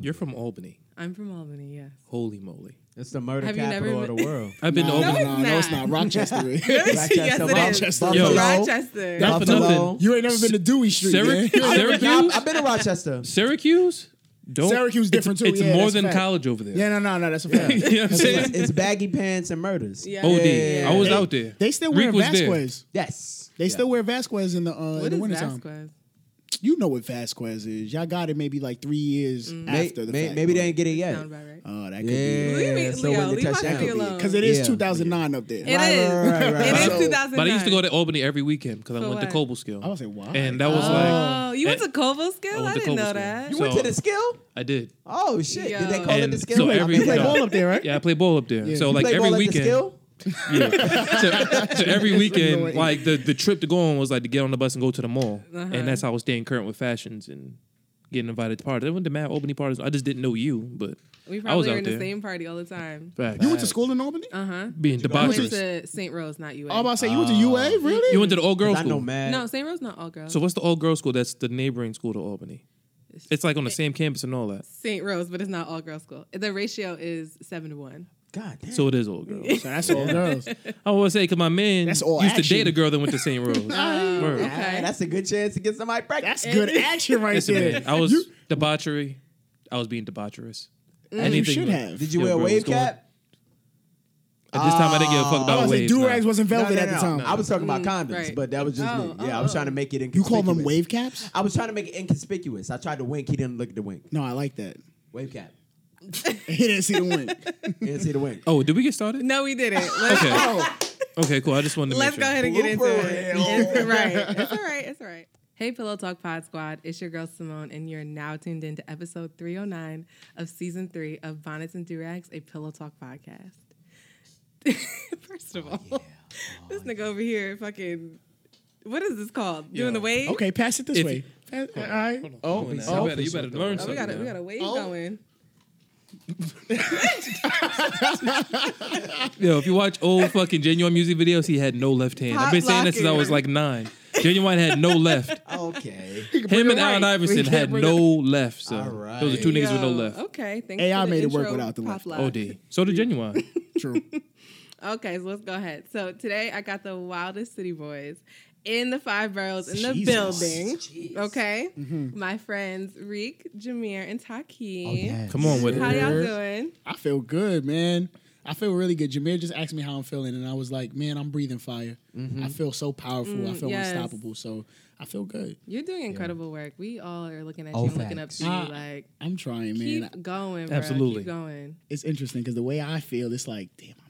You're from Albany. I'm from Albany. Yes. Holy moly. It's the murder Have you capital of the world. I've been no, to no, Albany. no, it's no, it's not. not. Rochester. is. yes, it is. Rochester. Yo. Rochester. Not for nothing. you ain't never been to Dewey Street. Syrac- man. Syracuse? I've, I've been to Rochester. Syracuse? Don't. Syracuse it's- different too, It's yeah, more that's than fact. college over there. Yeah, no, no, no. That's a fact. you know what I'm It's, saying? it's baggy pants and murders. Yeah. OD. Yeah. I was They- out there. They still Reek wear was there. Vasquez. Yes. They still wear Vasquez in the uh, in What the is wintertime. Vasquez? You know what Vasquez is. Y'all got it maybe like three years mm. May- after the may- fact. maybe they didn't get it yet. Sound about right. Oh, that could Yeah. Leave me- so Leo, when the leave my touchdown could be- alone. because it is Yeah. 2009 up there. It Right, right, is. right, right, It is right. 2009. But I used to go to Albany every weekend because I For went to what? Cobleskill. I was like, wow. And that was Oh, like, you went to Cobleskill? I I, didn't know that. You So- went to the skill? I did. Oh shit! Did they Yo. call it the skill? so I every- mean, play ball up there, right? Yeah, I play ball up there. So like every ball at weekend. Skill? Yeah. so, so every weekend, like the, the trip to go on was like to get on the bus and go to the mall, Uh-huh. and that's how I was staying current with fashions and getting invited to parties. I went to mad Albany parties. I just didn't know you, but We I was probably were out in the there. same party all the time. Facts. You went to school in Albany? Uh huh. being I went debaucherous. to St. Rose, not UA. I was about to say, you went to UA? Really? You went to the all girls I know, school. man. no, St. Rose not all girls. So what's the all girls school? That's the neighboring school to Albany. It's like on the same campus and all that. St. Rose, but it's not all girls school. The ratio is seven to one. God damn. So it is old girls. So that's old girls. I want to say because my man That's all used to date a girl that went to St. Rose. Word. Ah, that's a good chance to get somebody pregnant. That's good action right Listen, there. man, I was You, debauchery. I was being debaucherous. you should have. Did you Yo, wear a bro, wave what's going- cap? At this time, I didn't give a fuck I about was like, waves. do-rags man. wasn't velvet No, no, at the no. time. I was talking about condoms, right. but that was just Oh, me. oh, Yeah, I was oh. trying to make it you inconspicuous. call them wave caps? I was trying to make it inconspicuous. I tried to wink. He didn't look at the wink. No, I like that. Wave cap. He didn't see the wink. He didn't see the wink. Oh, did we get started? No, we didn't. Let's, Okay. Okay, cool. I just wanted to let's make go ahead and get into it. It's right. It's all right. It's all right. Hey, Pillow Talk Pod Squad. It's your girl Simone, and you're now tuned into episode 309 of season three of Bonnets and Durags, a Pillow Talk podcast. First of oh, all, this nigga over here fucking. What is this called? Doing the wave? Okay, pass it this If- way. Pass- all right. Oh, Oh, you oh. better, you better learn Oh, we something. got a, we got a wave Oh. going. Yo, if you watch old fucking Ginuwine music videos, he had no left hand. I've been saying this since I was like nine. Ginuwine had no left. Okay. Him and Allen Iverson had bring no left. So All those are two right. niggas with no left. Okay, thanks. AI for the made it work intro, without the Pop left. Lock. OD. So did Ginuwine. True. Okay, so let's go ahead. So today I got the wildest city boys in the five boroughs in the Jesus. building. Jeez. Okay, Mm-hmm. my friends Reek, Jameer, and Taki. Oh, yeah. Come on with How it. y'all doing? I feel good, man. I feel really good. Jameer just asked me how I'm feeling, and I was like, man, I'm breathing fire. I feel so powerful. I feel Mm, yes. unstoppable. So I feel good. You're doing incredible work. We all are looking at Oh, you and looking up facts. to you. Like, I'm trying, man. keep going, bro. Absolutely. Keep going. It's interesting because the way I feel, it's like, damn, I'm not doing shit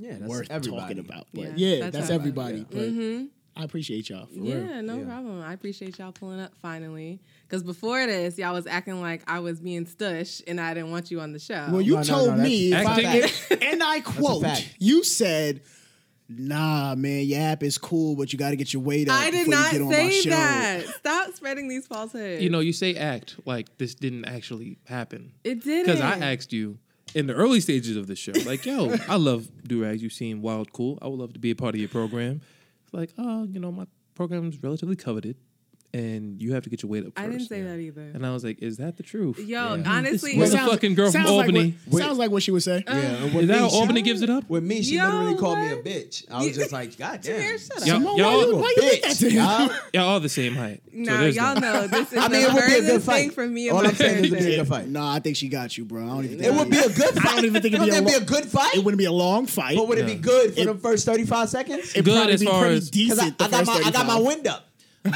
Yeah, that's worth everybody. talking about. Yeah, But yeah, that's that's, everybody. everybody. But mm-hmm. I appreciate y'all for Yeah, real. no Yeah. problem. I appreciate y'all pulling up finally. Because before this, y'all was acting like I was being stush and I didn't want you on the show. Well, you No, no, told no, me, if that's- and I quote, fact. you said, "Nah, man, your app is cool, but you got to get your weight up." I did not you get say that. Stop spreading these falsehoods. You know, you say act like this didn't actually happen. it did Because I asked you in the early stages of the show, like, yo, I love Durags. You seem wild cool. I would love to be a part of your program. It's like, oh, you know, my program's relatively coveted and you have to get your weight up I didn't say that either. And I was like, is that the truth? Yo, honestly, Yeah. honestly, This Sounds- motherfucking girl from sounds like Albany. what- sounds like what she would say. Yeah, and Is that how Albany gives it up? With me, she Yo, literally called me a bitch. I was just like, God damn. Jameer, shut up. Y'all, Simone, y'all, why you, why you did that to him? Y'all- y'all all the same height. So Nah, there's y'all that. know this is I mean, the it would be a good fight. thing from me All I'm saying is it'd be a good fight. No, I think she got you, bro. I don't even. Think It would be a good fight. I don't even think it'd be a don't lo- think it'd be a good fight. It wouldn't be a long fight. But would it be good for the first 35 seconds? It'd Good probably as be far pretty as- Because I, decent. I got my I got my wind up.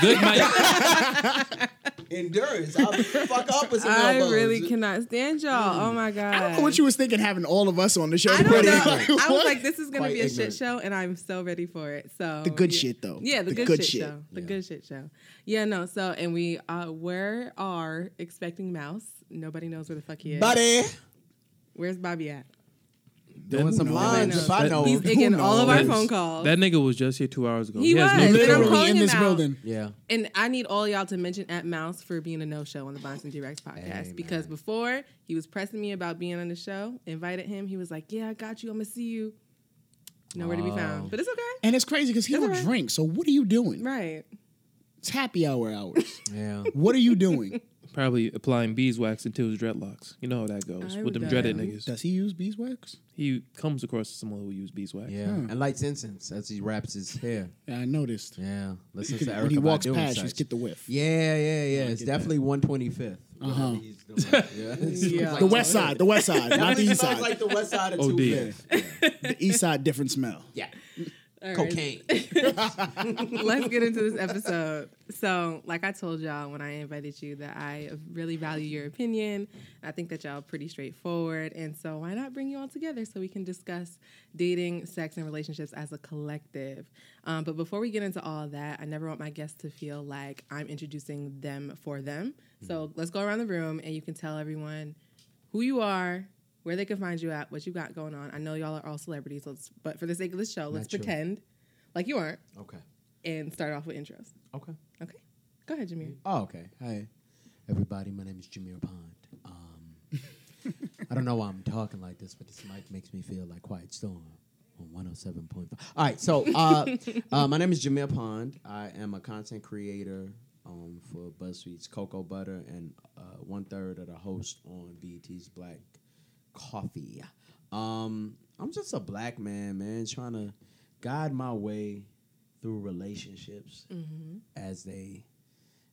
Good might, Endurance. I'll fuck up with some I elbows. really cannot stand y'all. Oh my god. I don't know what you was thinking having all of us on the show. I don't know. Like, I was like, this is gonna Quite be a ignorant. shit show, and I'm so ready for it. So The good yeah. shit, though. Yeah, the, The good, good shit, shit. show. The good shit show. Yeah, no. So, and we uh, where are expecting Mouse. Nobody knows where the fuck he is. Buddy. Where's Bobby at? Doing some lines if I know. He's him. igging all of our phone calls. that nigga was just here two hours ago. He has was, no and I'm calling Literally in him this out. building. Yeah. And I need all y'all to mention at Mouse for being a no show on the Bonnets and Durags podcast Amen. because before he was pressing me about being on the show, invited him. He was like, "Yeah, I got you. I'm gonna see you." Nowhere to be found, but it's okay. And it's crazy because he That's don't all right. drink. So what are you doing? Right. It's happy hour hours. Yeah. what are you doing? Probably applying beeswax into his dreadlocks. You know how that goes I with them would dreaded die. niggas. Does he use beeswax? He comes across someone who use beeswax. Yeah, and lights incense as he wraps his hair. Yeah, I noticed. Yeah, listen You to can- Erykah when he walks Badu past, such. just get the whiff. Yeah, yeah, yeah. It's definitely 125th. Uh-huh. Whatever he's doing. Yeah, Yeah. like The west side, the west side, not the east smells side. like the west side of OD. Two Fifth. the east side, different smell. Yeah, All right. cocaine. Let's get into this episode. So, like I told y'all when I invited you, that I really value your opinion. I think that y'all are pretty straightforward. And so, why not bring you all together so we can discuss dating, sex, and relationships as a collective? Um, but before we get into all that, I never want my guests to feel like I'm introducing them for them. So, let's go around the room and you can tell everyone who you are. Where they can find you at, what you got going on. I know y'all are all celebrities, let's, but for the sake of this show, let's pretend like you aren't Okay. and start off with intros. Okay. Okay. Go ahead, Jameer. Oh, okay. Hi, everybody. My name is Jameer Pond. Um, I don't know why I'm talking like this, but this mic makes me feel like Quiet Storm on 107.5. All right, so uh, uh, my name is Jameer Pond. I am a content creator um, for BuzzFeed's Cocoa Butter and uh, one third of the host on BET's Black Coffee. Um, I'm just a black man, man, trying to guide my way through relationships as they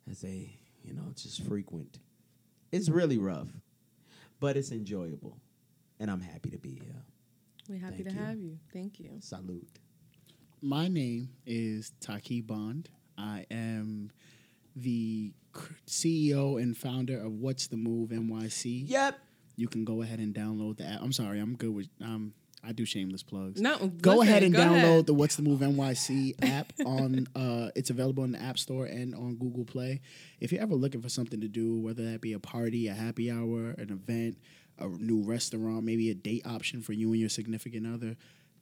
as they you know just frequent it's really rough but it's enjoyable and i'm happy to be here We're happy Thank to you. have you. Thank you. salute My name is Taki Bond. I am the CEO and founder of What's the Move NYC. yep You can go ahead and download the app. I'm sorry, I'm good with um I do shameless plugs. No, Go listen, ahead and go download ahead. the What's the Move NYC app on uh it's available in the App Store and on Google Play. If you're ever looking for something to do, whether that be a party, a happy hour, an event, a new restaurant, maybe a date option for you and your significant other,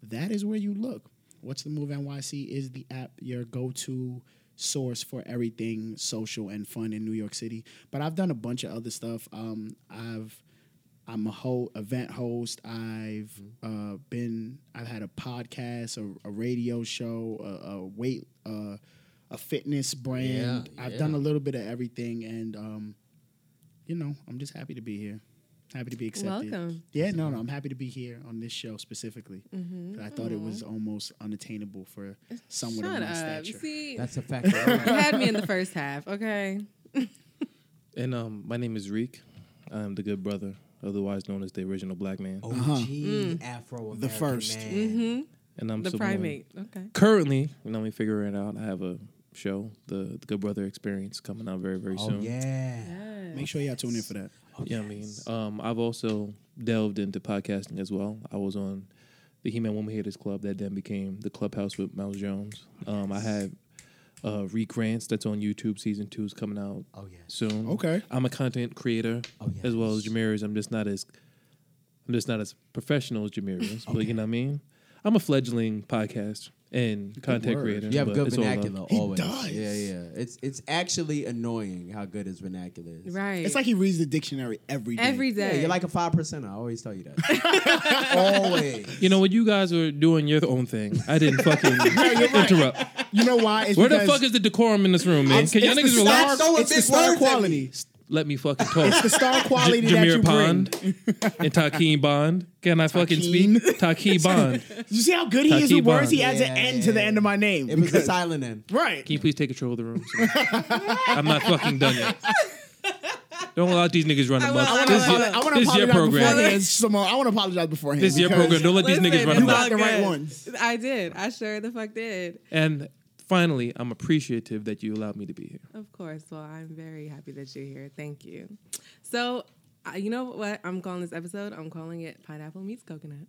that is where you look. What's the Move NYC is the app, your go-to source for everything social and fun in New York City. But I've done a bunch of other stuff. Um, I've I'm a whole event host. I've uh, been. I've had a podcast, a, a radio show, a, a weight, uh, a fitness brand. Yeah, I've yeah. done a little bit of everything, and um, you know, I'm just happy to be here. Happy to be accepted. Welcome. Yeah, no, no, I'm happy to be here on this show specifically. Mm-hmm. 'Cause I thought it was almost unattainable for someone Shut of my up. stature. See, that's a fact you had me in the first half. Okay. And um, my name is Reek. I'm the good brother, otherwise known as the original black man. og afro The first. man. Mm-hmm. and I'm The someone- primate. Okay. Currently, you know, me figuring it out. I have a show, the, the Good Brother Experience, coming out very very oh soon. yeah Make sure y'all tune in for that. oh, Yeah, I mean, um, I've also delved into podcasting as well. I was on the He Man Woman Haters Club that then became the Clubhouse with Miles Jones. Um, I had uh, Reek Rants that's on YouTube. Season two is coming out oh yeah. soon. Okay. I'm a content creator Oh, as well as yes. Jameer is. I'm just not as I'm just not as professional as Jameer is. But you know what I mean? I'm a fledgling podcast and content word. creator. you have good it's all love. vernacular He does. yeah yeah it's it's actually annoying how good his vernacular is Right. It's like he reads the dictionary every day. every yeah you're like a five percenter i always tell you that always You know, when you guys were doing your own thing, I didn't fucking interrupt. You know why? It's Where the because fuck is the decorum in this room, man? Can y'all niggas the relax? star, Throwing it's the star words at me. quality. Let me fucking talk. It's the star quality J- that you Jameer Pond bring. and Takeem Bond. Can I fucking speak? Takeem Bond. Can You see how good he is with Takib words? Bond. He adds an Yeah, N to the end of my name. it was a silent end right. Can you please take control of the room? I'm not fucking done yet. Don't let these niggas run I the will, month. I This will, is your. I want to this is your apologize program. beforehand, Simone. I want to apologize beforehand. This is your because program. Don't let these Listen, niggas run it's the all month. the right ones. I did. I sure the fuck did. And finally, I'm appreciative that you allowed me to be here. Of course. Well, I'm very happy that you're here. Thank you. So, uh, you know what I'm calling this episode? I'm calling it Pineapple Meets Coconut.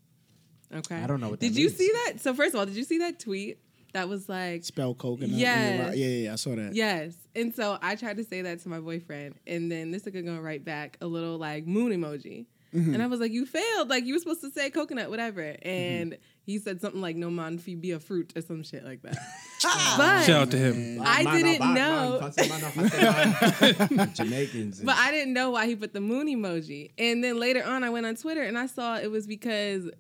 Okay. I don't know what that Did you means. see that? So, first of all, did you see that tweet that was like, Spell coconut. Yes. Yeah, yeah, yeah. I saw that. Yes. And so I tried to say that to my boyfriend, and then this nigga gonna write back a little like moon emoji. Mm-hmm. And I was like, You failed. Like you were supposed to say coconut, whatever. And Mm-hmm. He said something like no man fi be a fruit or some shit like that. Ah, but Shout out to him. I didn't know. Jamaicans. But I didn't know why he put the moon emoji. And then later on I went on Twitter and I saw it was because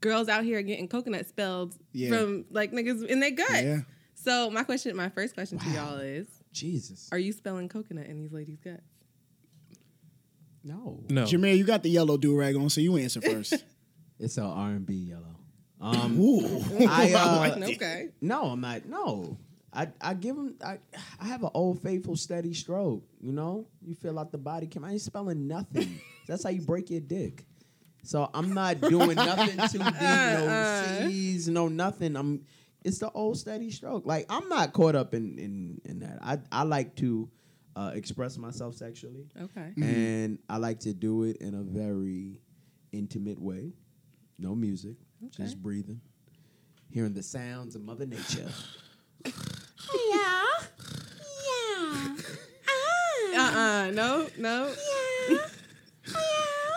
girls out here are getting coconut spelled Yeah. from like niggas in their gut. Yeah. So my question, my first question to y'all is Jesus. Are you spelling coconut in these ladies' guts? No, No. Jameer, you got the yellow do rag on, so you answer first. it's a R and B yellow. Um, Ooh. I uh, okay. no, I'm not. No, I I give him. I I have an old faithful steady stroke. You know, you feel out the body cam. I ain't spelling nothing. That's how you break your dick. So I'm not doing nothing too deep. No C's, no nothing. I'm. It's the old steady stroke. Like I'm not caught up in in in that. I I like to uh, express myself sexually. Okay. and I like to do it in a very intimate way. No music, just breathing, hearing the sounds of Mother Nature. Yeah. Yeah. Uh uh No, no. Yeah.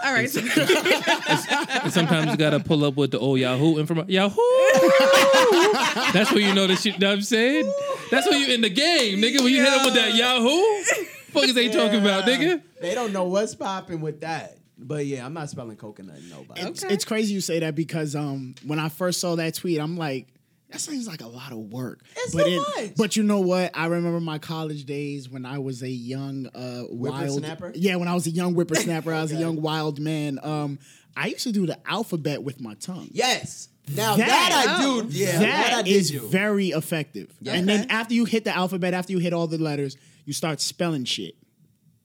All right. And sometimes you gotta pull up with the old Yahoo information. Yahoo! That's when you know the shit. Know what I'm saying? That's when you in the game, nigga. When you hit them with that Yahoo, fuck is they talking about, nigga? They don't know what's popping with that. But yeah, I'm not spelling coconut nobody. It's, Okay. it's crazy you say that because um, when I first saw that tweet, I'm like, that seems like a lot of work. It's but so much. But you know what? I remember my college days when I was a young uh, wild. Whippersnapper? Yeah, when I was a young whippersnapper, I was a young wild man. Um, I used to do the alphabet with my tongue. Yes. Now That- that, I Oh. do, yeah, that, I did is do. very effective. Yeah. And then after you hit the alphabet, after you hit all the letters, you start spelling shit.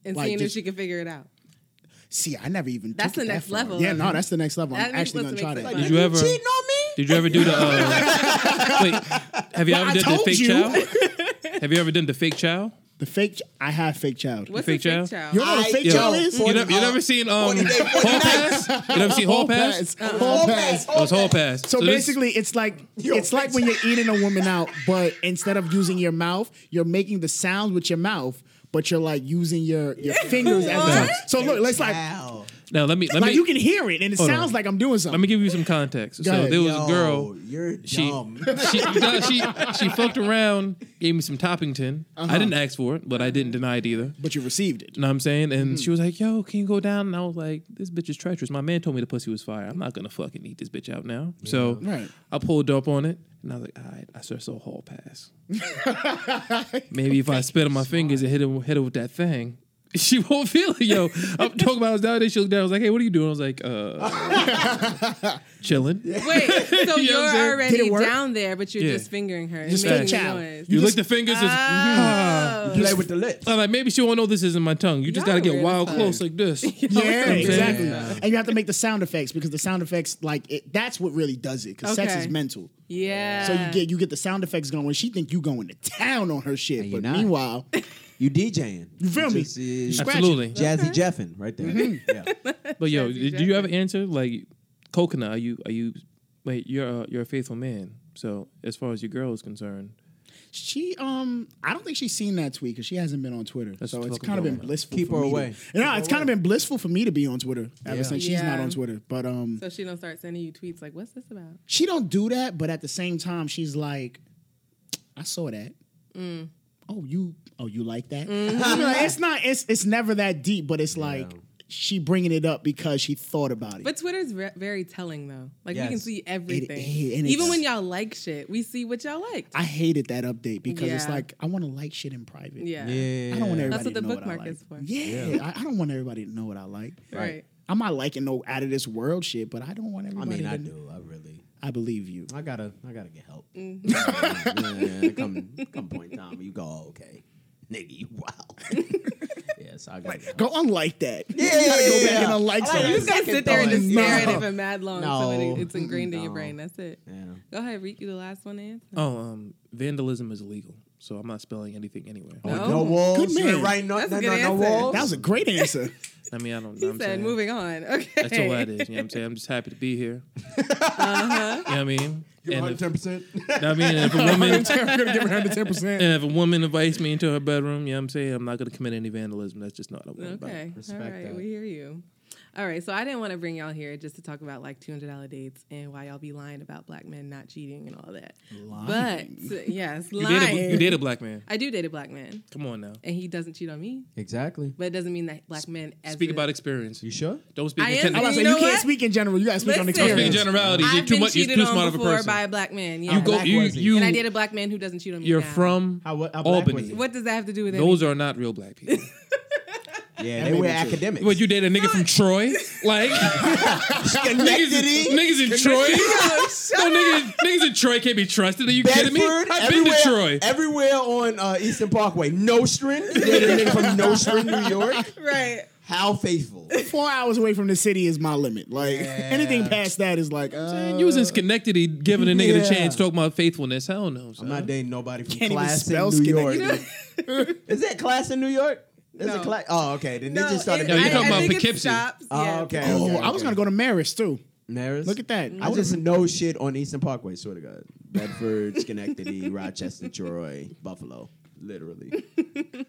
and Like, seeing if just- she can figure it out. See, I never even. That's took it the that next far. level Yeah, no, that's the next level. That I'm actually gonna try that. sense. Did you ever? cheating on me? Did you ever do the? Uh, wait, have you Well, ever I done the fake you. chow? Have you ever done the fake child? The fake. I have fake child. What's fake a fake child? child? You know what a I- fake Yo, child is? You, Forty- never, you never seen um, forty day, forty Hall night. Pass? You never seen Hall Pass? Hall pass. Oh, it's Hall Pass. So this- basically, it's like it's like when you're eating a woman out, but instead of using your mouth, you're making the sounds with your mouth, but you're like using your your fingers as a tongue. So look, let's like Wow. now let me let like me you can hear it, and it Hold sounds on. like I'm doing something. let me give you some context. Go so ahead. there was Yo, a girl. You're She, dumb. she, no, she she fucked around, gave me some Toppington. Uh-huh. I didn't ask for it, but I didn't deny it either. but you received it. You know what I'm saying? And Mm-hmm. she was like, "Yo, can you go down?" And I was like, "This bitch is treacherous." My man told me the pussy was fire. I'm not gonna fucking eat this bitch out now. So Right. I pulled up on it, and I was like, "All right, I saw so hall pass. Maybe if I spit on my fingers and hit it hit it with that thing." She won't feel it, yo. I'm talking about I was down there. She looked down. I was like, "Hey, what are you doing?" I was like, "Uh, chilling." Wait, so You know you're what I'm saying? Did already down there, but you're Yeah. just fingering her and Just making fake the noise. You, You lick the fingers. just, Oh. Play with the lips. I'm like, maybe she won't know this isn't my tongue. You just Y'all gotta get weird wild as fuck. close like this. Yeah, saying? exactly. Yeah. And you have to make the sound effects because the sound effects, like it, that's what really does it. Because sex Okay. is mental. Yeah. So you get you get the sound effects going. She think you going to town on her shit, but not. meanwhile, You DJing. You feel me? just, uh, Scratching. Absolutely. Jazzy Jeffin right there. Yeah. But yo, Jazzy did you ever answer like coconut? Are you are you wait? You're a, you're a faithful man. So as far as your girl is concerned, she um, I don't think she's seen that tweet because she hasn't been on Twitter. That's so it's kind of been blissful. Keep for her me to- away. No, it's kind of been blissful for me to be on Twitter ever Yeah. since she's not on Twitter. But um, so she don't start sending you tweets like, "What's this about?" she don't do that. But at the same time, she's like, I saw that. Mm. Oh, you. Oh, you like that? Mm-hmm. I mean, like, it's not. It's it's never that deep. But it's like Yeah. she bringing it up because she thought about it. But Twitter's re- very telling though. Like we can see everything. it- and Even when y'all like shit, we see what y'all liked. I hated that update because it's like I want to like shit in private. yeah. Yeah. I don't want everybody That's what to the know what I bookmark like. is for. Yeah, I, I don't want everybody to know what I like. Right. I'm not liking no out of this world shit, but I don't want everybody to I everybody. mean, I to, do. I really. I believe you. I gotta. I gotta get help. Mm-hmm. yeah, come, come point in time. You go. Oh, okay, nigga, you wow. yeah, so I gotta. Get. Go unlike that. Yeah, you gotta go back yeah. and unlike I like something. You just gotta sit there and just stare at it for mad long so No. it, it's ingrained in your brain. That's it. Yeah. Go ahead, Reek, you the last one to answer. oh, um, vandalism is illegal. So I'm not spelling anything anywhere. No. No walls. Good You man. ain't writing no, That's a no, good no, no answer. walls. That was a great answer. I mean, I don't. Know what I'm said, saying. moving on. Okay. That's all that is. You know what I'm saying? I'm just happy to be here. Uh-huh. You know what I mean? And if, percent. I mean, if a woman I'm gonna give her the ten percent. and if a woman invites me into her bedroom, you know what I'm saying? I'm not gonna commit any vandalism. That's just not what I'm about. Okay. Respect All right. that. We hear you. All right. So I didn't want to bring y'all here just to talk about like $200 dates and why y'all be lying about black men not cheating and all that. Lying. But uh, yes, You lying. date, a, you date a black man. I do date a black man Come on now. and he doesn't cheat on me, Exactly. but it doesn't mean that black men as Speak about experience. You sure? Don't speak I in am- ten- I was You you can't what? speak in general. You gotta speak on Listen. Don't speak in experience. generalities. You're I've too been much. You're too on smart of a before person. by a black man. Yeah. You go. You you. and I date a black man who doesn't cheat on me. You're now. from How, what, how Albany. What does that have to do with it? Those are not real black people. Yeah, they were academics. Would you date a nigga from Troy? Like niggas, niggas in Troy? no, niggas, niggas in Troy can't be trusted. Are you kidding me? I've been to everywhere, Troy. everywhere on uh, Eastern Parkway. Nostrand, you dated a nigga from Nostrand, New York. Right. How faithful. Four hours away from the city is my limit. Like anything past that is like, uh, Man, you was in Schenectady giving a nigga the Yeah. chance talking about faithfulness. Hell no. I'm not dating nobody from Can't class in New York. Is that class in New York? Is No. it class? Oh, okay. Then No, they just started. it- No, you're talking I about think it Poughkeepsie. Oh, okay. Oh, okay, I was gonna go to Marist too. Maris? Look at that. I just know shit on Eastern Parkway. Swear to God, Bedford, Schenectady, Rochester, Troy, Buffalo. Literally.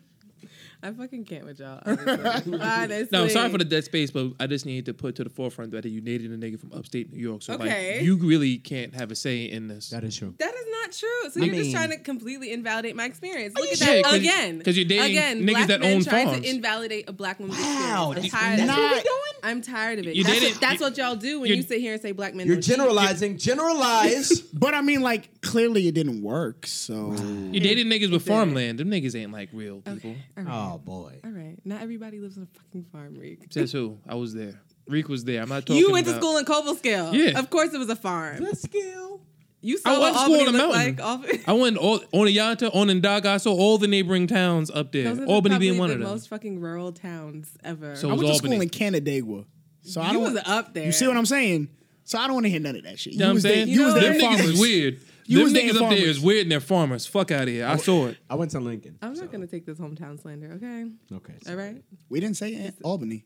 I fucking can't with y'all. Honestly. honestly. No, I'm sorry for the dead space, but I just need to put to the forefront that you dated a nigga from upstate New York. So Okay. like, you really can't have a say in this. That is true. That is not true. So I you're just trying to completely invalidate my experience. Oh, Look at that that 'cause you- again. 'cause you're dating again, niggas black that men own trying farms. to invalidate a black woman's Wow, experience. I'm that's tired. of what it. we doing? I'm tired of it. You That's, dated- what, that's you- what y'all do when you- you sit here and say black men. You're don't cheat. generalizing. Generalize. But I mean, like clearly it didn't work. So You dated niggas with farmland. Them niggas ain't like real people. All right. oh boy. All right. Not everybody lives on a fucking farm, Reek. Says who? I was there. Reek was there. I'm not talking You went to school in Cobleskill. Yeah. Of course it was a farm. The skill. You I saw went what to school Albany on looked mountain. like. Off- I went all, Oneonta, Onondaga. I saw all the neighboring towns up there. Those are Albany being one the of them. most fucking rural towns ever. So- I was went to Albany. school in Canandaigua. So I you don't. was up there. You see what I'm saying? So I don't want to hear none of that shit. You know what I'm was there- saying? You was there, Them niggas farmers. is weird. You Them was there niggas up there farmers. weird and they're farmers. Fuck out of here. I saw it. I went to Lincoln. I'm so- not gonna take this hometown slander, okay? Okay. All right. We didn't say An- Albany.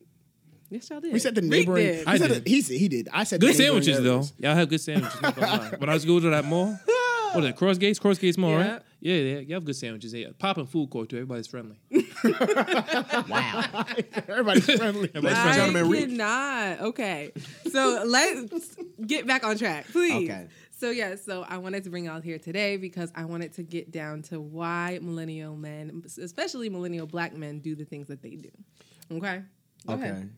Yes, y'all did. We said the neighboring. did. I said did. the- he he did. I said Good the neighboring sandwiches though. Y'all have good sandwiches. Not. When I was going to that mall, what is it? Crossgates, Cross Gates Mall, Yeah. right? Yeah, yeah. You have good sandwiches. Yeah. Popping food court too. Everybody's friendly. Wow. Everybody's friendly. Everybody's I friendly. Gentleman Reek. cannot. Okay. So let's get back on track, please. Okay. So yeah, so I wanted to bring y'all here today because I wanted to get down to why millennial men, especially millennial black men, do the things that they do. Okay. Go Okay. ahead.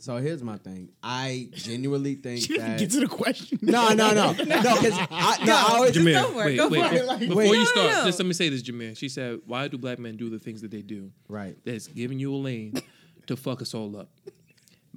So here's my thing. I genuinely think She didn't that. get to the question. no, no, no, no. Because I, no, I always, Jameer, go for it, wait, go wait. for it. Like, Before wait. you No, no, start, no. just let me say this, Jameer. She said, "Why do black men do the things that they do? right. That's giving you a lane to fuck us all up.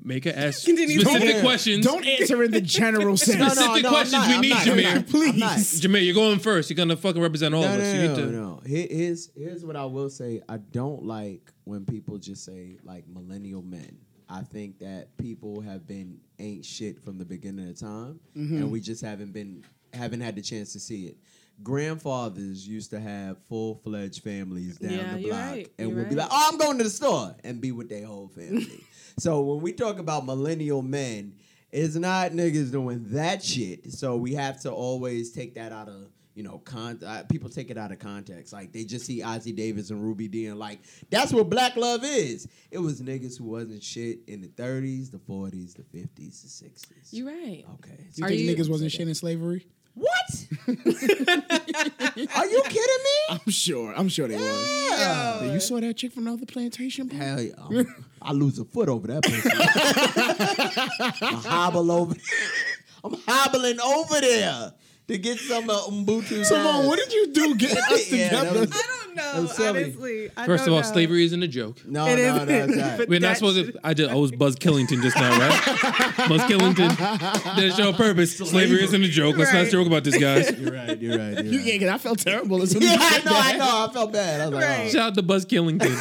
Make her ask Continue. specific Don't- questions. Don't answer in the general sense. No, no, Specific no, questions I'm we need, I'm not, Jameer. Please. I'm. Jameer, you're going first. You're gonna fucking represent all No, of no, us. no, you no, need to. no. Here's here's what I will say. I don't like when people just say like millennial men. I think that people have been ain't shit from the beginning of time, Mm-hmm. and we just haven't been haven't had the chance to see it. Grandfathers used to have full fledged families down Yeah, the block, right, and you're would be like, "Oh, I'm going to the store," and be with their whole family. so when we talk about millennial men, it's not niggas doing that shit. So we have to always take that out of you know, con- uh, people take it out of context. Like they just see Ossie Davis and Ruby Dee and like that's what black love is. It was niggas who wasn't shit in the 30s, the 40s, the 50s, the 60s. You're right. okay. You Are think you- niggas wasn't shit in slavery? What? Are you kidding me? I'm sure. I'm sure they was. Yeah. So you saw that chick from the other plantation? bro? Hell yeah. I'm- I lose a foot over that person. I hobble over. I'm hobbling over there to get some uh, Ubuntu. Simone, what did you do getting us Yeah, that together? was- I don't know. I'm. Honestly, I First of don't all, know. slavery isn't a joke. No, It no, no, isn't. it's not. But We're not that supposed to. I just I was Buzz Killington just now, right? Buzz Killington did a show on purpose. Slavery isn't a joke. Let's not Right. joke about this, guys. You're right. You're right. You're You right. yeah, because I felt terrible as soon as Yeah, you I said know, I that. know. I felt bad. I was like, Right. Shout out to Buzz Killington.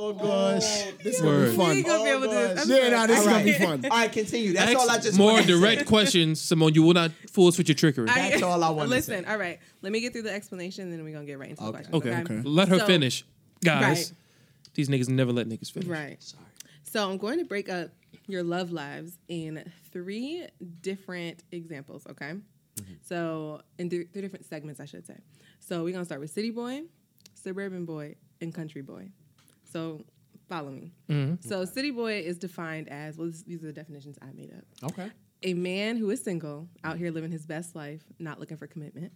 Oh, oh gosh. Oh, this is gonna be Word. Fun. ain't gonna be able to do Oh, this. I'm Yeah, sorry. no, this is gonna be fun. All right, continue. That's Ask all I just more wanted to direct questions, Simone. You will not fool us with your trickery. I- That's all I wanted to Listen, say. all right. Let me get through the explanation, and then we're gonna get right into the Okay. questions. okay. Okay. Okay. Let her So- finish, guys. Right. These niggas never let niggas finish. Right. Sorry. So I'm going to break up your love lives in three different examples, okay? Mm-hmm. So in th- three different segments, I should say. So we're gonna start with city boy, suburban boy, and country boy. So follow me. Mm-hmm. So city boy is defined as well. This, these are the definitions I made up. Okay. A man who is single, out here living his best life, not looking for commitment.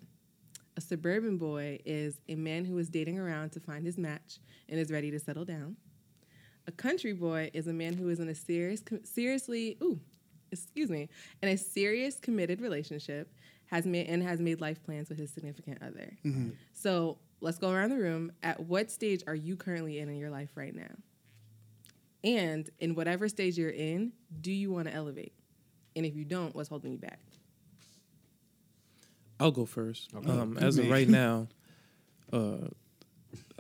A suburban boy is a man who is dating around to find his match and is ready to settle down. A country boy is a man who is in a serious, seriously, ooh, excuse me, in a serious committed relationship, has made and has made life plans with his significant other. Mm-hmm. So let's go around the room. At what stage are you currently in in your life right now? And in whatever stage you're in, do you want to elevate? And if you don't, what's holding you back? I'll go first. Um, as of right now, uh,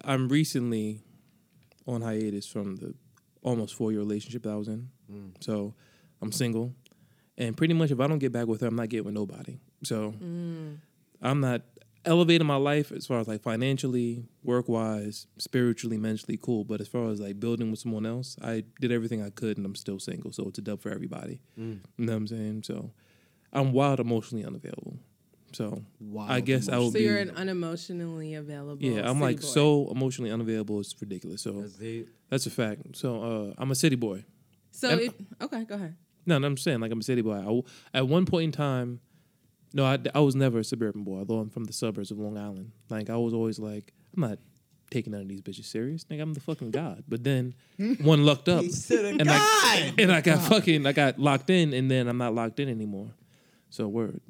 I'm recently on hiatus from the almost four year relationship that I was in. So I'm single, and pretty much if I don't get back with her, I'm not getting with nobody. So I'm not elevating my life as far as like financially, work wise, spiritually, mentally, cool. But as far as like building with someone else, I did everything I could, and I'm still single. So it's a dub for everybody. You know what I'm saying? So I'm wild emotionally unavailable. So Wild I guess I emotionally. would So be. you're an unemotionally available. yeah, I'm city like boy. so emotionally unavailable. It's ridiculous. So That's that's a fact. So uh, I'm a city boy. So am- if, okay, go ahead. No, no, I'm saying like I'm a city boy. I w at one point in time, no, I, I was never a suburban boy. Although I'm from the suburbs of Long Island. Like I was always like, I'm not taking none of these bitches serious. Think I'm the fucking god. But then hmm? one lucked up, He's to the and I and I got fucking I got locked in, and then I'm not locked in anymore. So word.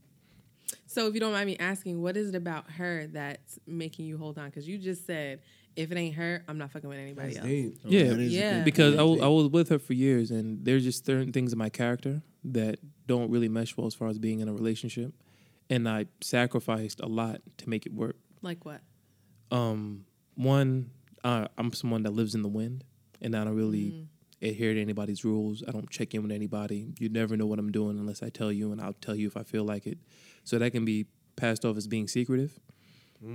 So if you don't mind me asking, what is it about her that's making you hold on? Because you just said, if it ain't her, I'm not fucking with anybody That's else. deep. Yeah, that is Yeah. because I I was with her for years, and there's just certain things in my character that don't really mesh well as far as being in a relationship, and I sacrificed a lot to make it work. Like what? Um, one, uh, I'm someone that lives in the wind, and I don't really adhere to anybody's rules. I don't check in with anybody. You never know what I'm doing unless I tell you, and I'll tell you if I feel like it. So that can be passed off as being secretive,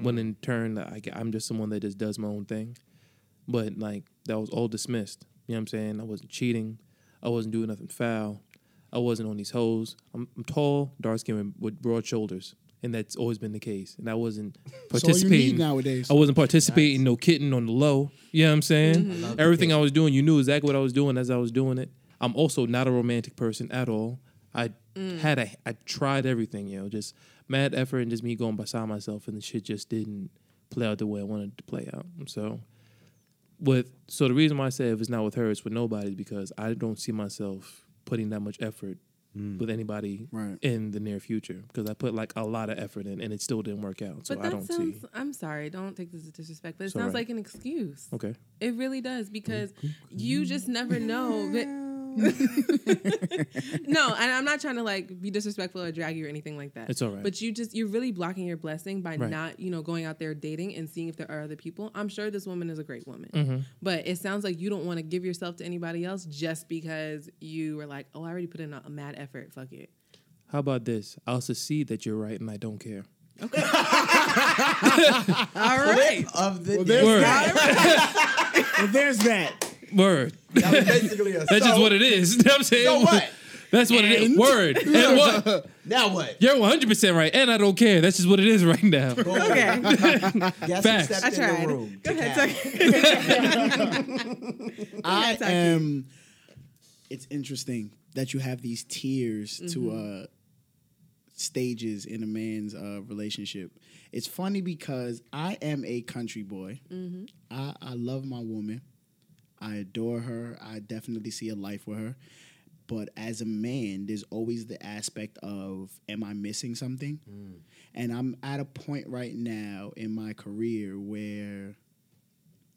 when in turn, I, I'm just someone that just does my own thing. But like that was all dismissed. You know what I'm saying? I wasn't cheating. I wasn't doing nothing foul. I wasn't on these hoes. I'm, I'm tall, dark skinned, with broad shoulders, and that's always been the case. And I wasn't That's all you participating. need nowadays. I wasn't participating, no kidding on the low. You know what I'm saying? Mm-hmm. love the Everything I was doing, you knew exactly what I was doing as I was doing it. I'm also not a romantic person at all. I mm. had a, I tried everything, you know, just mad effort and just me going beside myself, and the shit just didn't play out the way I wanted it to play out. So, with so the reason why I say if it's not with her, it's with nobody is because I don't see myself putting that much effort mm. with anybody Right. in the near future because I put like a lot of effort in and it still didn't work out. So but I don't see. I'm sorry. Don't take this as disrespect, but it It's sounds alright. like an excuse. Okay. It really does because mm-hmm. you just never know. That, no, and I'm not trying to like be disrespectful or drag you or anything like that. It's all right. But you just you're really blocking your blessing by Right. not you know going out there dating and seeing if there are other people. I'm sure this woman is a great woman, Mm-hmm. but it sounds like you don't want to give yourself to anybody else just because you were like, oh, I already put in a, a mad effort. Fuck it. How about this? I'll succeed that you're right and I don't care. Okay. All right. of the Well, there's Word. that. well, there's that. Word. That was basically a That's just what it is. You know what I'm saying? So what? That's what it is. And? Word. And what? Now what? You're 100% right. And I don't care. That's just what it is right now. Okay. Guess Facts. who stepped I in tried. the room? Go to ahead. count. I am. It's interesting that you have these tiers to Mm-hmm. uh, stages in a man's uh, relationship. It's funny because I am a country boy. Mm-hmm. I, I love my woman. I adore her. I definitely see a life with her. But as a man, there's always the aspect of, am I missing something? Mm. And I'm at a point right now in my career where,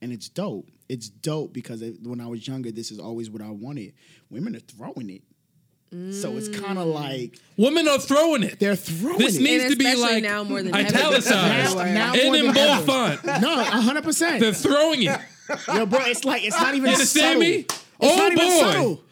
and it's dope. It's dope because it, when I was younger, this is always what I wanted. Women are throwing it. So it's kind of mm. like Women are throwing it. they're throwing This it. needs And to be like now more than ever. italicized Now- now and more in than bold ever. font. no, hundred percent. They're throwing it. Yo, bro, it's like it's not even. You understand subtle. me? It's Oh, not even boy. subtle.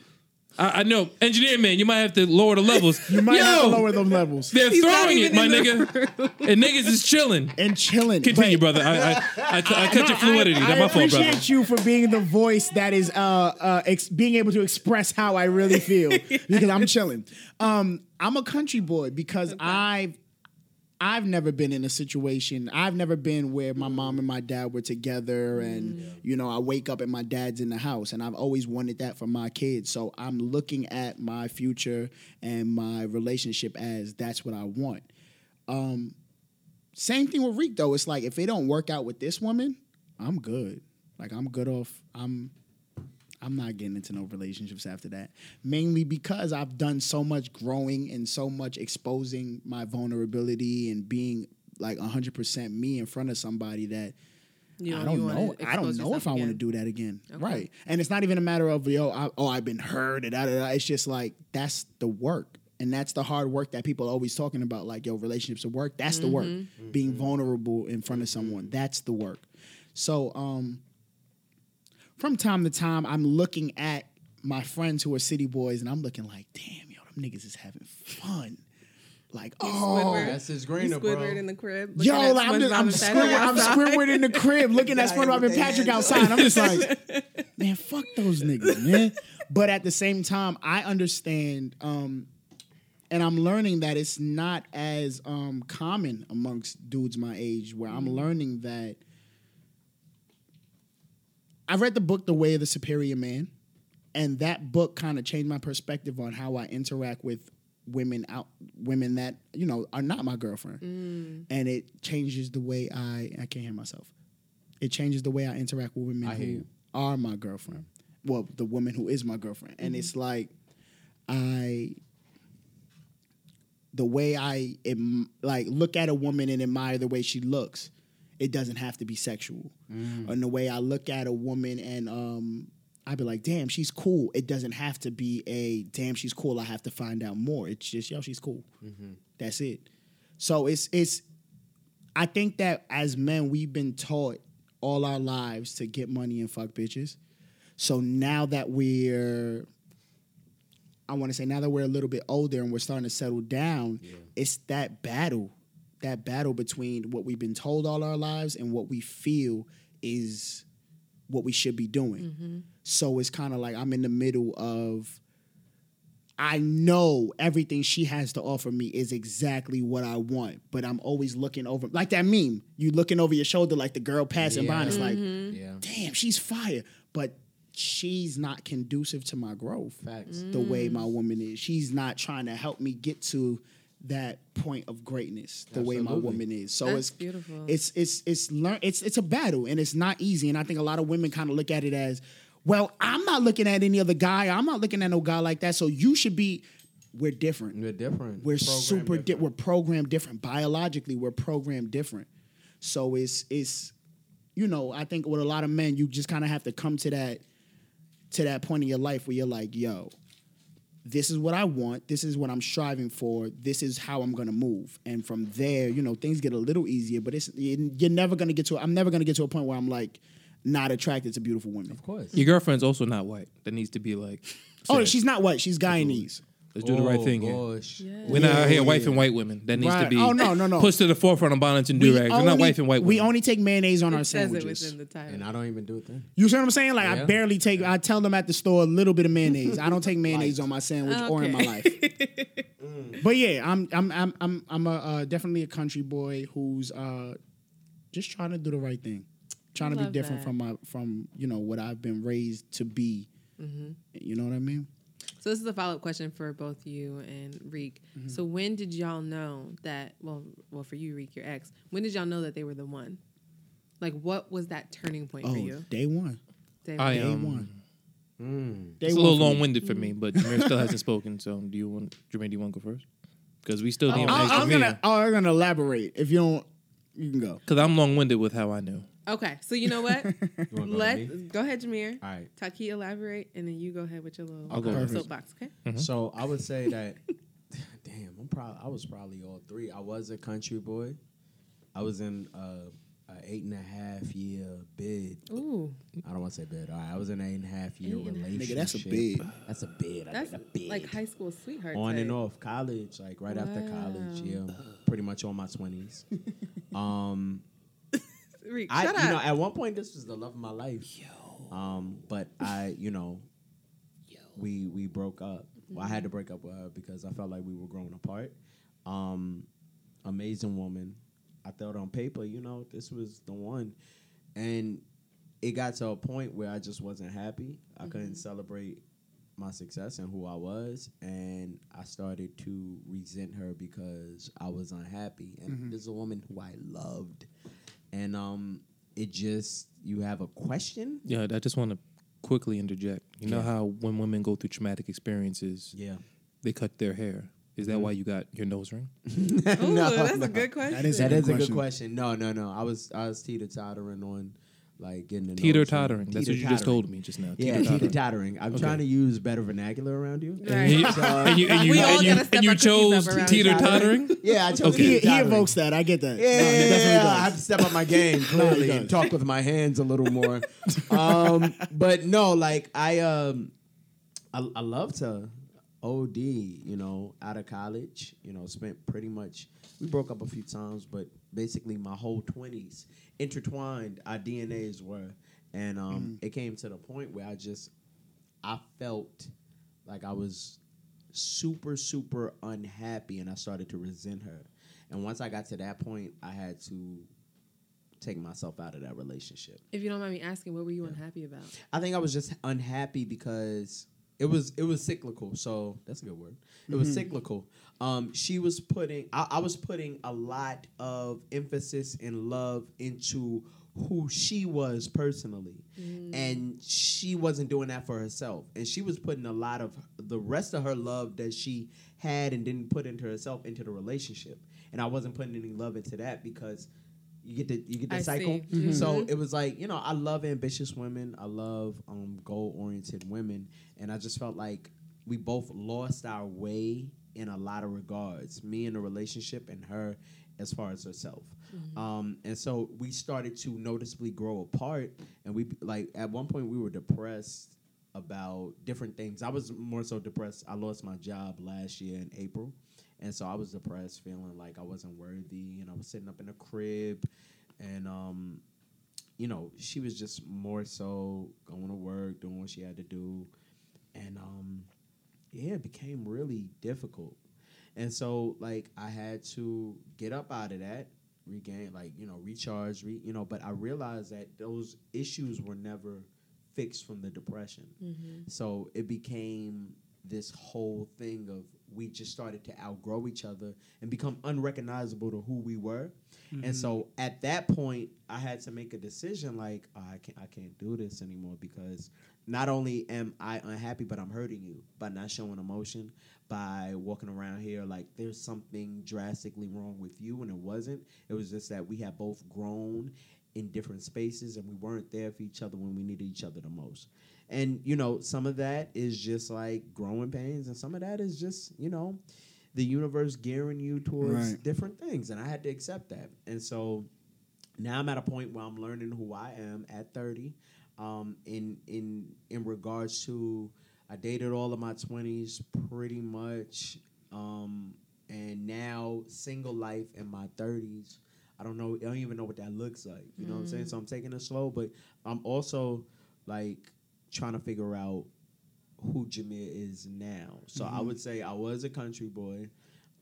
I, I know, engineer man, you might have to lower the levels. You might Yo, have to lower them levels they're He's throwing it, my in nigga. and niggas is chilling. and chilling. Continue, But- brother. I, I, I, I cut your fluidity. I, That's I my fault, brother appreciate brother. you for being the voice that is uh, uh, ex- being able to express how I really feel because I'm chilling. Um, I'm a country boy because I've I've never been in a situation. I've never been where my mom and my dad were together, and you know I wake up and my dad's in the house, and I've always wanted that for my kids. So I'm looking at my future and my relationship as that's what I want. Um, same thing with Reek though. It's like if it don't work out with this woman, I'm good. Like I'm good off. I'm I'm not getting into no relationships after that. Mainly because I've done so much growing and so much exposing my vulnerability and being like 100% me in front of somebody that You I don't know. I don't know if I want to do that again. Okay. Right. And it's not even a matter of yo, I, oh, I've been hurt. Da, da, da. It's just like that's the work, and that's the hard work that people are always talking about. Like yo, relationships are work. That's the work. Mm-hmm. Being vulnerable in front of someone. That's the work. So um, from time to time, I'm looking at my friends who are city boys, and I'm looking like, damn, yo, them niggas is having fun. Like, oh, Squidward. That's his You greener, bro. Squidward in the crib. Yo, like, I'm, just, I'm, and Patrick Squidward, I'm. Squidward in the crib looking at Yeah, SpongeBob with and Patrick outside. I'm just like, man, fuck those niggas, man. But at the same time, I understand, um, and I'm learning that it's not as um, common amongst dudes my age. Where I'm learning that I read the book The Way of the Superior Man, and that book kind of changed my perspective on how I interact with women out women that you know are not my girlfriend. Mm. And it changes the way i i can't hear myself. It changes the way i interact with women I who are my girlfriend. Well the woman who is my girlfriend. And it's mm-hmm. like i the way i am, like look at a woman and admire the way she looks it doesn't have to be sexual and the way i look at a woman and um I'd be like, damn, she's cool. It doesn't have to be a damn, she's cool. I have to find out more. It's just, yo, she's cool. That's it. So it's it's I think that as men, we've been taught all our lives to get money and fuck bitches. So now that we're I want to say now that we're a little bit older and we're starting to settle down, it's that battle, that battle between what we've been told all our lives and what we feel is what we should be doing. Mm-hmm. So it's kind of like I'm in the middle of I know everything she has to offer me is exactly what I want, but I'm always looking over like that meme. You looking over your shoulder like the girl passing by, and it's like, mm-hmm. Yeah. damn, she's fire, but she's not conducive to my growth. Facts. Mm. The way my woman is, she's not trying to help me get to that point of greatness. The way my woman is, so That's it's beautiful. It's it's it's learn. It's it's a battle, and it's not easy. And I think a lot of women kind of look at it as, well, I'm not looking at any other guy. I'm not looking at no guy like that. So you should be. We're different. We're different. We're Programmed super. Di- we're programmed different. Biologically, we're programmed different. So it's it's, you know, I think with a lot of men, you just kind of have to come to that, to that point in your life where you're like, yo, this is what I want. This is what I'm striving for. This is how I'm gonna move. And from there, you know, things get a little easier. But it's you're never gonna get to. I'm never gonna get to a point where I'm like not attracted to beautiful women. Of course. Your girlfriend's also not white. That needs to be like. Oh, she's not white. She's Guyanese. Let's do the right Oh, thing here. gosh. We're not out here Yeah, wife and white women. That needs to Right. be Oh, no, no, no. pushed to the forefront of bonnets and do rags. We're not wife and white We only take mayonnaise on our It says it sandwiches. within the title. And I don't even do it then. You see what I'm saying? Like I Yeah. barely take. I tell them at the store a little bit of mayonnaise. I don't take mayonnaise on my sandwich or in my life. But yeah, I'm I'm I'm I'm I'm a, uh, definitely a country boy who's uh, just trying to do the right thing, trying to be love different that. from my from you know what I've been raised to be. Mm-hmm. You know what I mean? So this is a follow up question for both you and Reek. Mm-hmm. So when did y'all know that? Well, well, for you, Reek, your ex. When did y'all know that they were the one? Like, what was that turning point Oh, for you? day one, Day I day um, one. Mm. Day It's a little long winded for me, but Jameer still hasn't spoken. So do you want Jermaine? Do you want to go first? Because we still need Oh, an I, extra I'm gonna oh, I'm gonna elaborate. If you don't, you can go. Because I'm long winded with how I knew. Okay, so you know what? You wanna go Let me? go ahead, Jameer. All right. Taki elaborate, and then you go ahead with your little I'll go first. soapbox. Okay. So I would say that, damn, I'm proud. I was probably all three. I was a country boy. I was in a, an eight and a half year bid. Ooh, I don't want to say bid. All right, I was in an eight and a half year Eight and a half. relationship. Nigga, that's a bid. That's a bid. I that's a bid. like high school sweetheart. on and off college, like right after college. Yeah, pretty much all my twenties. um, Reek, I, shut you know, at one point, this was the love of my life. Um, but I, you know, we we broke up. Well, I had to break up with her because I felt like we were growing apart. Um, amazing woman. I thought on paper, you know, this was the one, and it got to a point where I just wasn't happy. I couldn't celebrate my success and who I was, and I started to resent her because I was unhappy. And this is a woman who I loved, and um, it just you have a question. Yeah, I just want to quickly interject. You know Yeah. how when women go through traumatic experiences, Yeah, they cut their hair. Is that why you got your nose ring? Ooh, that's no. a good question. That is That Good is a good question. question. No, no, no. I was I was teeter tottering on like getting the Teeter tottering. That's what you just told me just now. Yeah, Teeter-tottering. I'm Okay. trying to use better vernacular around you. Right. And you, and you, and you, We all and you, gotta step and you chose teeter tottering. Yeah, I chose Okay. He, he evokes that. I get that. Yeah, No, he definitely I have to step up my game clearly he and talk with my hands a little more. um, but no, like I um, I, I love to OD. You know, out of college, you know, spent pretty much. We broke up a few times, but basically my whole twenties intertwined. Our DNAs were, and um, it came to the point where I just, I felt like I was super super unhappy and I started to resent her. And once I got to that point, I had to take myself out of that relationship. If you don't mind me asking, what were you unhappy about? I think I was just unhappy because it was it was cyclical. So that's a good word. It was cyclical. Um, she was putting I, I was putting a lot of emphasis and love into who she was personally, and she wasn't doing that for herself. And she was putting a lot of the rest of her love that she had and didn't put into herself into the relationship. And I wasn't putting any love into that because you get the you get the I cycle. see. So it was like you know I love ambitious women. I love um, goal oriented women, and I just felt like we both lost our way in a lot of regards. Me in the relationship, and her as far as herself. Um, and so we started to noticeably grow apart, and we like at one point we were depressed about different things. I was more so depressed. I lost my job last year in April. And so I was depressed, feeling like I wasn't worthy, and I was sitting up in a crib, and um, you know, she was just more so going to work, doing what she had to do, and um, yeah, it became really difficult. And so, like, I had to get up out of that, regain, like, you know, recharge, re, you know. But I realized that those issues were never fixed from the depression. So it became this whole thing of we just started to outgrow each other and become unrecognizable to who we were. And so mm-hmm. at that point, I had to make a decision like oh, I can't I can't do this anymore because not only am I unhappy, but I'm hurting you by not showing emotion, by walking around here like there's something drastically wrong with you, and it wasn't. It was just that we had both grown in different spaces and we weren't there for each other when we needed each other the most. And you know, some of that is just like growing pains, and some of that is just you know, the universe gearing you towards Right. different things, and I had to accept that. And so now I'm at a point where I'm learning who I am at 30. Um, in in in regards to, I dated all of my 20s pretty much, um, and now single life in my 30s. I don't know. I don't even know what that looks like. You know what I'm saying? So I'm taking it slow, but I'm also like trying to figure out who Jameer is now. So I would say I was a country boy.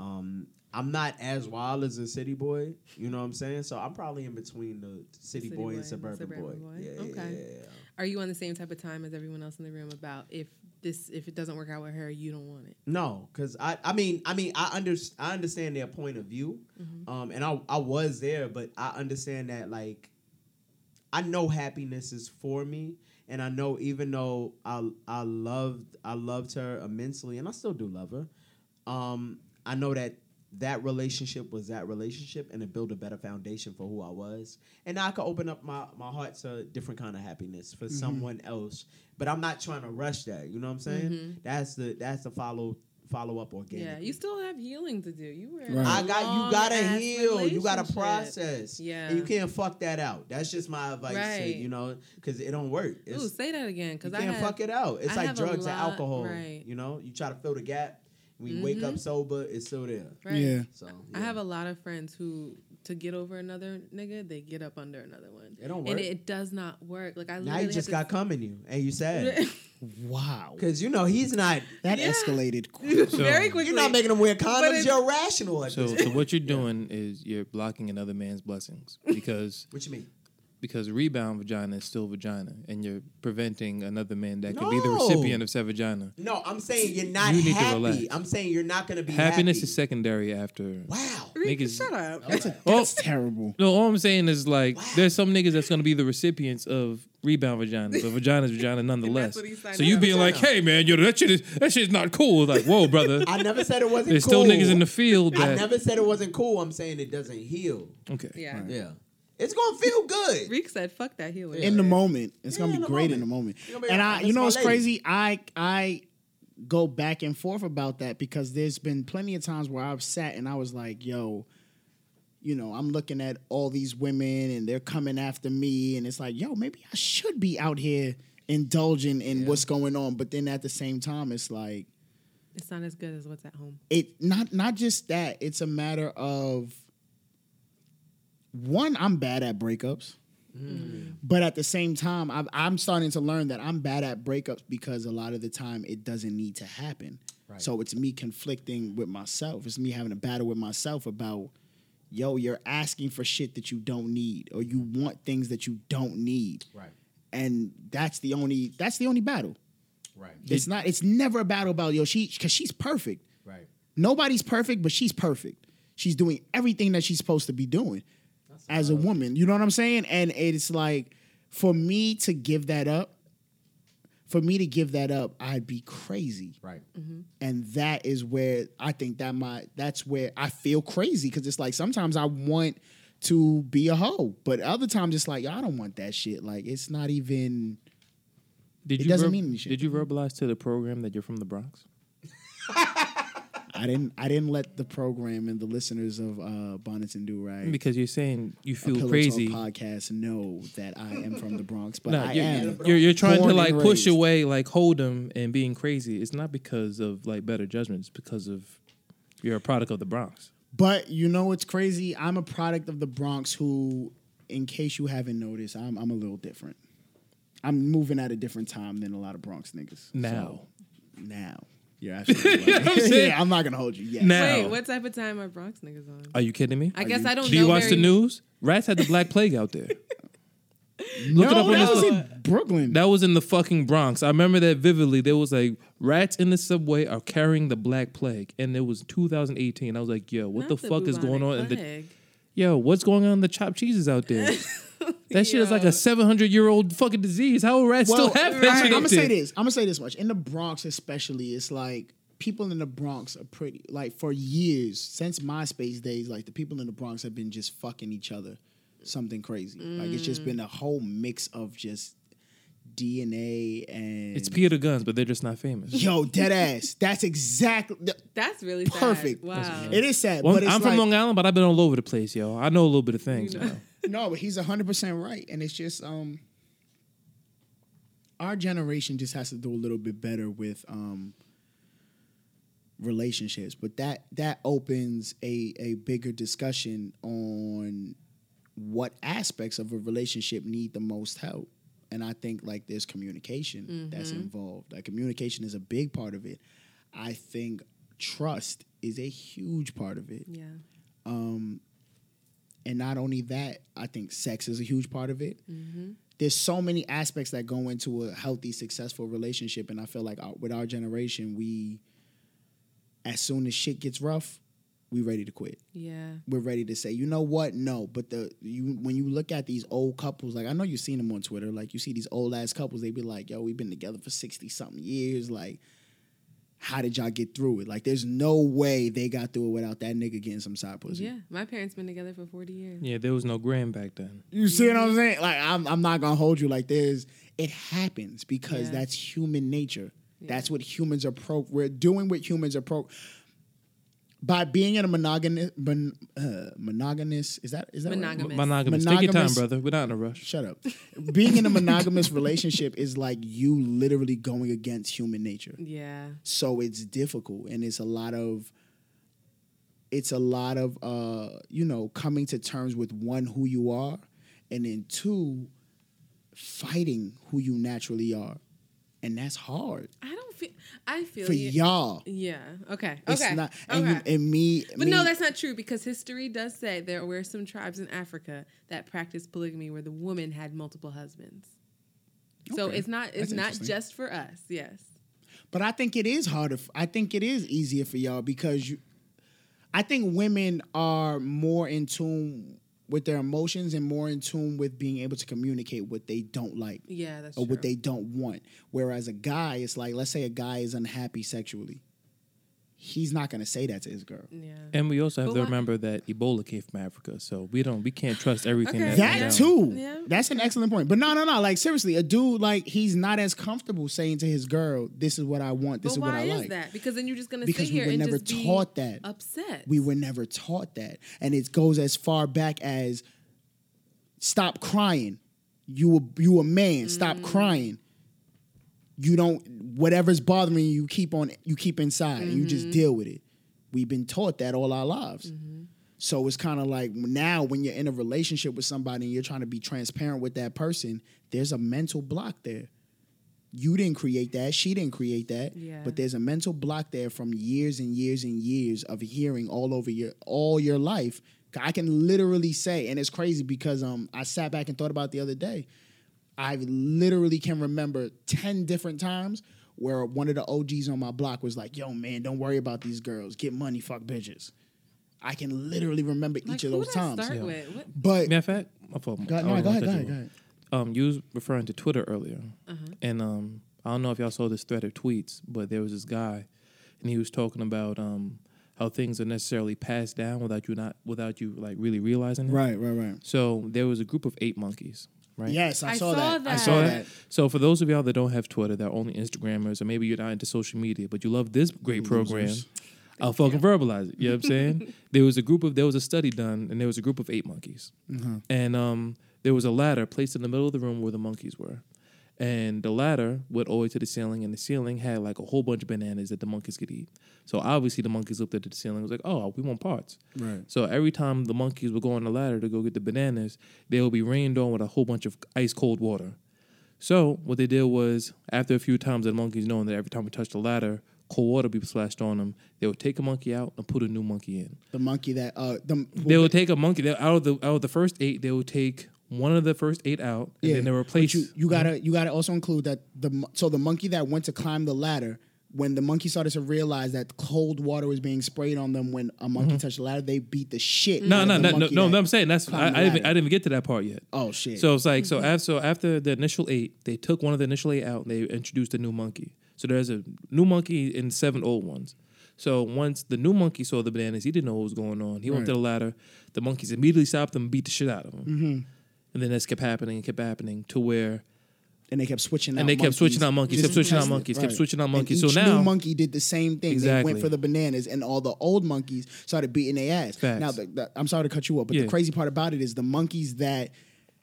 Um, I'm not as wild as a city boy. You know what I'm saying? So I'm probably in between the city, City boy boy and and suburban, suburban boy. boy. Yeah, Okay. yeah, yeah. Are you on the same type of time as everyone else in the room about if this if it doesn't work out with her, you don't want it? No, because I, I mean, I mean, I under, I understand their point of view, um, and I, I was there, but I understand that like, I know happiness is for me, and I know even though I, I loved, I loved her immensely, and I still do love her, um, I know that that relationship was that relationship, and it built a better foundation for who I was, and now I could open up my, my heart to a different kind of happiness for someone else, but I'm not trying to rush that. You know what I'm saying? That's the that's the follow follow up organic. Yeah, you still have healing to do. You were. in Right. a I got you. Gotta heal. You gotta process. Yeah. and you can't fuck that out. That's just my advice. To, you know, because it don't work. It's, Ooh, say that again, you I can't have, fuck it out. It's I like have a drugs and alcohol. right. You know, you try to fill the gap. When you wake up mm-hmm. sober, it's still there. Right. Yeah. So I have a lot of friends who, to get over another nigga, they get up under another one. It don't work. and work. it does not work. Like I Now literally you just have got cum in you, and you sad Wow. because you know he's not. That Yeah. escalated to quick. very quickly. You're not making him wear condoms. You're rational So, so what you're doing is you're blocking another man's blessings because What you mean? Because rebound vagina is still vagina, and you're preventing another man that could be the recipient of said vagina. No, I'm saying you're not You need to relax. happy. I'm saying you're not gonna be Happiness happy. is secondary after. wow. Niggas- shut up. That's, a, Well- that's terrible. No, all I'm saying is like there's some niggas that's gonna be the recipients of rebound vagina, but vagina's vagina nonetheless. what he So you up being like, hey man, yo, that shit is that shit's not cool. Like, whoa, brother. I never said it wasn't There's cool. still niggas in the field I never said it wasn't cool. I'm saying it doesn't heal. okay. Yeah. Yeah. It's gonna feel good. Reek said, "Fuck that healing." in the moment. It's Yeah, gonna be the great moment. in the moment. It's gonna be And like, I, oh, you know, my what's lady. crazy. I I go back and forth about that because there's been plenty of times where I've sat and I was like, yo. You know, I'm looking at all these women and they're coming after me, and it's like, yo, maybe I should be out here indulging in what's going on. But then at the same time, it's like, It's not as good as what's at home. it not not just that it's a matter of one i'm bad at breakups but at the same time I'm, I'm starting to learn that i'm bad at breakups because a lot of the time it doesn't need to happen Right. so it's me conflicting with myself it's me having a battle with myself about yo you're asking for shit that you don't need or you want things that you don't need Right. and that's the only that's the only battle Right. it's not it's never a battle about yo she because she's perfect Right. nobody's perfect, but she's perfect. She's doing everything that she's supposed to be doing as a woman. You know what I'm saying? And it's like for me to give that up, for me to give that up, I'd be crazy. Right. Mm-hmm. And that is where I think that my that's where I feel crazy because it's like sometimes I want to be a hoe, but other times it's like I don't want that shit. Like it's not even. Did It you doesn't mean any shit. Did you verbalize to the program that you're from the Bronx? I didn't. I didn't let the program and the listeners of uh, Bonnets and Durags Because you're saying you feel crazy. Podcast know that I am from the Bronx, but I you're, am. you're, you're trying to like push away like hold them and being crazy. It's not because of like better judgment. It's because of you're a product of the Bronx. But you know what's crazy? I'm a product of the Bronx. Who, in case you haven't noticed, I'm I'm a little different. I'm moving at a different time than a lot of Bronx niggas. Now. So, now. You're absolutely right. I'm saying? yeah, I'm not gonna hold you. Yes. Now. Wait, what type of time are Bronx niggas on? Are you kidding me? I guess I don't Do know. you watch very- the news? Rats had the Black Plague out there. No, Look it up on that this- was in Brooklyn. That was in the fucking Bronx. I remember that vividly. There was like rats in the subway are carrying the Black Plague, and it was 2018. I was like, yo, what Not the fuck is going on? bubonic in the plague. yo, what's going on in the chopped cheeses out there? that shit is like a 700 year old fucking disease. How will rats well, still have I'm, shit gonna say this. I'm gonna say this much. In the Bronx, especially, it's like people in the Bronx are pretty. Like for years since MySpace days, like the people in the Bronx have been just fucking each other, something crazy. Like it's just mm. been a whole mix of just DNA and It's Peter Gunz, but they're just not famous. Yo, dead ass. That's exactly. That's really sad. Perfect. Wow. It is sad, Well, but it's I'm from like- Long Island, but I've been all over the place, yo. I know a little bit of things. You know. No, but he's hundred percent right, and it's just um, our generation just has to do a little bit better with um relationships, but that that opens a a bigger discussion on what aspects of a relationship need the most help. And I think like there's communication that's involved. Like communication is a big part of it. I think trust is a huge part of it. Yeah. Um, and not only that, I think sex is a huge part of it. Mm-hmm. There's so many aspects that go into a healthy, successful relationship, and I feel like our, with our generation, we, as soon as shit gets rough, we ready to quit. Yeah. We're ready to say, you know what? No, but the you when you look at these old couples, like I know you've seen them on Twitter, like you see these old ass couples, they be like, yo, we've been together for sixty something years, like. How did y'all get through it? Like, there's no way they got through it without that nigga getting some side pussy. Yeah. My parents been together for 40 years. Yeah, there was no gram back then. You see what I'm saying? Like I'm I'm not gonna hold you like there's it happens because Yeah. that's human nature. Yeah. That's what humans are pro we're doing what humans are pro by being in a monogamous mon, uh, monogamous is that is that right? Monogamous. Monogamous. Take your time, brother. We're not in a rush. Shut up. being in a monogamous relationship is like you literally going against human nature. Yeah. So it's difficult and it's a lot of it's a lot of uh, you know, coming to terms with one who you are and then two fighting who you naturally are. And that's hard. I don't feel, I feel For you. y'all, Yeah. Okay. it's okay. not. And, you, and me, But me, no, that's not true because history does say there were some tribes in Africa that practiced polygamy where the woman had multiple husbands. So it's not it's That's not just for us. Yes. But I think it is harder. I think it is easier for y'all because you. I think women are more in tune with their emotions and more in tune with being able to communicate what they don't like Yeah, that's or true. what they don't want. Whereas a guy, it's like, let's say a guy is unhappy sexually. He's not gonna say that to his girl. yeah. And we also have But to why- remember that Ebola came from Africa, so we don't we can't trust everything. Okay. That, That too. Yeah. That's an excellent point. But no, no, no. Like seriously, a dude like he's not as comfortable saying to his girl, "This is what I want. This But is what why I is like." that? Because then you're just gonna Because sit we were and never taught that. upset. We were never taught that, and it goes as far back as stop crying. You a you a man. Stop Mm. crying. You don't whatever's bothering you, you keep on you keep inside and you Mm-hmm. just deal with it. We've been taught that all our lives. Mm-hmm. So it's kind of like now when you're in a relationship with somebody and you're trying to be transparent with that person, there's a mental block there. You didn't create that, she didn't create that, Yeah. but there's a mental block there from years and years and years of hearing all over your all your life. I can literally say, and it's crazy because um I sat back and thought about it the other day. I literally can remember 10 different times where one of the OGs on my block was like, yo, man, don't worry about these girls. Get money, fuck bitches. I can literally remember like, each of those times. Start Yeah. with? What? But Matter of fact, my fault. go, no, don't go ahead, go ahead, you go ahead. Um, you was referring to Twitter earlier, Uh-huh. and um, I don't know if y'all saw this thread of tweets, but there was this guy, and he was talking about um how things are necessarily passed down without you not without you like really realizing it. Right, right, right. So there was a group of eight monkeys, right? Yes, I, I saw, saw that. I saw that. so for those of y'all that don't have Twitter, that are only Instagrammers, or maybe you're not into social media, but you love this great program, I'll fucking verbalize it. You know what I'm saying? there was a group of there was a study done, and there was a group of eight monkeys, Mm-hmm. and um, there was a ladder placed in the middle of the room where the monkeys were, and the ladder went all the way to the ceiling, and the ceiling had like a whole bunch of bananas that the monkeys could eat. So obviously the monkeys looked at the ceiling, and was like, "Oh, we want parts." Right. So every time the monkeys would go on the ladder to go get the bananas, they would be rained on with a whole bunch of ice cold water. So what they did was, after a few times, the monkeys knowing that every time we touched the ladder, cold water would be splashed on them, they would take a monkey out and put a new monkey in. The monkey that uh the They would take a monkey they- out of the out of the first eight. They would take one of the first eight out, and then they but replace. you, you gotta you gotta also include that the so the monkey that went to climb the ladder when the monkey started to realize that cold water was being sprayed on them when a monkey touched the ladder, they beat the shit. Mm-hmm. no, out no, of the no, no, monkey no, I'm saying that's I, I, didn't. I didn't get to that part yet. Oh shit! So it's like so after so after the initial eight, they took one of the initial eight out and they introduced a new monkey. So there's a new monkey and seven old ones. So once the new monkey saw the bananas, he didn't know what was going on. He went to the ladder. The monkeys immediately stopped him and beat the shit out of him. Mm-hmm. And then this kept happening and kept happening to where and they kept switching out And they kept switching out monkeys, kept switching out monkeys, kept switching out monkeys. So each now- new monkey did the same thing. They Exactly. went for the bananas, and all the old monkeys started beating their ass. Facts. Now, the, the, I'm sorry to cut you off, but Yeah. the crazy part about it is the monkeys that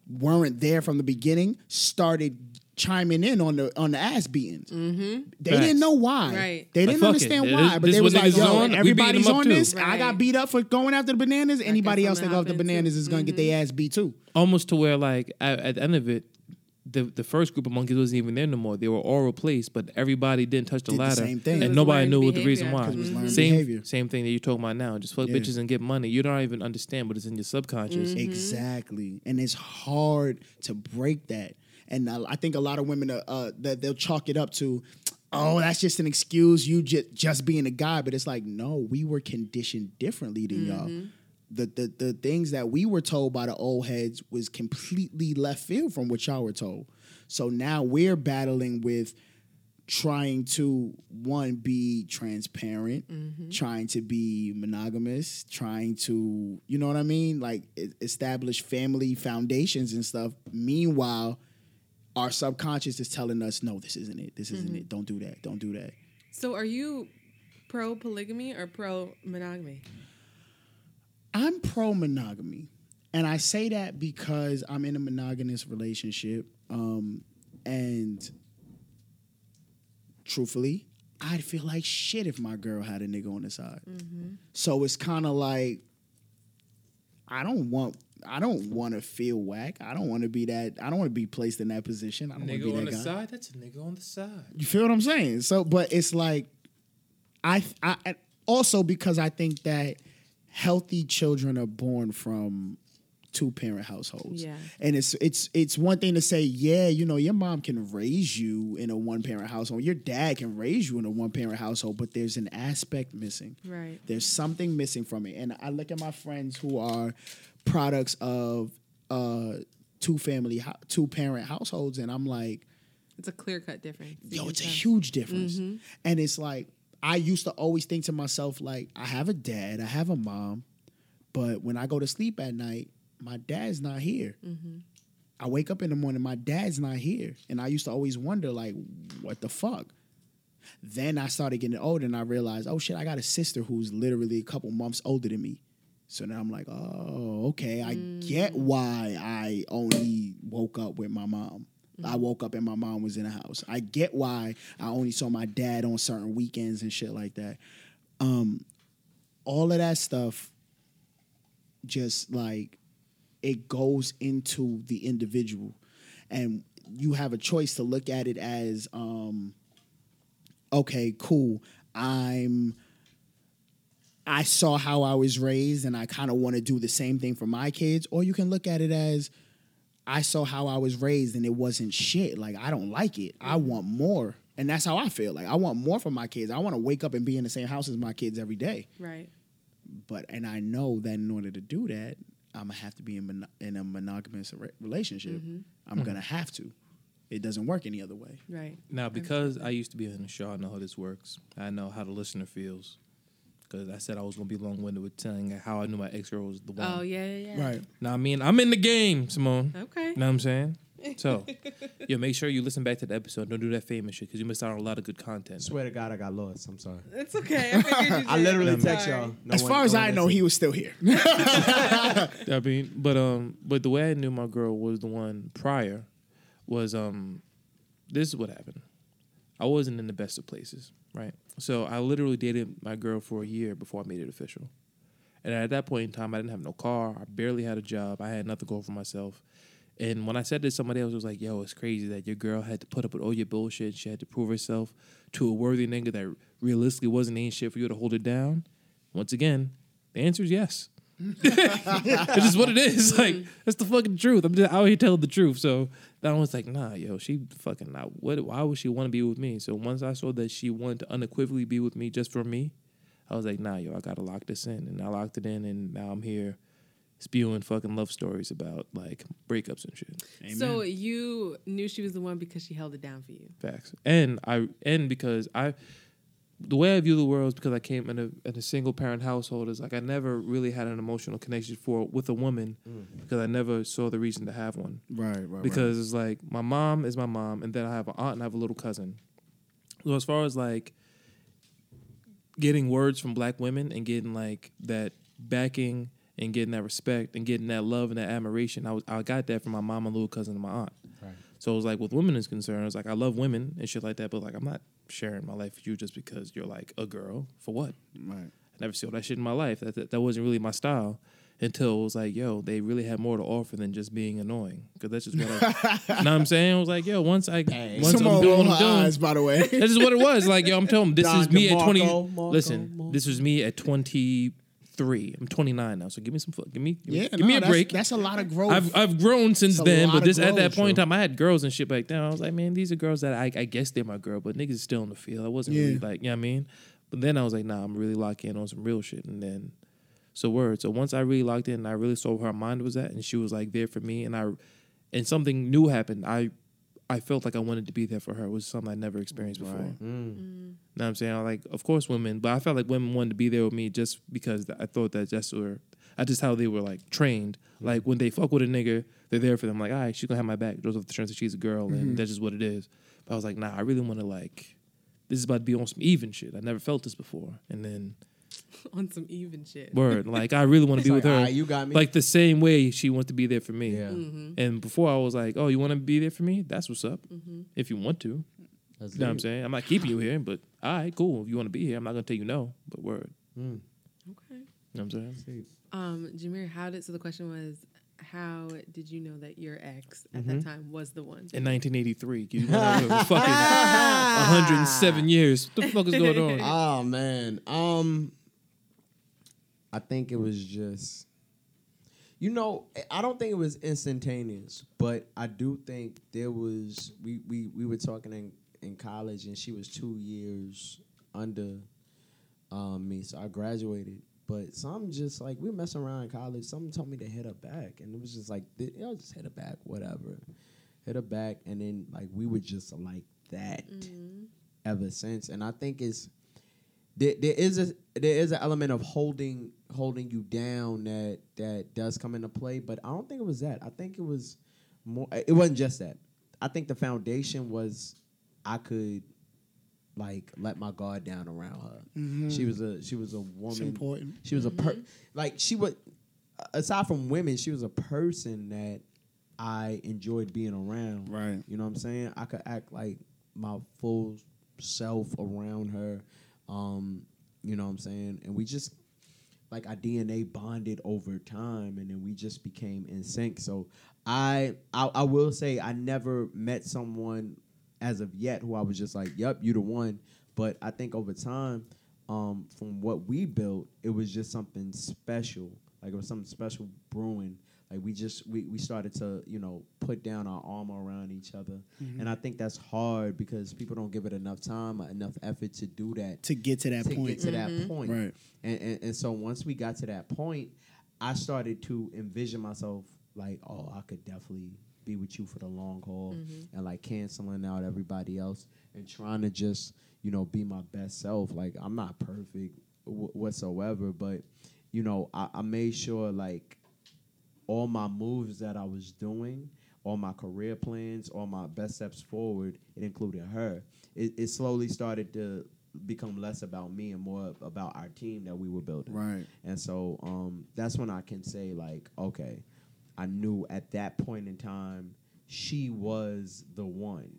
weren't there from the beginning started chiming in on the on the ass beatings. Mm-hmm. They Facts. didn't know why. Right. They didn't fuck it. understand This- why, but this they was like, niggas "Yo, on, everybody's on too." this. I got beat up for going after the bananas. Anybody else that gonna go after hop in bananas too. is gonna get their ass beat too." almost to where like at, at the end of it, the the first group of monkeys wasn't even there no more. They were all replaced, but everybody didn't touch the Did the same thing. And nobody learned knew what the behavior. reason why. 'Cause it was Same behavior. same thing that you're talking about now. Just fuck Yeah. bitches and get money. You don't even understand, but it's in your subconscious. Mm-hmm. Exactly, and it's hard to break that. And I think a lot of women uh, uh, that they'll chalk it up to, oh, that's just an excuse. You just just being a guy, but it's like, no, we were conditioned differently than y'all. The, the the things that we were told by the old heads was completely left field from what y'all were told. So now we're battling with trying to one be transparent trying to be monogamous trying to you know what i mean like establish family foundations and stuff meanwhile our subconscious is telling us no this isn't it. This isn't it. Don't do that. Don't do that. So are you pro polygamy or pro monogamy? i'm pro monogamy and i say that because i'm in a monogamous relationship um, and truthfully i'd feel like shit if my girl had a nigga on the side. So it's kind of like i don't want I don't want to feel whack. I don't want to be that. I don't want to be placed in that position. I don't want to be Nigga that on the guy. side, that's a nigga on the side. You feel what I'm saying? So, but it's like, I, I also because I think that healthy children are born from two parent households. Yeah. And it's it's it's one thing to say, yeah, you know, your mom can raise you in a one parent household. Your dad can raise you in a one parent household, but there's an aspect missing. Right. There's something missing from it. And I look at my friends who are products of uh two family two parent households and I'm like It's a clear cut difference. Yo, it's a huge difference. And it's like I used to always think to myself, like, I have a dad, I have a mom, but when I go to sleep at night, my dad's not here. I wake up in the morning, my dad's not here. And I used to always wonder, like, what the fuck? Then I started getting older and I realized, oh shit, I got a sister who's literally a couple months older than me. So now I'm like, oh, okay, I get why I only woke up with my mom. I woke up and my mom was in the house. I get why I only saw my dad on certain weekends and shit like that. Um, all of that stuff just like it goes into the individual and you have a choice to look at it as um okay cool i'm i saw how i was raised and i kind of want to do the same thing for my kids or you can look at it as i saw how i was raised and it wasn't shit like i don't like it i mm. want more and that's how i feel like i want more for my kids i want to wake up and be in the same house as my kids every day Right. but and I know that in order to do that, I'm gonna have to be in, mon- in a monogamous re- relationship. Mm-hmm. I'm gonna mm. have to. It doesn't work any other way. Right. Now, because I used to be in the show, I know how this works. I know how the listener feels. Because I said I was going to be long winded with telling how I knew my ex girl was the one. Oh yeah, yeah, yeah. Right. Now, I mean, I'm in the game, Simone. Okay. You know what I'm saying? So, yeah, make sure you listen back to the episode. Don't do that famous shit because you missed out on a lot of good content. Swear to God, I got lost. I'm sorry. It's okay. I, I literally text sorry. y'all. No as one- far as no I know, he was still here. I mean, but um, but the way I knew my girl was the one prior was um, this is what happened. I wasn't in the best of places, right? So I literally dated my girl for a year before I made it official. And at that point in time, I didn't have no car. I barely had a job. I had nothing going for myself. And when I said to somebody else, it was like, yo, it's crazy that your girl had to put up with all your bullshit. She had to prove herself to a worthy nigga that realistically wasn't ain't shit for you to hold it down. Once again, the answer is yes. It's just what it is. Like that's the fucking truth. I'm just out here telling the truth. So that was like, nah, yo, she fucking not. What? Why would she want to be with me? So once I saw that she wanted to unequivocally be with me just for me, I was like, nah, yo, I gotta lock this in, and I locked it in, and now I'm here spewing fucking love stories about like breakups and shit. So you knew she was the one because she held it down for you. Facts. And I and because I the way I view the world is because I came in a in a single parent household is like I never really had an emotional connection for with a woman mm. because I never saw the reason to have one. right, right. Because it's like my mom is my mom and then I have an aunt and I have a little cousin. So as far as like getting words from black women and getting like that backing and getting that respect and getting that love and that admiration, I was I got that from my mom and little cousin and my aunt. Right. So it was like with women is concerned, it's like I love women and shit like that, but like I'm not sharing my life with you just because you're like a girl. For what? right. I never saw that shit in my life. That, that that wasn't really my style until it was like, yo, they really had more to offer than just being annoying. Because that's just what I. know what I'm saying? I was like, yo, once I once Some I'm doing what I'm doing, eyes, by the way. that's just what it was. Like, yo, I'm telling them, this Don is me at 20. Marco, listen, Marco. this was me at 23. I'm 29 now, so give me some. Give me, give me, yeah, give no, me a that's, break. That's a lot of growth. I've I've grown since then, but this at that growth, point in time, I had girls and shit back then. I was like, man, these are girls that I, I guess they're my girl, but niggas still in the field. I wasn't really like, you know what I mean? But then I was like, nah, I'm really locked in on some real shit. And then, so word. So once I really locked in, and I really saw where her mind was at, and she was like there for me, and I, and something new happened. I, I felt like I wanted to be there for her. It was something I never experienced before. Mm. mm. Know what I'm saying? Like, of course, women, but I felt like women wanted to be there with me just because I thought that that's where, I just how they were like trained. Mm. Like when they fuck with a nigga, they're there for them. Like, all right, she's gonna have my back. Those are the terms that she's a girl, and mm-hmm. that's just what it is. But I was like, nah, I really want to like, this is about to be on some even shit. I never felt this before. And then on some even shit. word, like I really want to It's be with her, "Ah, you got me." like the same way she wants to be there for me. Yeah. Mm-hmm. And before I was like, oh, you want to be there for me? That's what's up. Mm-hmm. If you want to. That's You know what I'm saying? I'm not keeping you here, but all right, cool. If you want to be here, I'm not gonna tell you no. But word. Mm. Okay. You know what I'm saying? Um, Jameer, how did so the question was how did you know that your ex at Mm-hmm. that time was the one? In 1983, you know, fucking 107 years. What the fuck is going on? Oh man. Um I think it was just you know, I don't think it was instantaneous, but I do think there was we we, we were talking in, in college and she was two years under um, me. So I graduated. But some just like we were messing around in college. Someone told me to hit her back, and it was just like, know, just hit her back, whatever. Hit her back, and then like we were just like that ever since. And I think it's there, there is a there is an element of holding holding you down that that does come into play, but I don't think it was that. I think it was more. It wasn't just that. I think the foundation was I could like let my guard down around her. Mm-hmm. She was a she was a woman. important. She was a per mm-hmm. like she was aside from women, she was a person that I enjoyed being around. Right. You know what I'm saying? I could act like my full self around her. Um, you know what I'm saying? And we just like our DNA bonded over time and then we just became in sync. So I I, I will say I never met someone as of yet who I was just like, Yep, you the one. But I think over time, um, from what we built, it was just something special. Like it was something special brewing. Like we just we, we started to, you know, put down our armor around each other. Mm-hmm. And I think that's hard because people don't give it enough time, enough effort to do that to get to that to point. get to that mm-hmm. point. Right. And, and and so once we got to that point, I started to envision myself like, oh, I could definitely be with you for the long haul, mm-hmm. and like canceling out everybody else and trying to just you know be my best self. Like I'm not perfect w- whatsoever, but you know I, I made sure like all my moves that I was doing, all my career plans, all my best steps forward, it included her. It, it slowly started to become less about me and more about our team that we were building. Right. And so um, that's when I can say like, okay, I knew at that point in time she was the one.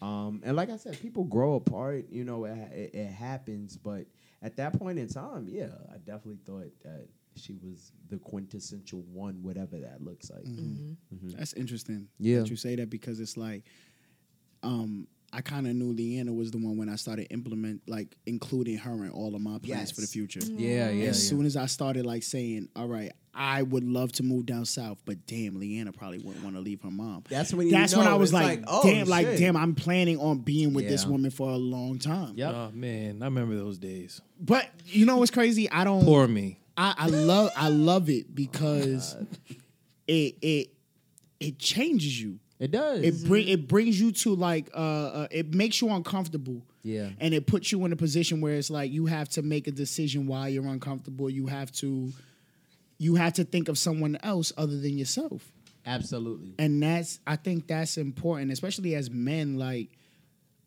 Um, and like I said, people grow apart. You know, it, it, it happens. But at that point in time, yeah, I definitely thought that she was the quintessential one, whatever that looks like. Mm-hmm. Mm-hmm. Mm-hmm. That's interesting. Yeah. That you say that because it's like, um, I kind of knew Leanna was the one when I started implement like including her in all of my plans for the future. Yeah, yeah. as soon as I started like saying, "All right, I would love to move down south, but damn, Leanna probably wouldn't want to leave her mom." That's when you That's when I was like, like, oh, "Damn, like damn, I'm planning on being with this woman for a long time." Yeah, Oh man, I remember those days. But you know what's crazy? I don't. Poor me. I, I love I love it because it it it changes you. It does. It bring it brings you to like uh, uh it makes you uncomfortable. Yeah. And it puts you in a position where it's like you have to make a decision why you're uncomfortable. You have to you have to think of someone else other than yourself. Absolutely. And that's I think that's important, especially as men like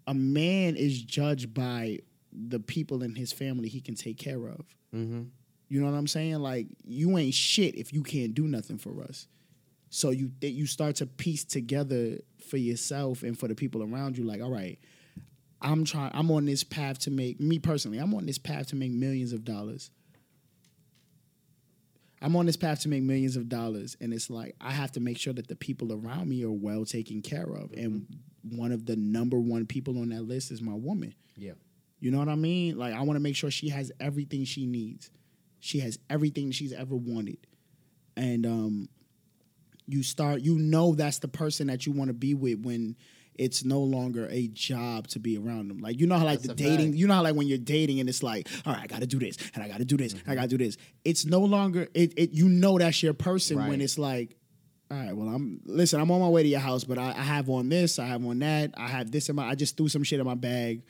a man is judged by the people in his family he can take care of. Mm-hmm. You know what I'm saying? Like you ain't shit if you can't do nothing for us. So you that you start to piece together for yourself and for the people around you. Like, all right, I'm trying. I'm on this path to make me personally. I'm on this path to make millions of dollars. I'm on this path to make millions of dollars, and it's like I have to make sure that the people around me are well taken care of. And mm-hmm. one of the number one people on that list is my woman. Yeah. You know what I mean? Like I want to make sure she has everything she needs. She has everything she's ever wanted. And um you start you know that's the person that you want to be with when it's no longer a job to be around them. Like you know how like That's the dating, fact. you know how like when you're dating and it's like, all right, I got to do this and I got to do this, and I got to do this. It's no longer it, it. You know that's your person when it's like, all right, well I'm listen, I'm on my way to your house, but I, I have on this, I have on that, I have this in my, I just threw some shit in my bag.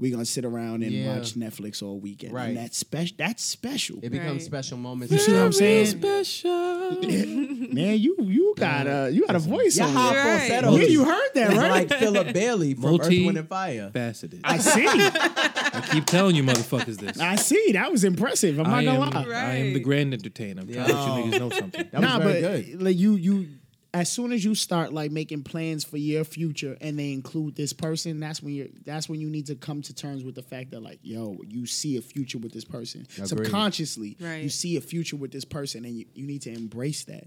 We gonna sit around and Yeah. watch Netflix all weekend. Right. And that's special. That's special. It becomes Right. special moments. You see what I'm saying? Special. Man, you you got a you got a voice Yeah, on high you. Right. falsetto. Yeah, you heard that, right? like Philip Bailey from Earth, Wind, and Fire. Faceted. I see. I keep telling you, motherfuckers, this. I see. That was impressive. I'm I not am, gonna lie. I am the grand entertainer. I'm trying to let you niggas know something. That was nah, very but good. like you you as soon as you start like making plans for your future and they include this person, that's when you're that's when you need to come to terms with the fact that like, yo, you see a future with this person. Agreed. Subconsciously, Right. you see a future with this person and you, you need to embrace that.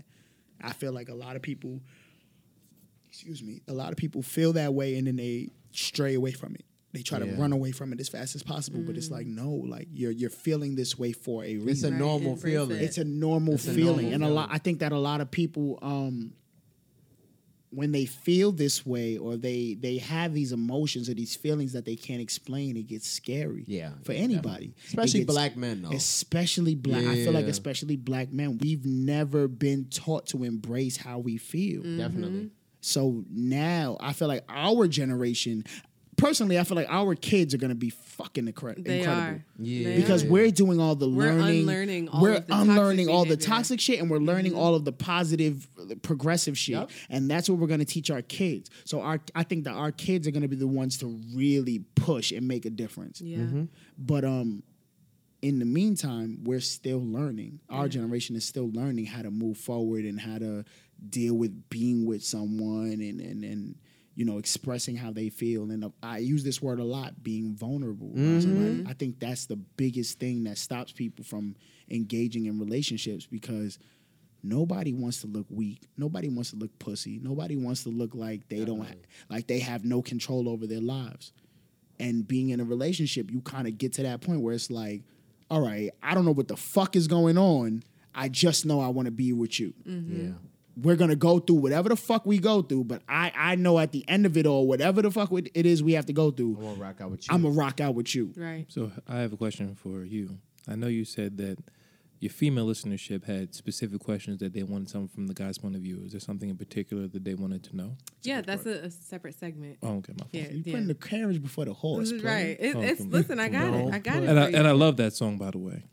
I feel like a lot of people, excuse me, a lot of people feel that way and then they stray away from it. They try to run away from it as fast as possible, but it's like no, like you're you're feeling this way for a reason It's a normal embrace feeling. it's a normal It's a feeling normal and a lot i think that a lot of people um when they feel this way or they they have these emotions or these feelings that they can't explain it gets scary Yeah, for anybody definitely. Especially gets- black men, though. especially black i feel like especially black men we've never been taught to embrace how we feel Definitely. Mm-hmm. so now i feel like our generation personally i feel like our kids are going to be fucking incre- They incredible are. Yeah. They because are. we're doing all the We're learning. unlearning all we're of the toxic unlearning all the behavior. Mm-hmm. toxic shit, and we're learning all of the positive, uh, progressive shit. Yep. And that's what we're going to teach our kids. So our, I think that our kids are going to be the ones to really push and make a difference. Yeah. But um, in the meantime, we're still learning. Our generation is still learning how to move forward and how to deal with being with someone and and and you know expressing how they feel. And uh, I use this word a lot, being vulnerable. somebody. I think that's the biggest thing that stops people from engaging in relationships because. Nobody wants to look weak. Nobody wants to look pussy. Nobody wants to look like they don't ha- like they have no control over their lives and being in a relationship, you kind of get to that point where it's like, all right, I don't know what the fuck is going on. I just know I want to be with you. Mm-hmm. Yeah. We're gonna go through whatever the fuck we go through, but I I know at the end of it all, whatever the fuck it is we have to go through, I won't rock out with you. I'm gonna rock out with you. Right. So I have a question for you. I know you said that your female listenership had specific questions that they wanted something from the guy's point of view. Is there something in particular that they wanted to know? Yeah, that's a, a separate segment. Oh, okay, my fault. Yeah, You yeah. putting the carriage before the horse. This is player. right. It, Oh, it's listen. I oh, got No, it. I got it. And I, you. and I love that song, by the way.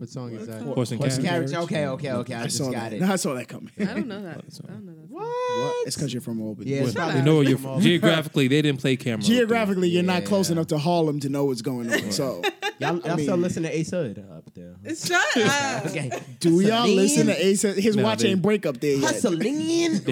What song is that? Horse and Horse and Carriage. Carriage. Okay, okay, okay. I, I just saw got that. it. No, I saw that coming. I don't know that. I don't know that. song. What? It's because you're from Albany. Yeah, it's Well, probably you know you're from from. geographically. They didn't play Cam'ron. Geographically, you're not close enough to Harlem to know what's going on. So, Y'all, y'all I mean- still listen to Ace Hood up there? It's shut up. Okay. do y'all Celine? listen to Ace? His No, watch they- ain't break up there yet. Hustling. They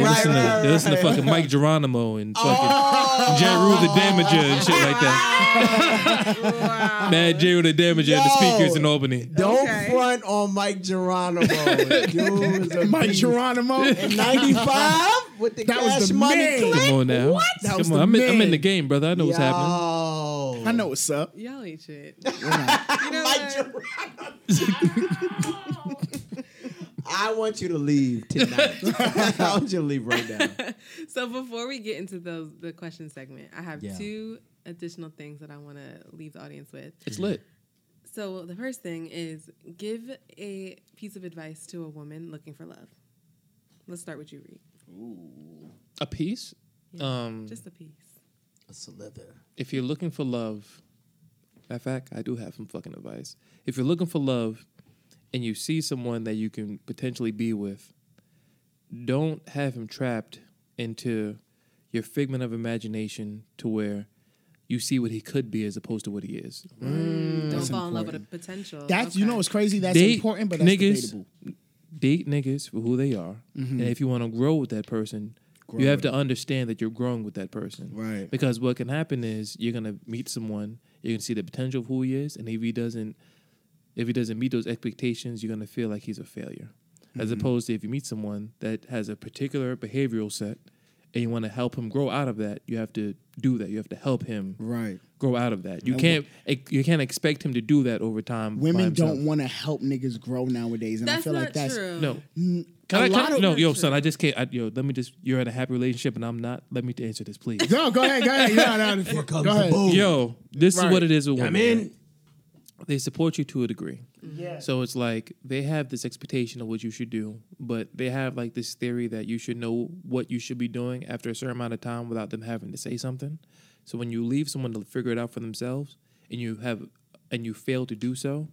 listen, to, they listen to fucking Mic Geronimo and fucking Oh. J. Rule the Damager and shit like that. Mad J. Rule the Damager and the speakers in Albany. Don't Okay. Front on Mic Geronimo. Dude Mike beast. Geronimo. in '95 with the That was the Money man. clip. Come on now. That Come was on. the I'm, in, I'm in the game, brother. I know what's happening. Yo. I know what's up. Y'all ain't shit. We're. You know Mike? Geronimo. I want you to leave tonight. I want you to leave right now. So before we get into those the question segment, I have Yeah. two additional things that I want to leave the audience with. It's lit. So the first thing is give a piece of advice to a woman looking for love. Let's start with you, Reed. Ooh. A piece. Um, Just a piece. A slither. if you're looking for love, in fact, I do have some fucking advice. If you're looking for love and you see someone that you can potentially be with, don't have him trapped into your figment of imagination to where you see what he could be as opposed to what he is. Don't That's fall in love with a potential. That's you know what's crazy. That's Date important, but that's niggas. debatable. Date niggas for who they are, and if you want to grow with that person, Grow you have with to understand that you're growing with that person. Right. Because what can happen is you're gonna meet someone, you can see the potential of who he is, and if he doesn't, if he doesn't meet those expectations, you're gonna feel like he's a failure. As Mm-hmm. opposed to if you meet someone that has a particular behavioral set, and you want to help him grow out of that, you have to do that. You have to help him Right. grow out of that. You And can't you can't expect him to do that over time. Women don't want to help niggas grow nowadays, and That's I feel not like that's true. No. Can a I, lot can, of no, yo, True. son, I just can't. I, yo, let me just. You're in a happy relationship and I'm not. Let me answer this, please. No, go ahead, go ahead. No, no, Here comes go the ahead. boom. Yo, this Right. is what it is with I'm women. in. right? They support you to a degree. Yeah. So it's like they have this expectation of what you should do, but they have like this theory that you should know what you should be doing after a certain amount of time without them having to say something. So when you leave someone to figure it out for themselves and you have and you fail to do so,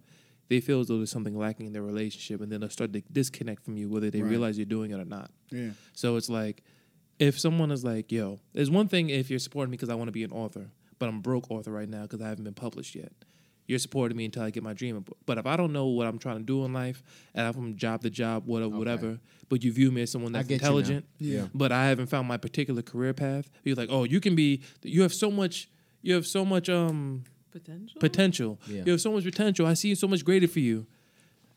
they feel as though there's something lacking in their relationship and then they'll start to disconnect from you whether they Right. realize you're doing it or not. Yeah. So it's like, if someone is like, yo, there's one thing if you're supporting me because I want to be an author, but I'm a broke author right now because I haven't been published yet. You're supporting me until I get my dream. But if I don't know what I'm trying to do in life, and I'm from job to job, whatever, whatever, but you view me as someone that's get you now. intelligent, Yeah. but I haven't found my particular career path, you're like, oh, you can be, you have so much, you have so much um Potential. potential. Yeah. You have so much potential. I see so much greater for you.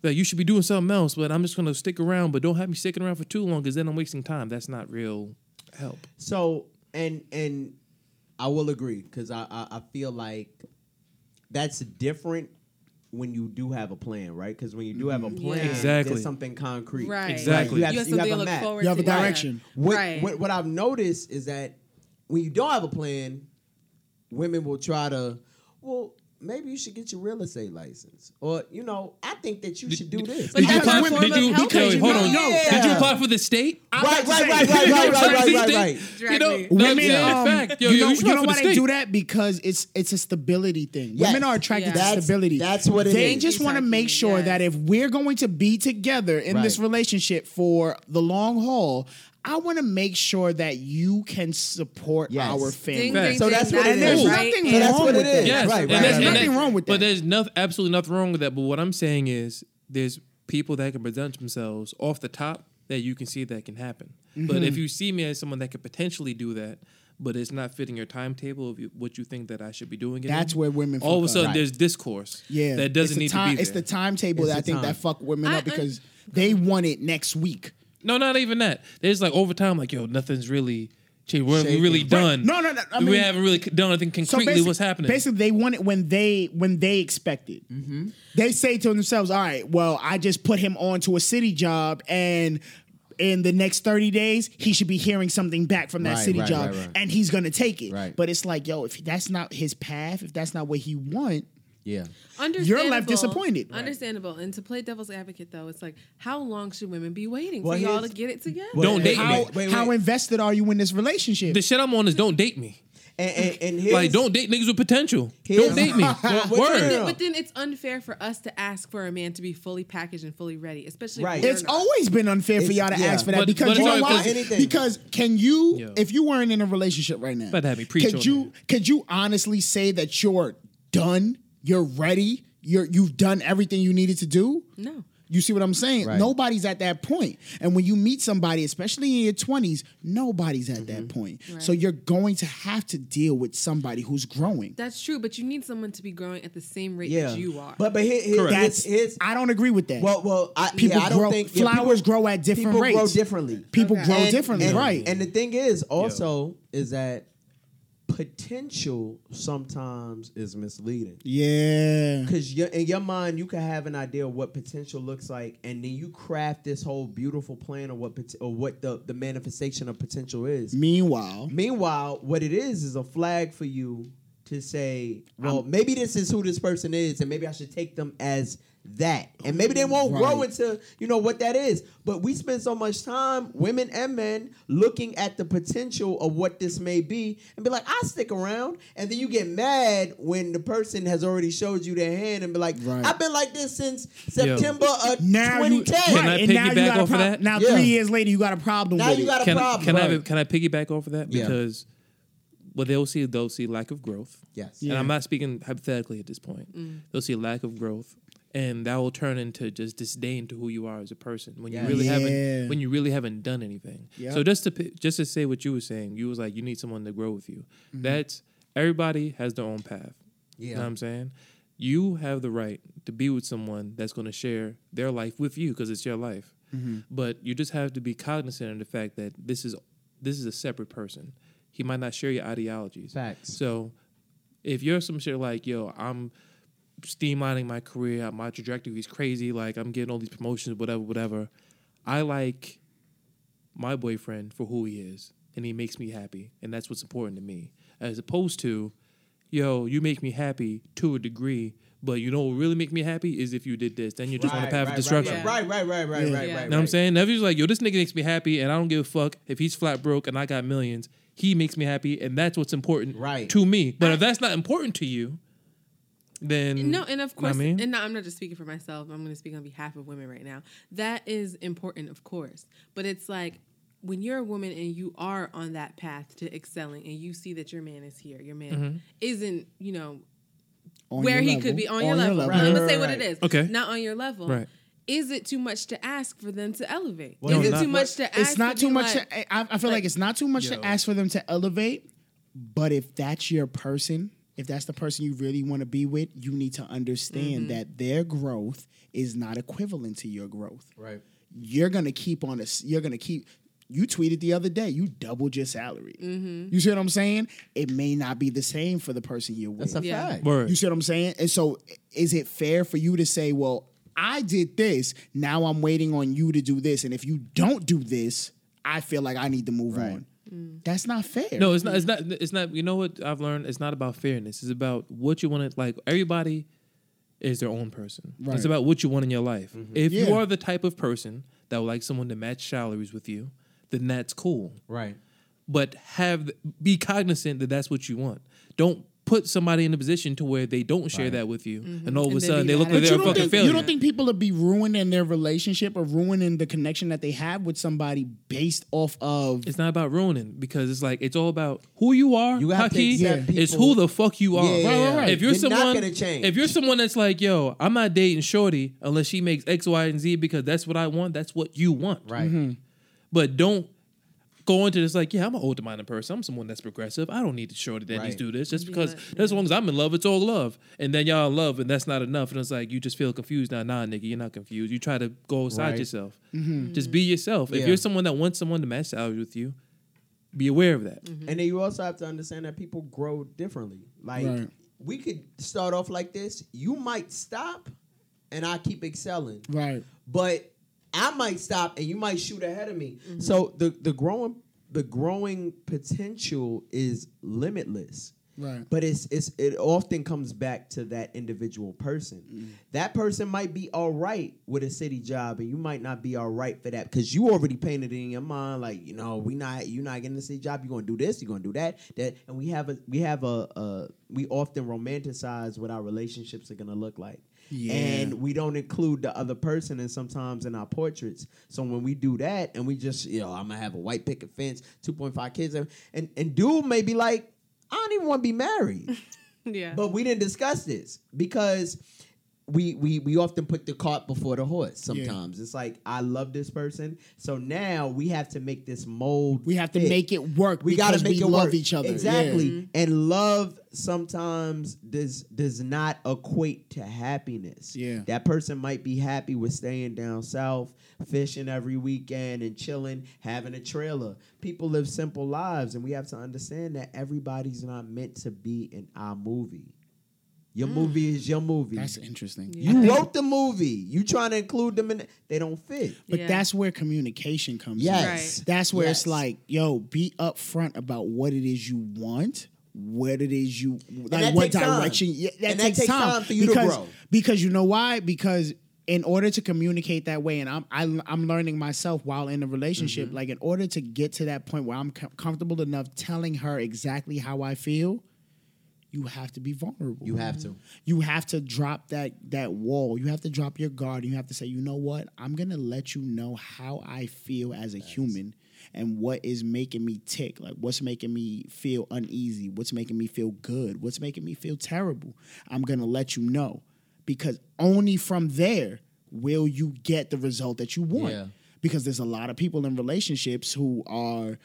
That you should be doing something else, but I'm just gonna stick around. But don't have me sticking around for too long, because then I'm wasting time. That's not real help. So and and I will agree because I, I I feel like that's different when you do have a plan, right? Because when you do have a mm-hmm. plan, Yeah. Exactly. there's something concrete. Right. Exactly. You have, You have you have a look map. forward You have a to. Yeah. direction. What, Right. what what I've noticed is that when you don't have a plan, women will try to, well, maybe you should get your real estate license, or you know, I think that you should do this. But Did you apply for? form Did of you? help. Yo, hold on. know- Did you apply for the state? I'm right, right, right, right, right, right, right, right, right. You know. Women, Women, yeah, um, fact. Yo, you yo, know, you should know why the they do that? Because it's it's a stability thing. Yes. Women are attracted Yeah. to stability. that's what it they is. just want to make sure yes. that if we're going to be together in this relationship for the long haul, I want to make sure that you can support Yes. our family. Fact. ding, So ding, that's what it And there's is. right? nothing And- So wrong with it Yes, Right, and right, that's- right. Nothing wrong with that. But there's nothing, absolutely nothing wrong with that. But what I'm saying is, there's people that can present themselves off the top that you can see that can happen. But Mm-hmm. if you see me as someone that could potentially do that, but it's not fitting your timetable of what you think that I should be doing, it That's in, where women all of a sudden Right. there's discourse. Yeah, that doesn't need time, to be There. It's the timetable It's that I think time. that fuck women I- up because they want it next week. No, not even that. There's like over time, like yo, nothing's really. changed. We're Shaking. really Right. done. No, no, no, I we haven't really done anything concretely. basi- what's happening? Basically, they want it when they when they expect it. Mm-hmm. They say to themselves, "All right, well, I just put him onto a city job, and in the next thirty days, he should be hearing something back from that Right, city right, job, right, right. and he's gonna take it." Right. But it's like, yo, if that's not his path, if that's not what he want, Yeah. Understandable. You're left disappointed. Right. Understandable. And to play devil's advocate, though, it's like, how long should women be waiting Well, for y'all to here's- get it together? Don't date how me. wait, how invested are you in this relationship? the shit I'm on is don't date me. And, and, and here's, Like, don't date niggas with potential. Here's- Don't date me. Word. no, no. But then it's unfair for us to ask for a man to be fully packaged and fully ready, especially Right. if we're It's not. always been unfair for It's- y'all to yeah. ask for that But- because but you it's know not- why? it's anything. Because can you, Yo. if you weren't in a relationship right now, Better have me preach could on you could you honestly say that you're done, you're ready, you're you've done everything you needed to do? No. You see what I'm saying? Right. Nobody's at that point. And when you meet somebody, especially in your 20s, nobody's at Mm-hmm. that point. Right. So you're going to have to deal with somebody who's growing. That's true, but you need someone to be growing at the same rate yeah. as you are. But but here, here, That's here's, I don't agree with that. well well I, People yeah, I don't grow- think yeah, flowers people- grow at different people grow differently. People Okay. grow And- differently, and- right? And the thing is also is that potential sometimes is misleading. yeah. Because in your mind, you can have an idea of what potential looks like, and then you craft this whole beautiful plan of what pot- or what the, the manifestation of potential is. Meanwhile, Meanwhile, what it is is a flag for you to say, well, maybe this is who this person is, and maybe I should take them as that. And maybe they won't grow Right. into, you know, what that is. But we spend so much time, women and men, looking at the potential of what this may be and be like, I'll stick around. And then you get mad when the person has already showed you their hand and be like, Right. I've been like this since September of now you, 2010. Can I right, and now you piggyback got a off of prob- that? Now Yeah. three years later, you got a problem Now with you it. got a can, problem. can I can I piggyback off of that Yeah. because what they'll see they'll see lack of growth. Yes. And I'm not speaking hypothetically at this point. Mm. They'll see lack of growth, and that will turn into just disdain to who you are as a person when Yeah. you really Yeah. haven't when you really haven't done anything. Yep. So just to just to say what you were saying, you was like you need someone to grow with you. Mm-hmm. That's everybody has their own path. You know Yeah. what I'm saying? You have the right to be with someone that's going to share their life with you because it's your life. Mm-hmm. But you just have to be cognizant of the fact that this is this is a separate person. He might not share your ideologies. Facts. So if you're some shit like, yo, I'm streamlining my career, my trajectory is crazy, like I'm getting all these promotions, whatever, whatever. I like my boyfriend for who he is, and he makes me happy, and that's what's important to me. As opposed to, yo, you make me happy to a degree, but you know what really make me happy is if you did this, then you're just on a path right, of destruction. Right, right, right, right, right, Yeah. right, Yeah. right. You know what I'm saying? Now, if he's like, yo, this nigga makes me happy and I don't give a fuck if he's flat broke and I got millions, he makes me happy and that's what's important Right. to me. But if that's not important to you, then No, and of course, I mean? and no, I'm not just speaking for myself. I'm going to speak on behalf of women right now. That is important, of course, but it's like when you're a woman and you are on that path to excelling, and you see that your man is here, your man Mm-hmm. isn't, you know, On where he level. could be on, your level. level. I'm gonna say what it is Okay. not on your level. Right. Is it too much to ask for them to elevate? Well, is no, it not- too much to ask? It's not to too much. like- to, I, I feel like, like- it's not too much Yo. to ask for them to elevate. But if that's your person if that's the person you really want to be with, you need to understand mm-hmm. that their growth is not equivalent to your growth. Right. You're gonna keep on a. s- You're gonna keep. You tweeted the other day. You doubled your salary. Mm-hmm. You see what I'm saying? It may not be the same for the person you're with. That's a Yeah. fact. Word. You see what I'm saying? And so, is it fair for you to say, well, I did this, now I'm waiting on you to do this, and if you don't do this, I feel like I need to move Right. on. Mm. That's not fair. No, it's not. It's not. It's not. You know what I've learned? It's not about fairness. It's about what you want to like. Everybody is their own person. Right. It's about what you want in your life. Mm-hmm. If you are the type of person that would like someone to match salaries with you, then that's cool. Right. But have be cognizant that that's what you want. Don't put somebody in a position to where they don't share Right. that with you, and all of a And then sudden be they look like they're you a don't, fucking think, failure. you don't think people would be ruining their relationship or ruining the connection that they have with somebody based off of It's not about ruining because it's like it's all about who you are. You have to Haki. accept It's who the fuck you are. Yeah, yeah, yeah. If you're, You're someone, gonna change. if you're someone that's like, yo, I'm not dating Shorty unless she makes X, Y, and Z because that's what I want. That's what you want. Right. Mm-hmm. But don't go into this like, yeah, I'm an older minded person. I'm someone that's progressive. I don't need to show that needs Right. to do this just because but- as long as I'm in love, it's all love. And then y'all in love, and that's not enough. And it's like you just feel confused. Now, nah, nigga, you're not confused. You try to go outside Right. yourself. Mm-hmm. Just be yourself. If you're someone that wants someone to match salaries with you, be aware of that. Mm-hmm. And then you also have to understand that people grow differently. Like Right. we could start off like this. You might stop, and I keep excelling. right. But I might stop, and you might shoot ahead of me. Mm-hmm. So the the growing the growing potential is limitless. Right. But it's it's it often comes back to that individual person. Mm. That person might be all right with a city job, and you might not be all right for that because you already painted it in your mind, like you know, we not you not getting a city job. You're gonna do this. You're gonna do that. That, and we have a we have a, a we often romanticize what our relationships are gonna look like. Yeah. And we don't include the other person and sometimes in our portraits. So when we do that and we just, you know, I'm gonna have a white picket fence, 2.5 kids, and and dude may be like, I don't even want to be married. Yeah. But we didn't discuss this because we we we often put the cart before the horse. Sometimes it's like I love this person, so now we have to make this mold. We have to fit. make it work We gotta make we it love work. each other. exactly. Yeah. Mm-hmm. And love sometimes does does not equate to happiness. Yeah. that person might be happy with staying down south, fishing every weekend and chilling, having a trailer. People live simple lives, and we have to understand that everybody's not meant to be in our movie. Your movie is your movie. That's interesting. Yeah. you wrote the movie. You trying to include them in it. They don't fit. But Yeah. that's where communication comes in. Yes. Right. That's where it's like, yo, be upfront about what it is you want, what it is you like, what takes time. direction. Yeah, that, And that takes, takes time. time for you to because, grow. Because you know why? Because in order to communicate that way, and I'm I, I'm learning myself while in a relationship, Mm-hmm. like in order to get to that point where I'm com- comfortable enough telling her exactly how I feel, you have to be vulnerable. You have to. you have to drop that that wall. You have to drop your guard. You have to say, you know what? I'm gonna let you know how I feel as a human and what is making me tick. Like what's making me feel uneasy, what's making me feel good, what's making me feel terrible. I'm gonna let you know. Because only from there will you get the result that you want. Yeah. Because there's a lot of people in relationships who are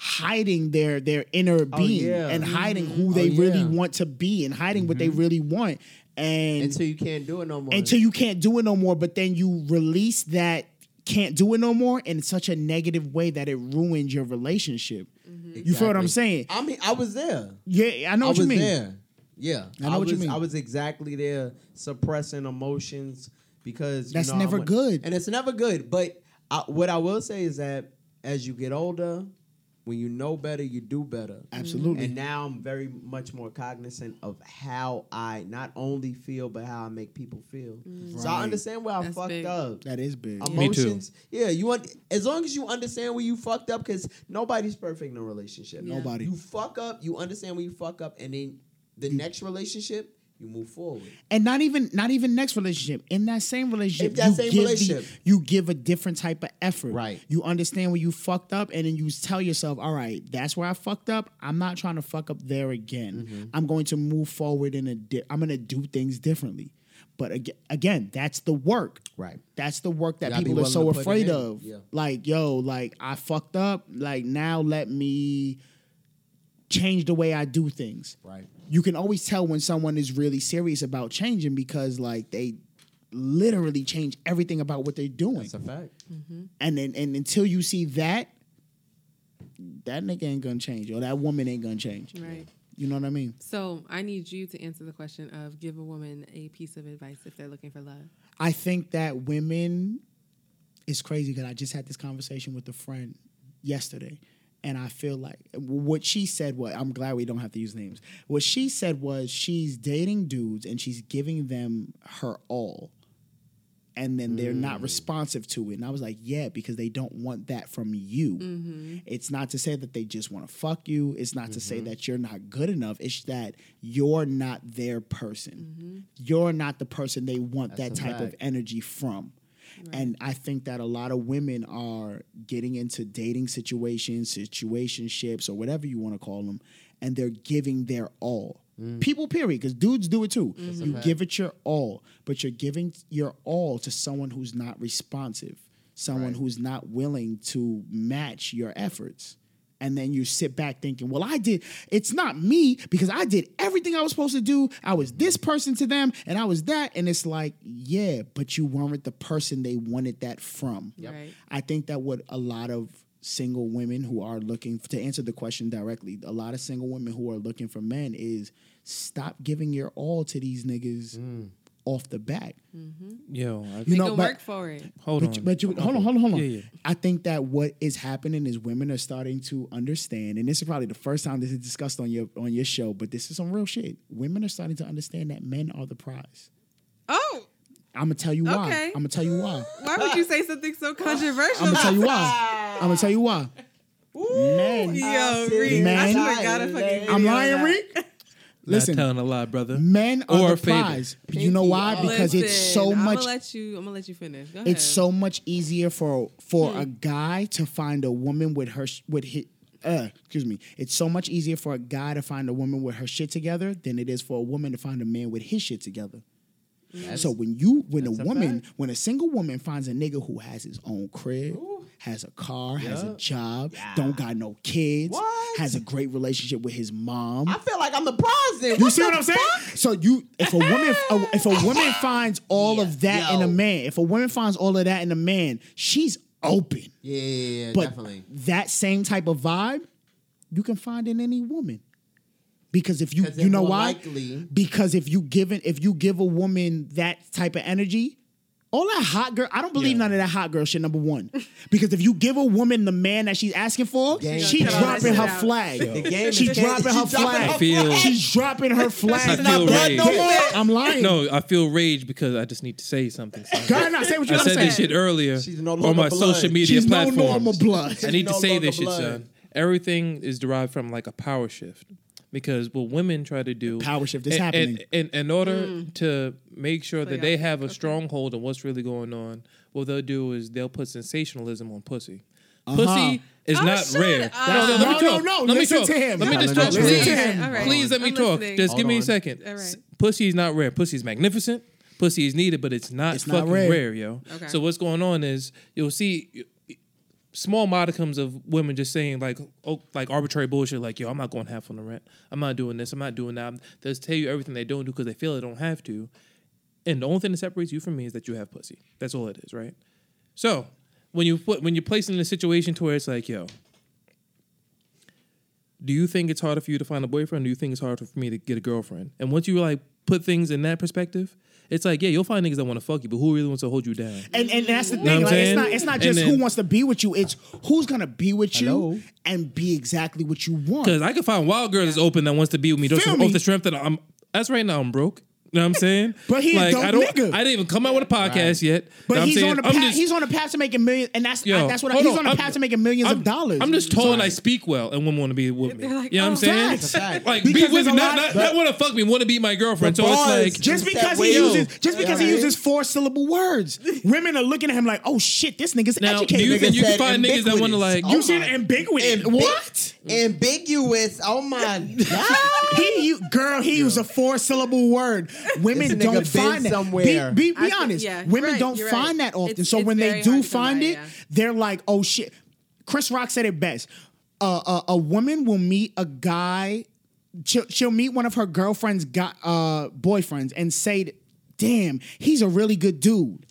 hiding their their inner oh, being yeah. and hiding mm-hmm. who oh, they Oh, really want to be and hiding what they mm-hmm. really want and Until you can't do it no more. until you can't do it no more but then you release that can't do it no more in such a negative way that it ruins your relationship mm-hmm. you feel what i'm saying I mean, I was there. yeah i know I what you mean there. Yeah, I know what was, you mean. I was exactly there, suppressing emotions because you That's know, never went- good. and it's never good. But I, what I will say is that as you get older, when you know better, you do better. Absolutely. And now I'm very much more cognizant of how I not only feel, but how I make people feel. Mm. So I understand where I That's fucked big. up. that is big Me too. Emotions, yeah. You want as long as you understand where you fucked up, because nobody's perfect in a relationship. Yeah. Nobody. You fuck up, you understand where you fuck up, and then the next relationship, you move forward. and not even not even next relationship in that same relationship that you same give relationship. The, you give a different type of effort Right. you understand where you fucked up and then you tell yourself all right that's where i fucked up i'm not trying to fuck up there again Mm-hmm. i'm going to move forward in a di- i'm going to do things differently but again, again that's the work Right. that's the work that people are so to put it afraid of Yeah. like yo like i fucked up like now let me change the way i do things Right. You can always tell when someone is really serious about changing because like they literally change everything about what they're doing. That's a fact. Mm-hmm. and then and until you see that, that nigga ain't gonna change or that woman ain't gonna change. Right. You know what I mean? So I need you to answer the question of give a woman a piece of advice if they're looking for love. I think that women it's crazy because I just had this conversation with a friend yesterday. And I feel like what she said was, I'm glad we don't have to use names. What she said was she's dating dudes and she's giving them her all. And then they're not mm. responsive to it. And I was like, yeah, because they don't want that from you. Mm-hmm. It's not to say that they just want to fuck you. It's not to say mm-hmm. that you're not good enough. It's that you're not their person. Mm-hmm. You're not the person they want That's that type of energy from. And I think that a lot of women are getting into dating situations, situationships, or whatever you want to call them, and they're giving their all. People, period, because dudes do it too. You give it your all, but you're giving your all to someone who's not responsive, someone Right. who's not willing to match your efforts. And then you sit back thinking, well, I did, it's not me because I did everything I was supposed to do. I was this person to them and I was that. And it's like, yeah, but you weren't the person they wanted that from. Right. I think that what a lot of single women who are looking to answer the question directly, a lot of single women who are looking for men is stop giving your all to these niggas mm. Off the bat. Mm-hmm. Yo, I, You Make know, but- work for it. hold but on. you, but you, hold on, hold on, hold on. Yeah, yeah. I think that what is happening is women are starting to understand, and this is probably the first time this is discussed on your on your show, but this is some real shit. Women are starting to understand that men are the prize. Oh, I'm gonna tell you why. Okay. I'm gonna tell you why. why would you say something so controversial? I'm gonna tell you why. I'm gonna tell you why. Men, Yo, see. Reek, I Man. should have got a fucking. I'm lying, that. Reek. Not Listen, telling a lie, brother. men are Or the fable. prize. You know why? Because it's so much. I'm gonna let you. I'm gonna let you finish. Go ahead. it's so much easier for for Hmm. a guy to find a woman with her sh- with his, uh, excuse me. It's so much easier for a guy to find a woman with her shit together than it is for a woman to find a man with his shit together. so when you when a that's a woman when a single woman finds a nigga who has his own crib, has a car, has a Yeah. job, don't got no kids, What? has a great relationship with his mom. I feel like I'm the prize then. You What see what I'm saying? So you, if a woman, if a woman finds all of that in a man, if a woman finds all of that in a man, she's open. Yeah, yeah, yeah, But definitely. that same type of vibe, you can find in any woman. Because if you you know why? likely- Because if you give it, if you give a woman that type of energy, all that hot girl, I don't believe Yeah. none of that hot girl shit. Number one, because if you give a woman the man that she's asking for, Game she cut all that dropping her out. flag. The game She is dropping her she flag. I feel- She's dropping her flag. I It's not feel blood rage. no more. I'm lying. No, I feel rage because I just need to say something. son. Go ahead now, say what you I gotta said say. this shit earlier She's no on my blood. social media She's no platforms. normal blood. I need to no say longer this shit, blood. son. Everything is derived from like a power shift. Because what women try to do, power shift is in- happening. In, in, in order to make sure Play that they have a Okay. stronghold on what's really going on, what they'll do is they'll put sensationalism on pussy. Uh-huh. Pussy is Oh, not shut rare. up. No, no, let me No, no, talk. no, Let me listen talk. to him. Let me No, just talk, please. listen to him. All right. Please let me I'm talk. listening. Just Hold give me a second. All right. Pussy is not rare. Pussy is magnificent. Pussy is needed, but it's not It's not fucking rare. rare. yo. Okay. So what's going on is you'll see small modicums of women just saying like oh, like arbitrary bullshit like yo I'm not going half on the rent. I'm not doing this. I'm not doing that. They'll tell you everything they don't do because they feel they don't have to. And the only thing that separates you from me is that you have pussy. That's all it is, right? So when you put when you're placed in a situation to where it's like, yo, do you think it's harder for you to find a boyfriend? Do you think it's harder for me to get a girlfriend? And once you like put things in that perspective, it's like, yeah, you'll find niggas that want to fuck you, but who really wants to hold you down? And and that's the thing. what Like, it's not it's not just then- who wants to be with you. It's who's gonna be with Hello? you and be exactly what you want. Because I can find wild girls that's open that wants to be with me just Feel off me? the strength that I'm. That's right now I'm broke. You know what I'm saying? But he a like dope I don't. nigga. I didn't even come out with a podcast yet. But You know what I'm he's saying? on the I'm path. just- he's on the path to making millions, and that's Yo, that's what hold he's on. on the I'm- path to making 1000000s I'm, of dollars. I'm just told Sorry. I speak well and women want to be with me. They're like, you know what I'm oh, saying? Like Because be with there's me, a not, lot- not, not want to fuck me, want to be my girlfriend. So it's like just because he uses just because he uses four syllable words, women are looking at him like, oh shit, this nigga's now. Do educated. you think you can find niggas that want to like? ubiquitous. you Oh see my- the ambiguous? What? Ambiguous. Oh my god. He, girl, he used a four syllable word. Women don't find that. somewhere. Be, be, be think- honest. yeah, women right, don't find right. that often. It's- so it's when they do find it, yeah. they're like, oh shit. Chris Rock said it best. Uh, a, a woman will meet a guy she'll, she'll meet one of her girlfriend's got, uh, boyfriends and say, "Damn, he's a really good dude.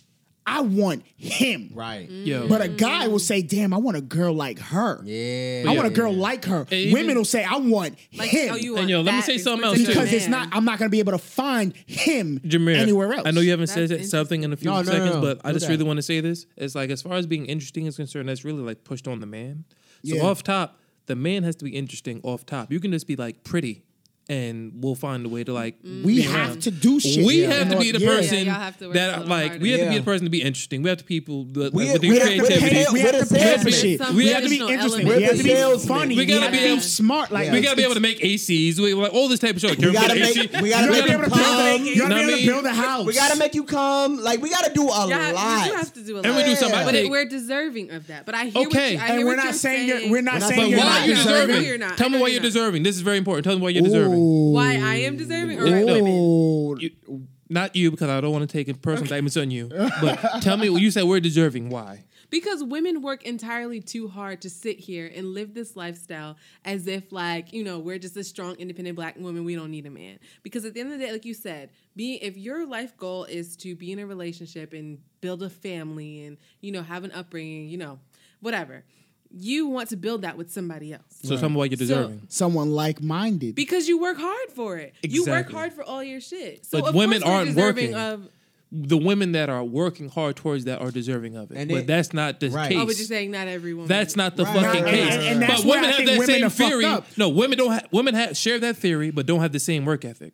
I want him." Right. Yo, But a guy will say, "Damn, I want a girl like her. Yeah. I want a girl like her." Even- Women will say, "I want Like, him." oh, you And yo, let me say something else, particular too. because it's not. I'm not gonna be able to find him Jameer, anywhere else. I know you haven't said That's it- something in a few No, no, no, seconds, no. but I just that. really want to say this. It's like as far as being interesting is concerned, that's really like pushed on the man. So Yeah. off top, the man has to be interesting off top. You can just be like pretty, and we'll find a way to like. We have around. to do shit. We Yeah. have to be the person Yeah, have to that like harder. we have to be the person to be interesting. We have to people with, We- with we have to creativity. pay- we have to the pay for shit. We have to be interesting. We have to be funny. We gotta be able- smart. Like we gotta be able to make ACs. We like all this type of shit. Like, We gotta make make- AC. we gotta You gotta be able to build. come. You gotta be able to build a house. We gotta make you come. Like we gotta do a lot. you have to do a lot. And we do something. But we're deserving of that. But I hear Okay. what you, I And we're not saying you're- we're not We're not saying But you're why not are you deserving. deserving? you're not. Tell me why you're you're deserving. This is very important. Tell me why you're deserving. Why I am deserving or women? Ooh. You, not you, because I don't want to take it personal indictments on you. But tell me, you said we're deserving. Why? Because women work entirely too hard to sit here and live this lifestyle as if, like, you know, we're just a strong, independent black woman. We don't need a man. Because at the end of the day, like you said, being if your life goal is to be in a relationship and build a family and you know have an upbringing, you know, whatever, you want to build that with somebody else. So tell me why you're deserving. Someone like-minded. Because you work hard for it. You work hard for all your shit. So But of women course we're aren't deserving working. Of, the women that are working hard towards that are deserving of it. And but it- that's not the Right. case. oh, but you're saying not every woman. That's not the Right, fucking right, case. right, And- and that's but women I have think that women same theory. No, women don't. have women have share that theory, but don't have the same work ethic.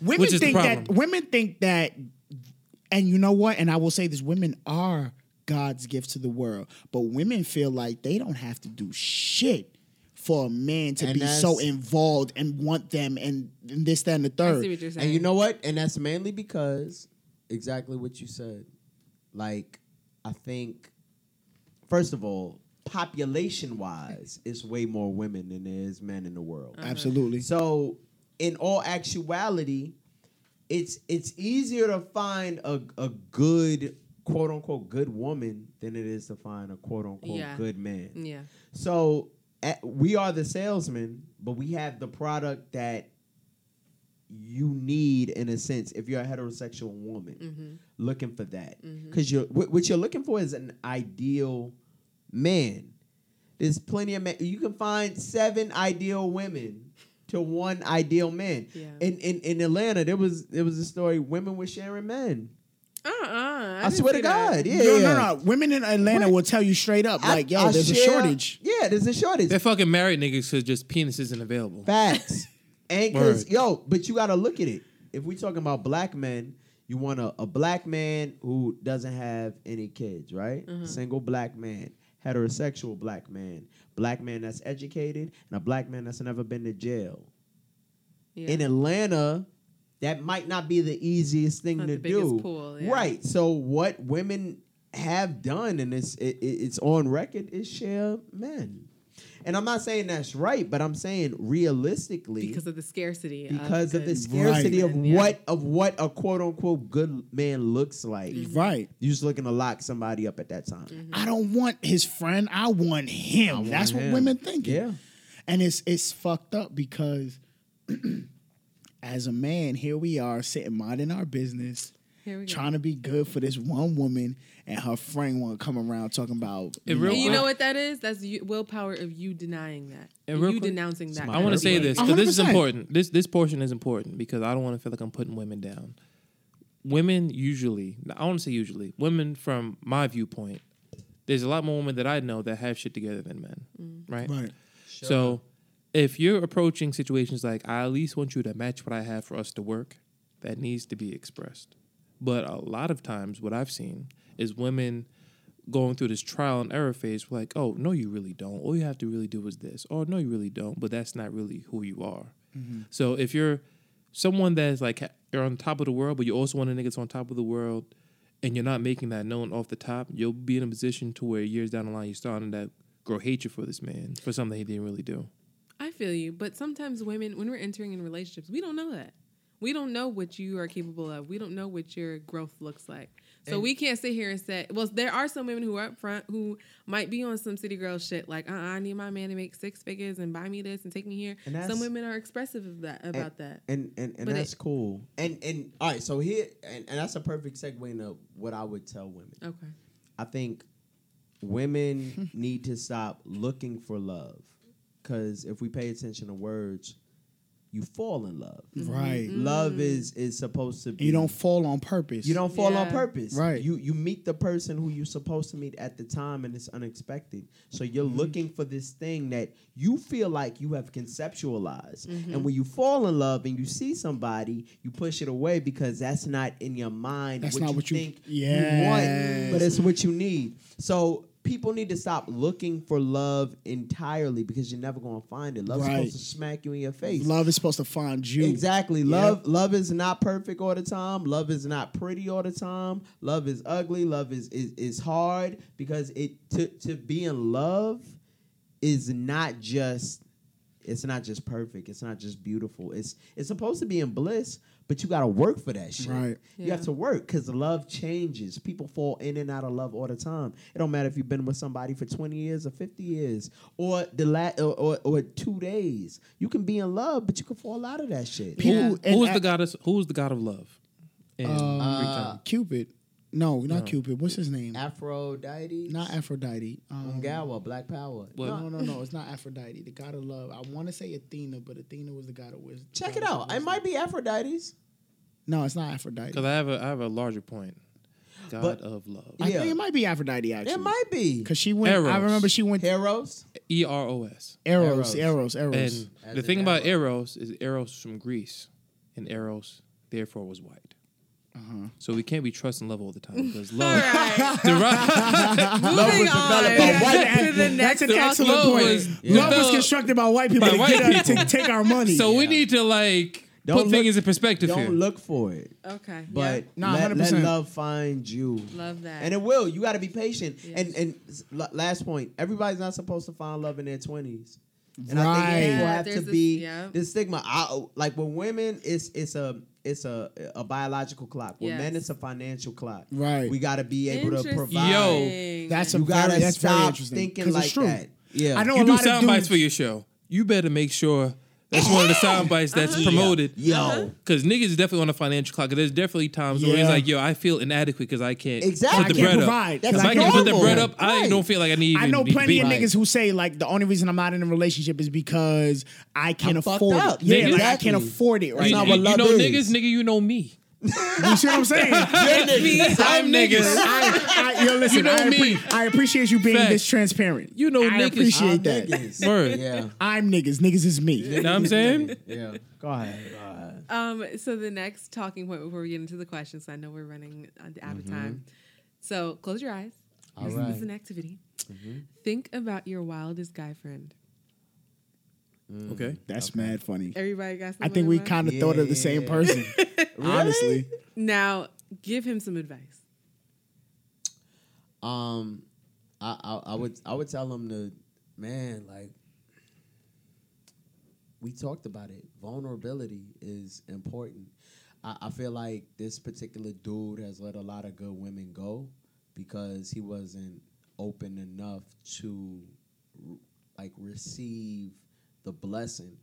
Women Which is the think that problem. women think that, and you know what? And I will say this: women are God's gift to the world, but women feel like they don't have to do shit for a man to And be so involved and want them and, and this, that, and the I third. see what you're saying. And you know what? And that's mainly because exactly what you said. Like, I think, first of all, population wise, it's way more women than there is men in the world. Uh-huh. Absolutely. So, in all actuality, it's it's easier to find a, a good quote unquote good woman than it is to find a quote unquote Yeah. good man. yeah. So at, we are the salesman, but we have the product that you need in a sense if you're a heterosexual woman Mm-hmm. looking for that because you're what what you're looking for is an ideal man there's plenty of men you can find seven ideal women to one ideal man Yeah. in, in in atlanta there was there was a story women were sharing men Uh-uh. I, i, swear to god yeah no, no, no. Women in Atlanta will tell you straight up, I- like, yo, I there's a shortage. yeah there's a shortage They're fucking married niggas because just penis isn't available. Facts. and because yo, but you gotta look at it. If we talking about black men, you want a, a black man who doesn't have any kids, right? Single black man, heterosexual black man, black man that's educated, and a black man that's never been to jail. Yeah. In Atlanta, that might not be the easiest thing Not to the do. pool, yeah. Right. So what women have done, and it's it, it- it's on record, is share men. And I'm not saying that's right, but I'm saying realistically, because of the scarcity. because of the good scarcity of men, yeah. what of what a quote unquote good man looks like. Right. You're just looking to lock somebody up at that time. Mm-hmm. I don't want his friend. I want him. want That's what women think. Yeah. And it's it's fucked up because as a man, here we are sitting minding our business, Here we go. trying to be good for this one woman, and her friend want to come around talking about. You real- And you know what that is? That's you, willpower of you denying that. And And you quick- denouncing that. I want to say this because this is important. This this portion is important because I don't want to feel like I'm putting women down. Women usually, I want to say usually, women from my viewpoint, there's a lot more women that I know that have shit together than men, mm. right? Right. So if you're approaching situations like I at least want you to match what I have for us to work, that needs to be expressed. But a lot of times, what I've seen is women going through this trial and error phase. Like, oh no, you really don't. All you have to really do is this. Oh no, you really don't. But that's not really who you are. Mm-hmm. So if you're someone that's like you're on top of the world, but you also want a nigga that's on top of the world, and you're not making that known off the top, you'll be in a position to where years down the line you're starting to grow hatred for this man for something he didn't really do. I feel you, but sometimes women, when we're entering in relationships, we don't know that. we don't know what you are capable of. We don't know what your growth looks like. So we can't sit here and say, well, there are some women who are up front who might be on some city girl shit, like, uh, I need my man to make six figures and buy me this and take me here. And Some women are expressive of that about and, that. and and, and But that's it- cool. And and all right, so here and, and that's a perfect segue into what I would tell women. Okay. I think women need to stop looking for love because if we pay attention to words, you fall in love. Right. Love is is supposed to be. You don't fall on purpose. You don't fall on purpose. Right. You you meet the person who you're supposed to meet at the time and it's unexpected. So you're Mm-hmm. looking for this thing that you feel like you have conceptualized. Mm-hmm. And when you fall in love and you see somebody, you push it away because that's not in your mind That's what not you what you- think Yes. want, but it's what you need. So people need to stop looking for love entirely because you're never going to find it. Love's Right. supposed to smack you in your face. Love is supposed to find you. Exactly. Love love is not perfect all the time. Love is not pretty all the time. Love is ugly. Love is is, is hard because it to to be in love is not just it's not just perfect. It's not just beautiful. It's it's supposed to be in bliss, but you got to work for that shit. Right. You have to work because love changes. People fall in and out of love all the time. It don't matter if you've been with somebody for twenty years or fifty years or the la- or, or, or two days. You can be in love, but you can fall out of that shit. Yeah. and Who's a- the goddess? Who's the god of love? In Greek time? Cupid. No, not No. Cupid. What's his name? Aphrodite, not Aphrodite. Um, Ungawa, Black Power. What? No, no, no. It's not Aphrodite. The god of love. I want to say Athena, but Athena was the god of wisdom. Check it out. It might be Aphrodite's. No, it's not Aphrodite. Because I have a I have a larger point. God But- of love. I Yeah. think it might be Aphrodite actually. It might be because she went. I Eros. remember she went Heroes. E R O S. Eros, Eros. Eros, Eros. And As the in thing about Eros. Eros is Eros from Greece, and Eros therefore was white. Uh-huh. So we can't be trust and love all the time because All love. right. deri- Moving on developed by white to the That's next an excellent Love point. was Love was constructed by white people by to, white get us, to take our money. so we need to like Don't put look- things in perspective Don't here. look for it, Okay. but Nah, let, let 100%. love find you. Love that. And it will. You got to be patient. Yes. And and last point, everybody's not supposed to find love in their twenties. And I Right. think people Yeah, have to there's this- be yeah. this stigma. I, like with women, it's it's a it's a a biological clock. With Yes. men, it's a financial clock. Right. We got to be able to Interesting. provide. Yo, That's a you gotta very, that's very stop interesting. thinking 'Cause like it's true. that. Yeah, I know you a do lot of sound bites for your show. You better make sure that's one of the sound bites that's Uh-huh. promoted. Yo, Because niggas is definitely on a financial clock. 'Cause There's definitely times where Yeah. it's like, yo, I feel inadequate because I can't Exactly. put the I bread provide, up. 'cause If I I can't can't put the provide. bread up, I don't feel like I need. I know plenty of niggas who say like the only reason I'm not in a relationship is because I can't I'm afford it. Yeah, Niggas- like I can't afford it right That's now. not you, you know is. niggas, nigga, you know me. You see what I'm saying? me. I'm niggas. I, I, yo, listen, You know I, me. I appreciate you being Facts. this transparent. You know I niggas. appreciate I'm that. niggas. Word. Yeah, I'm niggas. Niggas is me. You know what I'm saying? yeah. Go ahead. Go ahead. Um, so the next talking point before we get into the questions, I know we're running out of time. So close your eyes. All this, right. this is an activity. Think about your wildest guy friend. Okay. That's mad funny. Everybody got. I think we kind of thought of the same Yeah. person. Honestly, now give him some advice. Um, I, I I would I would tell him to man like we talked about it. Vulnerability is important. I, I feel like this particular dude has let a lot of good women go because he wasn't open enough to like receive the blessing.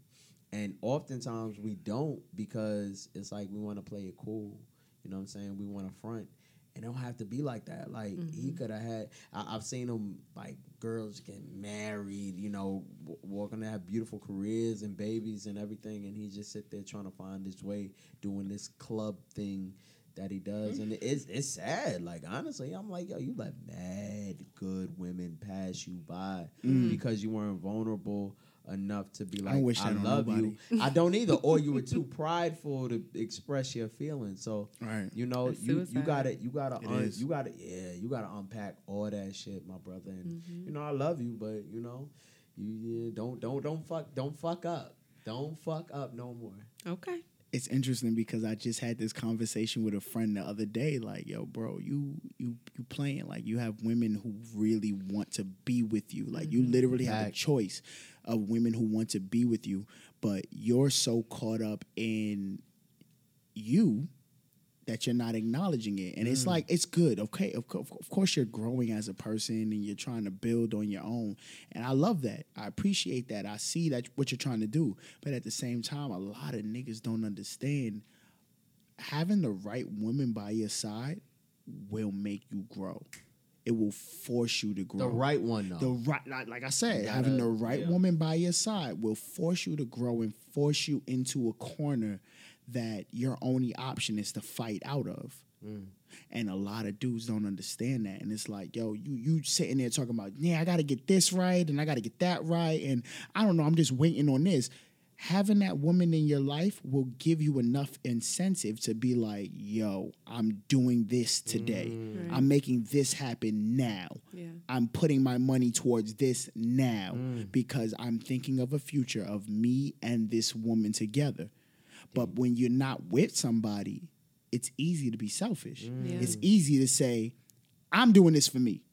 And oftentimes we don't because it's like we want to play it cool. You know what I'm saying? We want to front. And it don't have to be like that. Like he mm-hmm. could have had. I, I've seen him like girls get married. You know, w- walking to have beautiful careers and babies and everything, and he just sit there trying to find his way, doing this club thing that he does, mm. and it's it's sad. Like honestly, I'm like, yo, you let mad good women pass you by mm. because you weren't vulnerable enough to be like, don't wish I, love nobody. you. I don't either, or you were too prideful to express your feelings. So Right. you know, That's you you gotta you gotta un, you gotta yeah you gotta unpack all that shit, my brother. And Mm-hmm. you know, I love you, but you know, you yeah, don't don't don't fuck don't fuck up. Don't fuck up no more. Okay. it's interesting because I just had this conversation with a friend the other day. Like, yo, bro, you you you playing like you have women who really want to be with you. Like, you literally have a choice of women who want to be with you, but you're so caught up in you that you're not acknowledging it. And it's mm. like, it's good. Okay. Of, co- of course, you're growing as a person and you're trying to build on your own. And I love that. I appreciate that. I see that what you're trying to do. But at the same time, a lot of niggas don't understand having the right woman by your side will make you grow. It will force you to grow. The right one, though. The right, like, like I said, gotta- having the right yeah. woman by your side will force you to grow and force you into a corner that your only option is to fight out of. Mm. And a lot of dudes don't understand that. And it's like, yo, you you sitting there talking about, yeah, I gotta get this right and I gotta get that right. And I don't know, I'm just waiting on this. Having that woman in your life will give you enough incentive to be like, yo, I'm doing this today. Mm. I'm making this happen now. Yeah. I'm putting my money towards this now because I'm thinking of a future of me and this woman together. But when you're not with somebody, it's easy to be selfish. Yeah. It's easy to say, I'm doing this for me.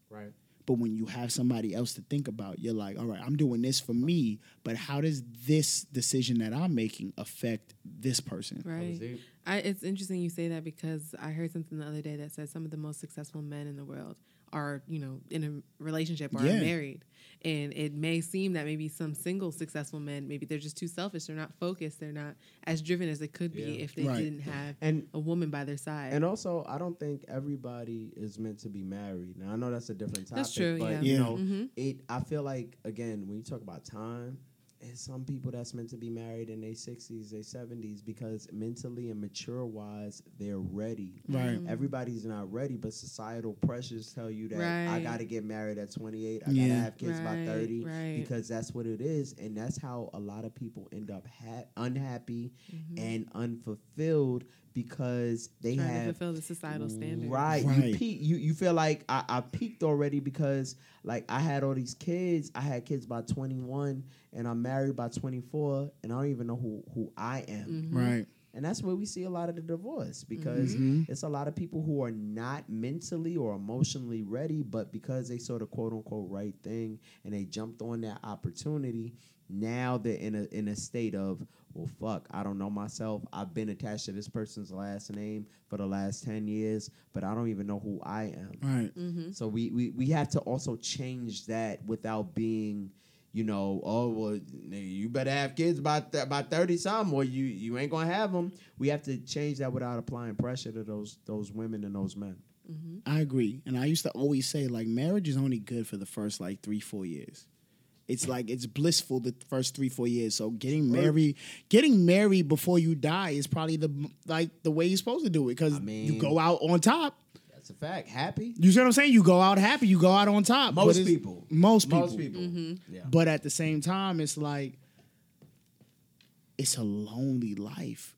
Right. But when you have somebody else to think about, you're like, all right, I'm doing this for me, but how does this decision that I'm making affect this person? Right. I, it's interesting you say that because I heard something the other day that said some of the most successful men in the world are, you know, in a relationship or Yeah. are married. And it may seem that maybe some single successful men, maybe they're just too selfish. They're not focused. They're not as driven as they could be Yeah. if they Right. didn't have And a woman by their side. And also, I don't think everybody is meant to be married. Now, I know that's a different topic. That's true, But yeah. you Yeah. know, Mhm. it. I feel like again, when you talk about time, it's some people that's meant to be married in their sixties, their seventies, because mentally and mature wise, they're ready. Right. Mm-hmm. Everybody's not ready, but societal pressures tell you that I got to get married at 28. I Yeah. got to have kids by 30 right. because that's what it is. And that's how a lot of people end up ha- unhappy mm-hmm. and unfulfilled because they Mm-hmm. trying to fulfill the societal standard. Right. Right. You peak you you feel like I, I peaked already because like I had all these kids. I had kids by 21 and I'm married by 24 and I don't even know who who I am. Mm-hmm. Right. And that's where we see a lot of the divorce because Mhm. it's a lot of people who are not mentally or emotionally ready, but because they saw the quote unquote right thing and they jumped on that opportunity, now they're in a in a state of, well, fuck, I don't know myself. I've been attached to this person's last name for the last 10 years, but I don't even know who I am. Right. Mm-hmm. So we, we we have to also change that without being, you know, oh well, you better have kids by th- by thirty some, or you you ain't gonna have them. We have to change that without applying pressure to those those women and those men. I agree. And I used to always say, like, marriage is only good for the first like three, four years. It's like it's blissful the first three, four years. So getting married, getting married before you die is probably the like the way you're supposed to do it because I you go out on top. That's a fact. Happy. You see what I'm saying? You go out happy. You go out on top. But Most people. Most people. Most people. Mm-hmm. Yeah. But at the same time, it's like it's a lonely life.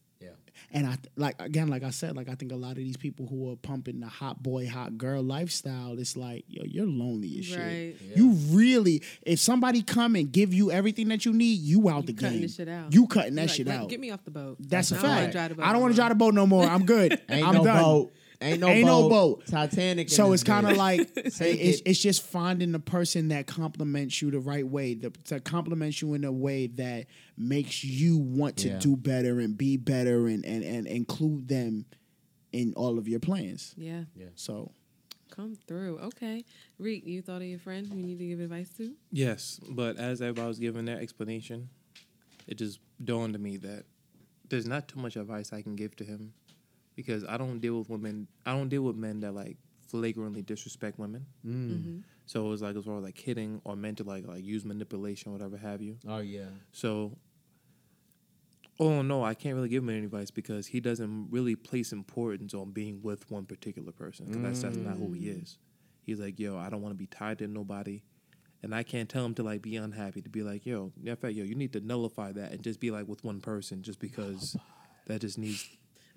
Yeah. And I like again, like I said, like I think a lot of these people who are pumping the hot boy, hot girl lifestyle, it's like, yo, you're lonely as shit. Right. You really, if somebody come and give you everything that you need, you out You the cutting game. shit out. You cutting that You're like, shit out. Get me off the boat. That's a I don't fact. drive I don't want to more. drive the boat no more. I'm good. Ain't I'm no done. boat. Ain't no Ain't no boat. boat. Titanic. So it's kind of like Take it's, it. it's just finding the person that compliments you the right way, the, to compliments you in a way that makes you want to Yeah. do better and be better and, and, and include them in all of your plans. Yeah. Yeah. So Come through. Okay. Reek, you thought of your friend who you need to give advice to? Yes, but as everybody was giving their explanation, it just dawned to me that there's not too much advice I can give to him because I don't deal with women. I don't deal with men that like flagrantly disrespect women. Mm-hmm. So it was like as far as like hitting or meant to like like use manipulation, whatever have you. Oh yeah. So, oh no, I can't really give him any advice because he doesn't really place importance on being with one particular person because that's that's not who he is. He's like, yo, I don't want to be tied to nobody, and I can't tell him to like be unhappy to be like, yo, in fact, yo, you need to nullify that and just be like with one person just because that just needs.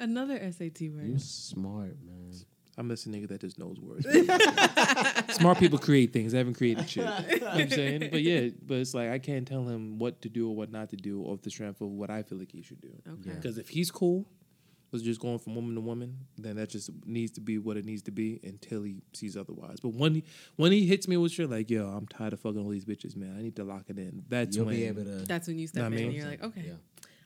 Another SAT word. You smart man. I'm just a nigga that just knows words. Smart people create things. I haven't created shit. You know what I'm saying? But yeah, but it's like I can't tell him what to do or what not to do off the strength of what I feel like he should do. Okay. Because if he's cool with just going from woman to woman, then that just needs to be what it needs to be until he sees otherwise. But when he when he hits me with shit like, yo, I'm tired of fucking all these bitches, man. I need to lock it in. That's You'll when be able to. That's when you step Know what I in and mean? you're like, okay. Yeah.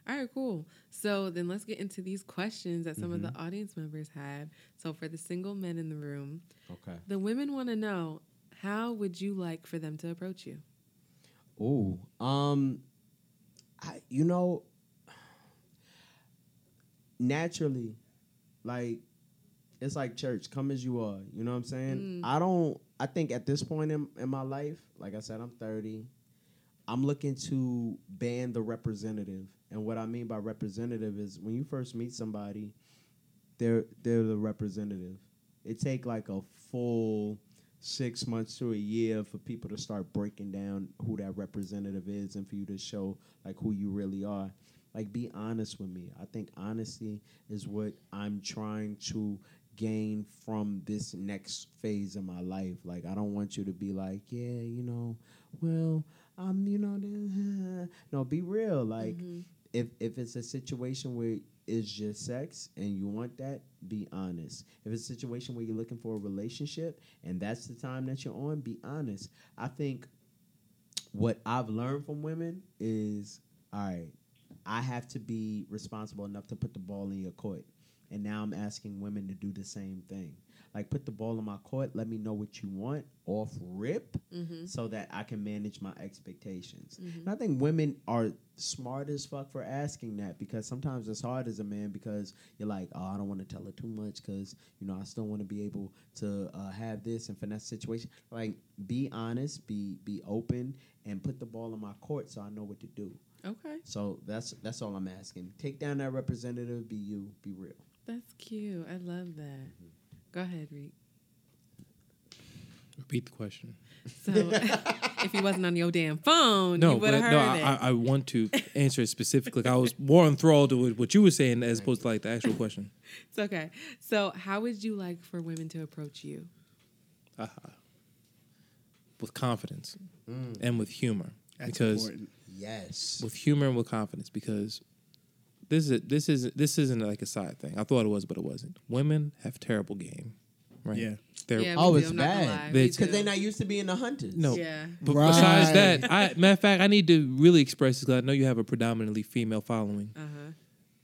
All right, cool. So then let's get into these questions that some of Mm-hmm. the audience members had. So for the single men in the room, Okay. the women want to know how would you like for them to approach you? Ooh, um, I you know, naturally, like it's like church. Come as you are. You know what I'm saying? I don't. I think at this point in, in my life, like I said, I'm 30. I'm looking to ban the representative, and what I mean by representative is when you first meet somebody, they're they're the representative. It take like a full six months to a year for people to start breaking down who that representative is and for you to show like who you really are. Like be honest with me. I think honesty is what I'm trying to gain from this next phase of my life. Like I don't want you to be like, yeah, you know, well, um, you know, no, be real. Like if if it's a situation where it's just sex and you want that, be honest. If it's a situation where you're looking for a relationship and that's the time that you're on, be honest. I think what I've learned from women is all right, I have to be responsible enough to put the ball in your court. And now I'm asking women to do the same thing. Like put the ball in my court, let me know what you want off rip so that I can manage my expectations. And I think women are smart as fuck for asking that because sometimes it's hard as a man because you're like, oh, I don't want to tell her too much because, you know, I still want to be able to uh, have this and finesse situation. Like, be honest, be be open, and put the ball in my court so I know what to do. Okay, So that's that's all I'm asking. Take down that representative. Be you. Be real. That's cute. I love that. Go ahead, Reek. Repeat the question. So if he wasn't on your damn phone, No, you would but have no, it. I, I, I want to answer it specifically. Like, I was more enthralled with what you were saying as opposed to like the actual question. it's okay. So how would you like for women to approach you? With confidence Mm. and with humor. That's because important. Yes. with humor and with confidence because this is this is this isn't like a side thing. I thought it was, but it wasn't. Women have terrible game, right? Yeah. They're, Yeah, Oh, it's do, I'm not gonna lie. bad They- We because do. they're not used to being the hunters. no. Yeah. But Right. besides that, I matter of fact, I need to really express this because I know you have a predominantly female following. Uh huh.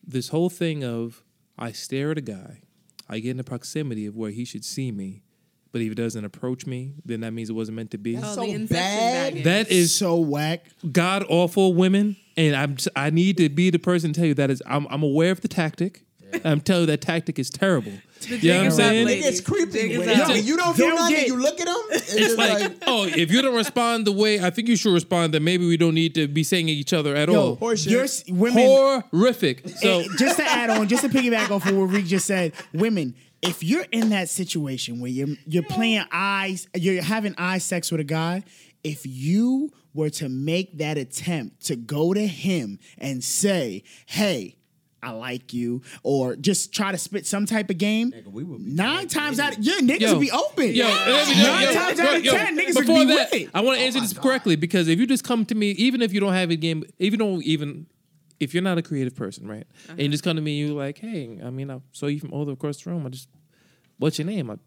This whole thing of I stare at a guy, I get in the proximity of where he should see me, but if he doesn't approach me, then that means it wasn't meant to be. That's Oh, so bad. baggage. That is so whack. god awful women, and I'm I need to be the person to tell you that is I'm I'm aware of the tactic. I'm telling you that tactic is terrible. You know what I'm saying? ladies. It gets creepy. Dig When, is yo, up. you don't do They'll nothing, get- you look at them. It's, just Like, like, oh, if you don't respond the way I think you should respond, then maybe we don't need to be saying each other at Yo, all. horseshit. you're s- women. Horrific. So just to add on, just to piggyback off of what Reek just said, women, if you're in that situation where you're you're playing eyes, you're having eye sex with a guy, if you were to make that attempt to go to him and say, "Hey," I like you, or just try to spit some type of game. we would be Nine times out, of, yeah, niggas Yo, would be open. Yo, let me- yo, nine yo, times yo, out of yo, ten, niggas would be that, with it. I want to answer oh this correctly because if you just come to me, even if you don't have a game, if you don't even, if you're not a creative person, right, and you uh-huh. just come to me, you like, hey, I mean, I saw you from all the across the room. I just, what's your name? I,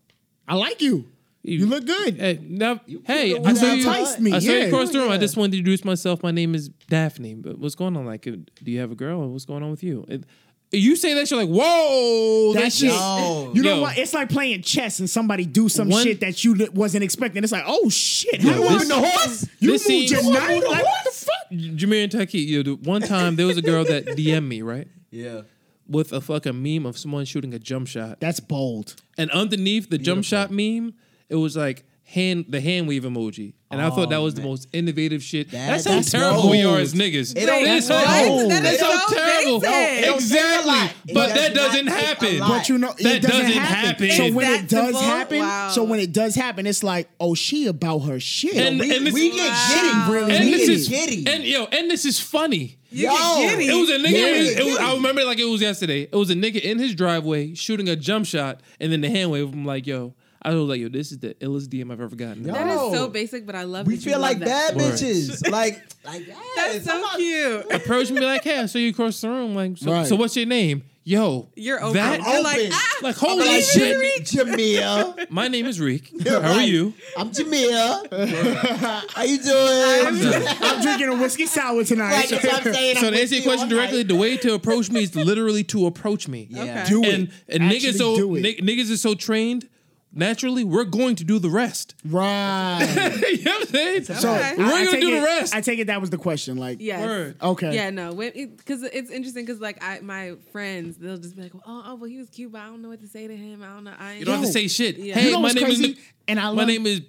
I like you. You look good. Hey, now, hey, You I saw you. enticed me, I saw you across the room. I just wanted to introduce myself. My name is Daphne. But what's going on? Like, uh, do you have a girl? What's going on with you? It, you say that shit like, whoa, That that's shit. just Yo. You know Yo. what? It's like playing chess and somebody do some One- shit that you li- wasn't expecting. It's like, oh shit, how Yo, you this- moving the horse? You this moved your seems- knight? Like what the fuck? Jameer and Taki. You know, the one time there was a girl that DM'd me right Yeah. with a fucking meme of someone shooting a jump shot, That's bold. and underneath the jump shot meme, it was like hand the hand wave emoji, and I thought that oh, was the most innovative shit. that's how that's terrible we are as niggas. It don't- That's that's so- That That's is so so terrible. basic. It don't take a Exactly. It but does that not doesn't take a happen. lot. But you know, That it doesn't, doesn't happen. happen. So Is when that it does simple? happen, Wow. so when it does happen, it's like, oh, she about her shit. And- we, and this- we get Wow. giddy, really. and we this get is giddy. and yo, and this is funny. You Yo, get giddy. It was a nigga. Yeah, in his- it was. I remember it like it was yesterday. It was a nigga in his driveway shooting a jump shot, and then the hand wave. I'm like, yo, I was like, yo, this is the illest DM I've ever gotten. Yo. That is so basic, but I love. we that you feel like bad Word. bitches. like, like That's so not- cute. Approach me like, hey, I saw you across the room. Like, so, Right. so what's your name? Yo, You're open. That, You're like, open. ah, like holy like, shit. Jamia. My name is Reek. You're How are you? I'm Jamia. How you doing? I'm drinking a whiskey sour tonight. Like, that's what I'm saying. So I'm to answer your question directly, night. the way to approach me is literally to approach me. Yeah. Okay. do it. And and Actually niggas so do it. ni- niggas is so trained. Naturally, we're going to do the rest. right. you know what I'm saying? So Okay. we're I gonna take do it, the rest. I take it that was the question. Like, Yes. Word. okay. Yeah, no, because it's interesting because like I, my friends, they'll just be like, oh, oh, well, he was cute, but I don't know what to say to him. I don't know. I You don't have to say shit. Yeah. Hey, You know my what's name crazy? is And I my love- name is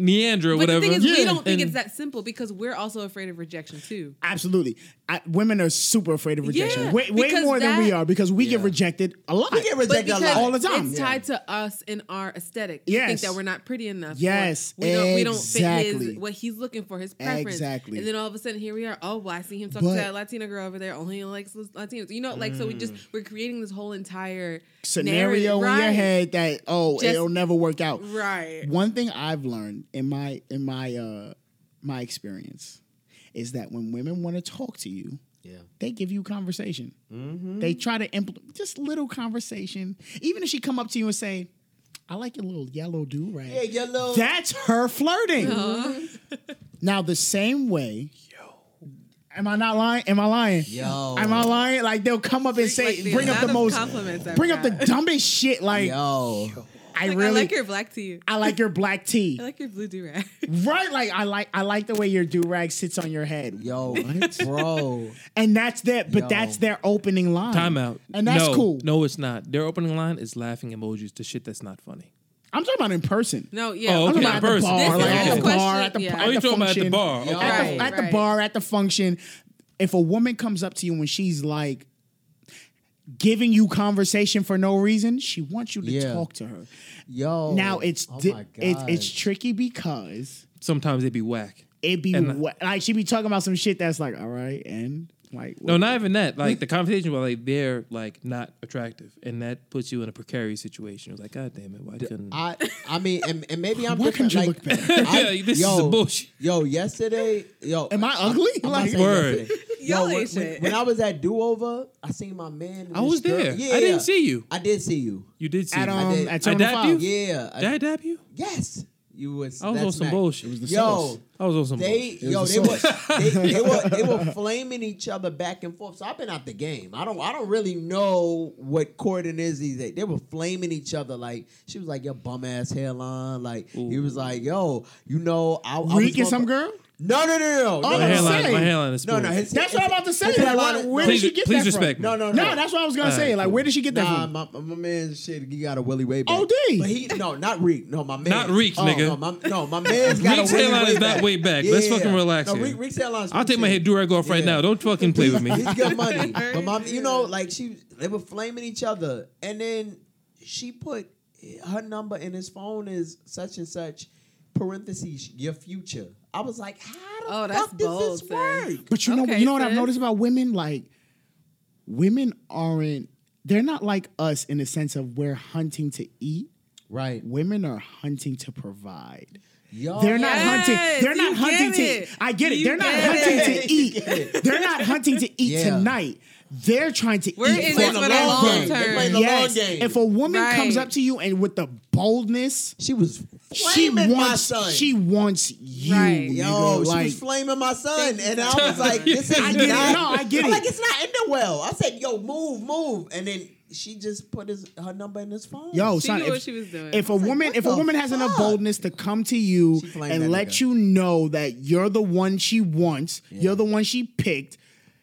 Neandra, But whatever. the thing is, we don't think And- it's that simple because we're also afraid of rejection too. Absolutely. I, women are super afraid of rejection. Yeah, way way because more than we are because we get rejected a lot. We get rejected a lot. all the time. it's Yeah. tied to us and our aesthetic. We think that we're not pretty enough. or Yes, we don't. We don't fit his what he's looking for, his preference. Exactly. And then all of a sudden, here we are. Oh, well, I see him talking to that Latina girl over there. Only likes Latinos. You know, like so we just mm. we're creating this whole entire Scenario narrative. in your head that oh Just- it'll never work out. Right. One thing I've learned in my in my uh my experience is that when women want to talk to you, Yeah. they give you conversation. Mm-hmm. They try to implement just little conversation. Even if she come up to you and say, "I like your little yellow do rag," Yeah, your little. that's her flirting. Uh-huh. now the same way. Am I not lying? Am I lying? Yo. Am I lying? Like they'll come up and say, Like, bring up the most, compliments I've bring up the dumbest shit. Like Yo. I Like, really, I like your black tea. I like your black tea. I like your blue do rag. right? Like I like, I like the way your do rag sits on your head. Yo. Bro. And that's that. But Yo. that's their opening line. Timeout. And that's no, cool. No, it's not. Their opening line is laughing emojis to shit that's not funny. I'm talking about in person. No, yeah. Oh, I'm talking about at the person. bar, like at the the bar, at the, yeah. Oh, at Oh, the you're talking about at the function. bar. Okay. at, Right, the, at the bar, at the function, if a woman comes up to you and she's like giving you conversation for no reason, she wants you to Yeah. talk to her. Yo. now it's oh di- it's it's tricky because Sometimes they be whack. it be And- uh, like she be talking about some shit that's like all right and like No, not even that. Like the conversation where like they're like not attractive, and that puts you in a precarious situation. It's like, God damn it, why couldn't? I I mean, and, and maybe I'm Why different. couldn't you like, look better? I- Yeah, this is yo, some bullshit. Yo, yesterday, yo, Am I ugly? I'm not Like- saying Word. Yo, when, when, when I was at Do Over, I seen my man. I was girl- there. Yeah, I didn't see you. I did see you. You did see at me. um did. at I Terminal you? Five. Yeah. I- Did I dap you? yes, you was. I was on some nice. bullshit. It was the Yo, sauce. I was on some they bullshit. yo was they the were they, they were they were flaming each other back and forth. So I've been out the game. I don't I don't really know what courting is these days. They were flaming each other like she was like your bum ass hairline. Like he was like yo you know I, I was Reek and going some girl? No no no no no. Oh, My no, hairline, say. my hairline is no no. His, That's what I'm about to say. Like, hairline where Please- did she get please that from? respect me. No no No, no. that's what I was gonna All say. Like, where did she get that Nah, from? my, my man shit, he got a Willie way back. Oh, OD. But he no, not Reek. No, my man. Not Reek, oh, nigga. No, my, no, my man's got Reek's a Willie hairline way is not back. way back. Let's fucking relax No. Reek, Reek's hairline. I'll take my head do rag off right now. Don't fucking play with me. He's good money. But my, you know, like she, they were flaming each other, and then she put her number in his phone is such and such. Parentheses, your future. I was like, how the Oh, fuck does bold, this sis. work? But you know, Okay, you know what I've noticed about women? Like, women aren't. They're not like us in the sense of we're hunting to eat. Right. Women are hunting to provide. Yo, They're not Yes, hunting. They're not hunting to. it. I get it. You They're not hunting it. to eat. They're not hunting to eat Yeah. tonight. They're trying to We're eat for the long long game. term. They play the yes. long game. If a woman comes up to you and with the boldness, she was she flaming my wants. son. She wants you. Right. Yo, nigga. she like, was flaming my son, and I was like, "This is I get it. No, I get I'm it. Like it's not ending well. I said, "Yo, move, move," and then she just put his her number in his phone. Yo, She son, knew if, what she was doing. if a like, woman what if a the woman has enough boldness to come to you and let nigga. you know that you're the one she wants, you're the one she picked,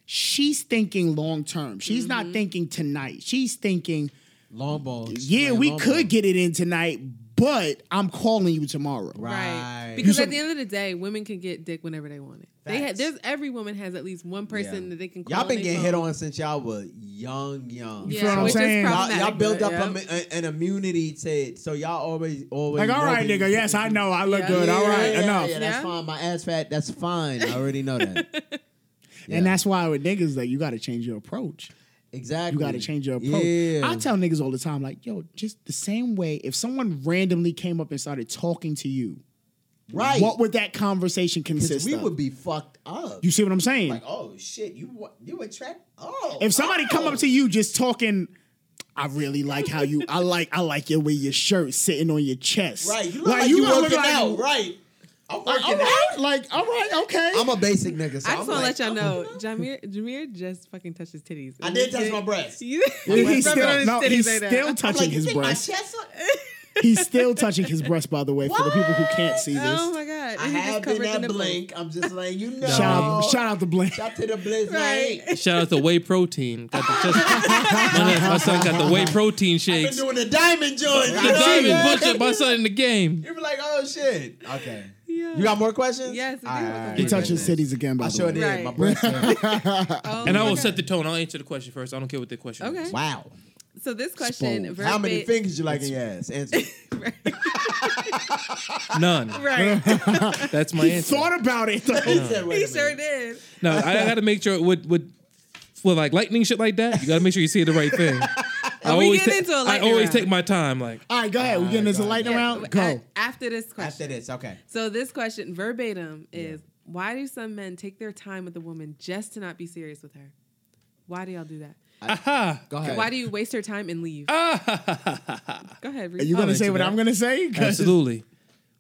she's thinking long term. She's Mm-hmm. not thinking tonight. She's thinking, long ball. yeah, we could get it in tonight, but I'm calling you tomorrow. Right. Right. Because at the end of the day, women can get dick whenever they want it. They ha- there's every woman has at least one person Yeah. that they can call. Y'all been getting phone. hit on since y'all were young, young. Yeah, feel what I'm which saying? is Y'all- Y'all, problematic. y'all build but, up yeah. a, a- an immunity to it, so y'all always always Like, all know right, that nigga, you- yes, I know I look Yeah. good. Yeah, all right, yeah, enough. Yeah, that's Yeah. fine. My ass fat, that's fine. I already know that. And that's why with niggas, like, you got to change your approach. Exactly. You got to change your approach. Yeah. I tell niggas all the time, like, yo, just the same way, if someone randomly came up and started talking to you, Right. what would that conversation consist we of? would be fucked up. you see what I'm saying? like, oh shit, you you attract. Oh, if somebody oh. come up oh. to you just talking, I really like how you. I like. I like your way your shirt sitting on your chest. right, you look like, you gonna working look like- out, right? I'm Like, working all right, like all right, okay. I'm a basic nigga. So I I'm just want to like, let y'all know, Jameer, Jameer just fucking touched his titties. I did touch my breast. You, he's still, on his no, he's still I'm touching like, his think breast. He's still touching his breast, by the way, for the people who can't see oh this. Oh my god! I And he just have been covered the at nipple. Blink. I'm just letting you know. Shout out, shout out to Blake. Shout out to the Blizz Right. night. Shout out to Whey Protein. Got the just, my, my son got the Whey Protein shakes. Been shakes. doing the diamond joint. The you know? diamond butcher, my son in the game. You be like, oh shit. Okay. Yeah. You got more questions? Yes, we have right, some all He right. touched his titties again, by I the sure way. did. Right. My breast. Oh And I will God. set the tone. I'll answer the question first. I don't care what the question Okay. is. wow. So this question, Spoiled. How many verbatim- fingers you like in your ass? Answer. None. Right. That's my He answer. thought about it. Though. He said, he sure did. No, I, I got to make sure with with for like lightning shit like that. You got to make sure you see the right thing. I we always getting ta- into a I lightning always round. take my time. Like All right, go ahead. We getting this a lightning Yeah, round. but Go. a- after this question. After this, okay. So this question verbatim is why do some men take their time with a woman just to not be serious with her? Why do y'all do that? aha. Go ahead. Why do you waste her time and leave? Go ahead, Are Reese. you I'll gonna say what that. I'm gonna say? 'Cause- Absolutely.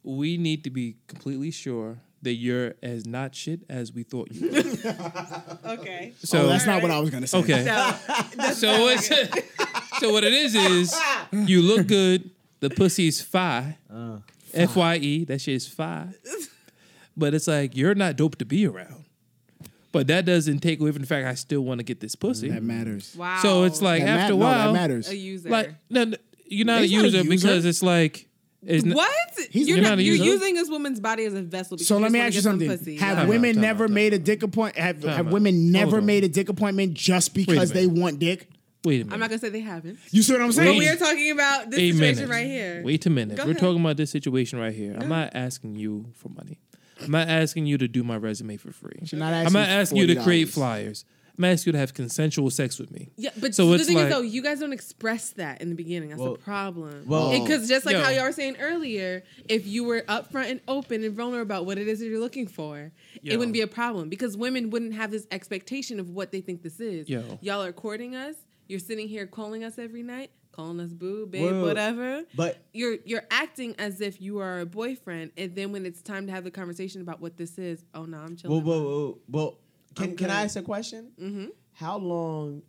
We need to be completely sure that you're as not shit as we thought you were. Okay. So oh, that's not what I was gonna say. okay. No, So what's so what it is is you look good. The pussy's fi. Uh, F Y E. That shit is fi. But it's like you're not dope to be around. But that doesn't take away from the fact I still want to get this pussy. That matters. wow. So it's like That after a ma- no, while, that matters. a user. like no, no, you're not a He's not a user, user. because it's like it's n- what? He's- you're You're not, not a you're using this woman's body as a vessel. Because So let me ask you get some something. Have Time out, women time never out, time made a dick appointment? Have, Time have out. women never Hold on. made a dick appointment just a because they want dick? Wait a minute. I'm not gonna say they haven't. You see what I'm But saying? we are talking about this a situation minute. right here. Wait a minute. Go We're ahead. talking about this situation right here. I'm not asking you for money. I'm not asking you to do my resume for free. not I'm asking not asking you to $40. create flyers. I'm asking you to have consensual sex with me. Yeah, but So the thing like- is though, you guys don't express that in the beginning. That's Well- the problem. well- because just like Yo. how y'all were saying earlier, if you were upfront and open and vulnerable about what it is that you're looking for, Yo. it wouldn't be a problem because women wouldn't have this expectation of what they think this is. Yo. Y'all are courting us. You're sitting here calling us every night, calling us boo, babe, Well, whatever. But You're you're acting as if you are a boyfriend, and then when it's time to have the conversation about what this is, oh no, I'm chilling. well, well, well, well can I'm can I ask a question? hmm How long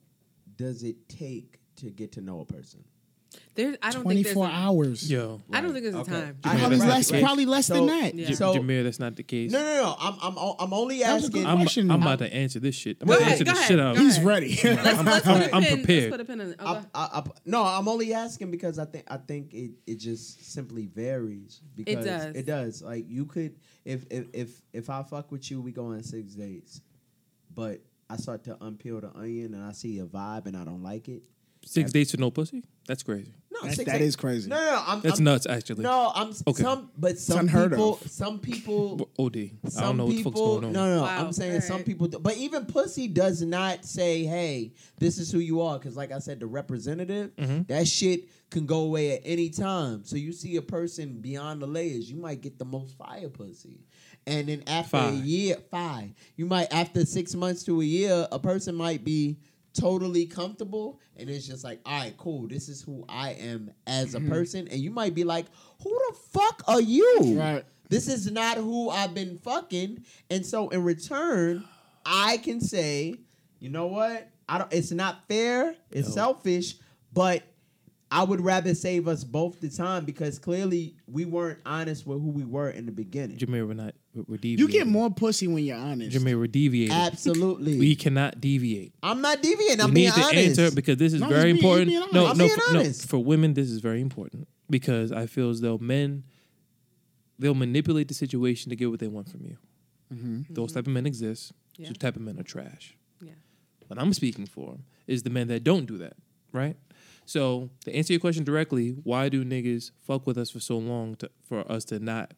does it take to get to know a person? There's, I don't think there's 24 a, hours. Yo, I don't think there's a Okay. time. I- Probably Right. less. Right. Probably less So- than that. Yeah. So Jameer, that's not the case. no, no, no. I'm I'm I'm only That was a asking. I'm, question. I'm about to answer this shit. I'm Go gonna ahead, answer go the ahead, shit out. go He's ahead. ready. Let's, let's put a I'm pin. prepared. Let's put a pin in it. Oh, I, go- I, I, no, I'm only asking because I think I think it, it just simply varies. Because does. It does. Like you could if if if if I fuck with you, we go on six dates, but I start to unpeel the onion and I see a vibe and I don't like it. Six dates with no pussy? That's crazy. No, That's- six that dates. is crazy. No, no, no I'm, That's I'm, nuts, actually. No, I'm Okay. some, but some people, of. some people, OD. I some don't know what the people, fuck's going on. No, no, Wow, I'm saying some people, but even pussy does not say, "Hey, this is who you are," because, like I said, the representative, Mm-hmm. that shit can go away at any time. So you see a person beyond the layers, you might get the most fire pussy, and then after a Fire. year, five, you might after six months to a year, a person might be totally comfortable and it's just like all right cool this is who i am as a mm-hmm. person and you might be like who the fuck are you Right. this is not who I've been fucking. And so in return, I can say, you know what? I don't it's not fair, it's selfish, but I would rather save us both the time because clearly we weren't honest with who we were in the beginning. Jameer, we're not. We're, we're deviating. You get more pussy when you're honest. Jameer, we're deviating. Absolutely. We cannot deviate. I'm not deviating. I'm we being need to honest. answer because this is No, very he's being- important. he's being no, honest. no, I'm being for, no. honest. For women, this is very important because I feel as though men they'll manipulate the situation to get what they want from you. Mm-hmm. Those type of men exist. Yeah. Those type of men are trash. yeah. What I'm speaking for is the men that don't do that, right? So to answer your question directly, why do niggas fuck with us for so long to, for us to not,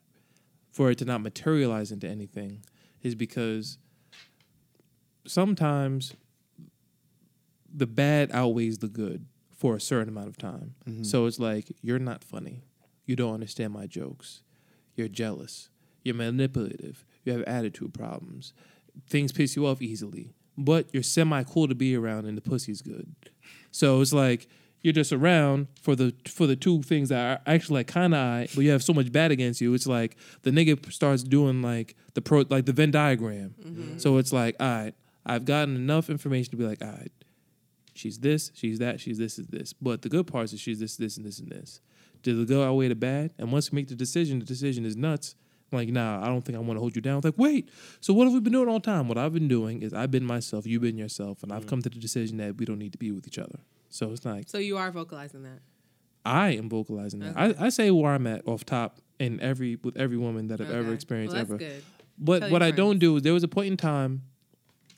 for it to not materialize into anything, is because sometimes the bad outweighs the good for a certain amount of time. Mm-hmm. So it's like you're not funny, you don't understand my jokes, you're jealous, you're manipulative, you have attitude problems, things piss you off easily, but you're semi cool to be around and the pussy's good. So it's like you're just around for the for the two things that are actually like kind of but you have so much bad against you. It's like the nigga starts doing like the pro like the Venn diagram. Mm-hmm. So it's like, all right, I've gotten enough information to be like, all right, she's this, she's that, she's this, is this. But the good parts is she's this, this, and this, and this. Does it go outweigh the bad? And once we make the decision, the decision is nuts. I'm like, nah, I don't think I want to hold you down. It's like, wait, so what have we been doing all the time? What I've been doing is I've been myself, you've been yourself, and I've mm-hmm. come to the decision that we don't need to be with each other. So it's like So you are vocalizing that. I am vocalizing that. I, I say where I'm at off top in every with every woman that I've ever experienced well, that's ever. good. But Tell what I don't do is there was a point in time.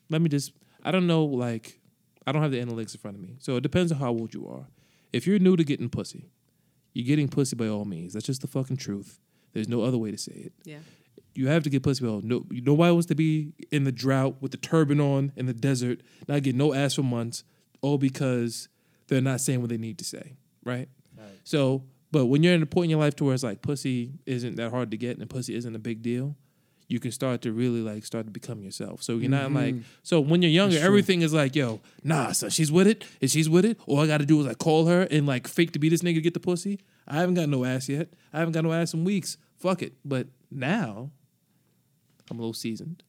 Let me just. I don't know. Like I don't have the analytics in front of me, so it depends on how old you are. If you're new to getting pussy, you're getting pussy by all means. That's just the fucking truth. There's no other way to say it. Yeah. You have to get pussy by all. No, nobody wants to be in the drought with the turban on in the desert, not get no ass for months, all because they're not saying what they need to say, right? So, but when you're in a point in your life to where it's like pussy isn't that hard to get and pussy isn't a big deal, you can start to really like start to become yourself. So you're not like mm-hmm. so when you're younger, everything is like, yo, nah, so she's with it, and she's with it. All I gotta do is like call her and like fake to be this nigga to get the pussy. I haven't got no ass yet. I haven't got no ass in weeks. Fuck it. But now I'm a little seasoned.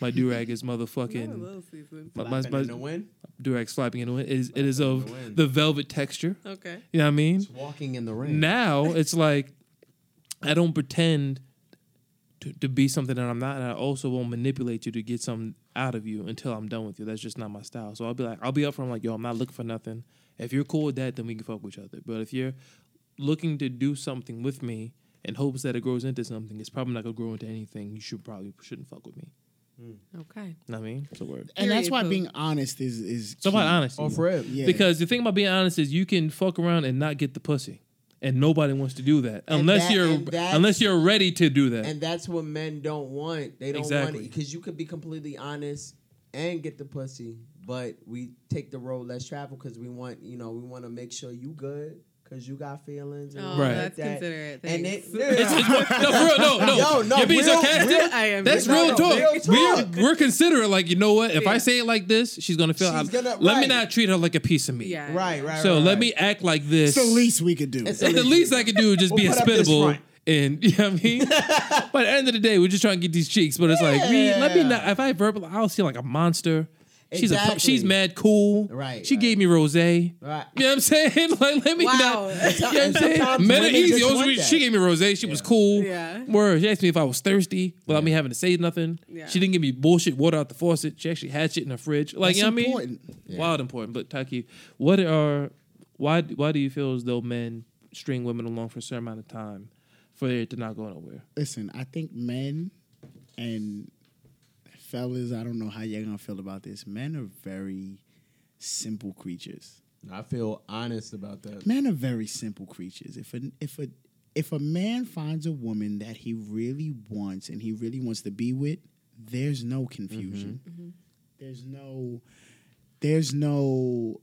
My durag is motherfucking little season. my, my, Flapping in the my wind. durag's flapping in the wind. It is, it is of the the velvet texture. Okay. You know what I mean? It's walking in the rain. now it's like I don't pretend to, to be something that I'm not, and I also won't manipulate you to get something out of you until I'm done with you. That's just not my style. So I'll be like, I'll be upfront, like, yo, I'm not looking for nothing. If you're cool with that, then we can fuck with each other. But if you're looking to do something with me in hopes that it grows into something, it's probably not gonna grow into anything. You should probably shouldn't fuck with me. Mm. Okay. You know what I mean? It's a word. and that's why Pooh. being honest is is So about key. honesty. Oh, Off rip. Yeah. Because the thing about being honest is you can fuck around and not get the pussy. And nobody wants to do that And unless that- you're and that's- unless you're ready to do that. And that's what men don't want. They don't want Exactly. it because you could be completely honest and get the pussy, but we take the road less traveled because we want, you know, we want to make sure you good because you got feelings. And Oh, all Right. that's like that. considerate. And it, Thanks. It's- it's more- no, for real, no, no. Yo, no, You're being real- sarcastic. real- I am. That's No, real no, talk. real We're talk. we're considerate. Like you know what? If I say it like this, she's gonna feel. She's gonna- let me not treat her like a piece of meat. Yeah. right, right. So right, let right. me act like this. It's the least we could do. It's And the least I can do is just be We'll put up this hospitable. And you know what I mean? but at the end of the day, we're just trying to get these cheeks. But it's like, me, let me not. If I verbal, I'll see like a monster. She's a she's mad cool. Right, She right. gave me rose. You know Right. what I'm saying? Like, let me Wow. not. You know what I'm saying? Met her easy. just want she gave me rose. She was cool. Yeah. Word. She asked me if I was thirsty without me having to say nothing. Yeah. She didn't give me bullshit water out the faucet. She actually had shit in her fridge. Like That's you know what I mean? important. Wild important. But Taki, what are why why do you feel as though men string women along for a certain amount of time for it to not go nowhere? Listen, I think men and fellas, I don't know how you're gonna feel about this. Men are very simple creatures. I feel honest about that. Men are very simple creatures. If a if a if a man finds a woman that he really wants and he really wants to be with, there's no confusion. Mm-hmm. Mm-hmm. There's no there's no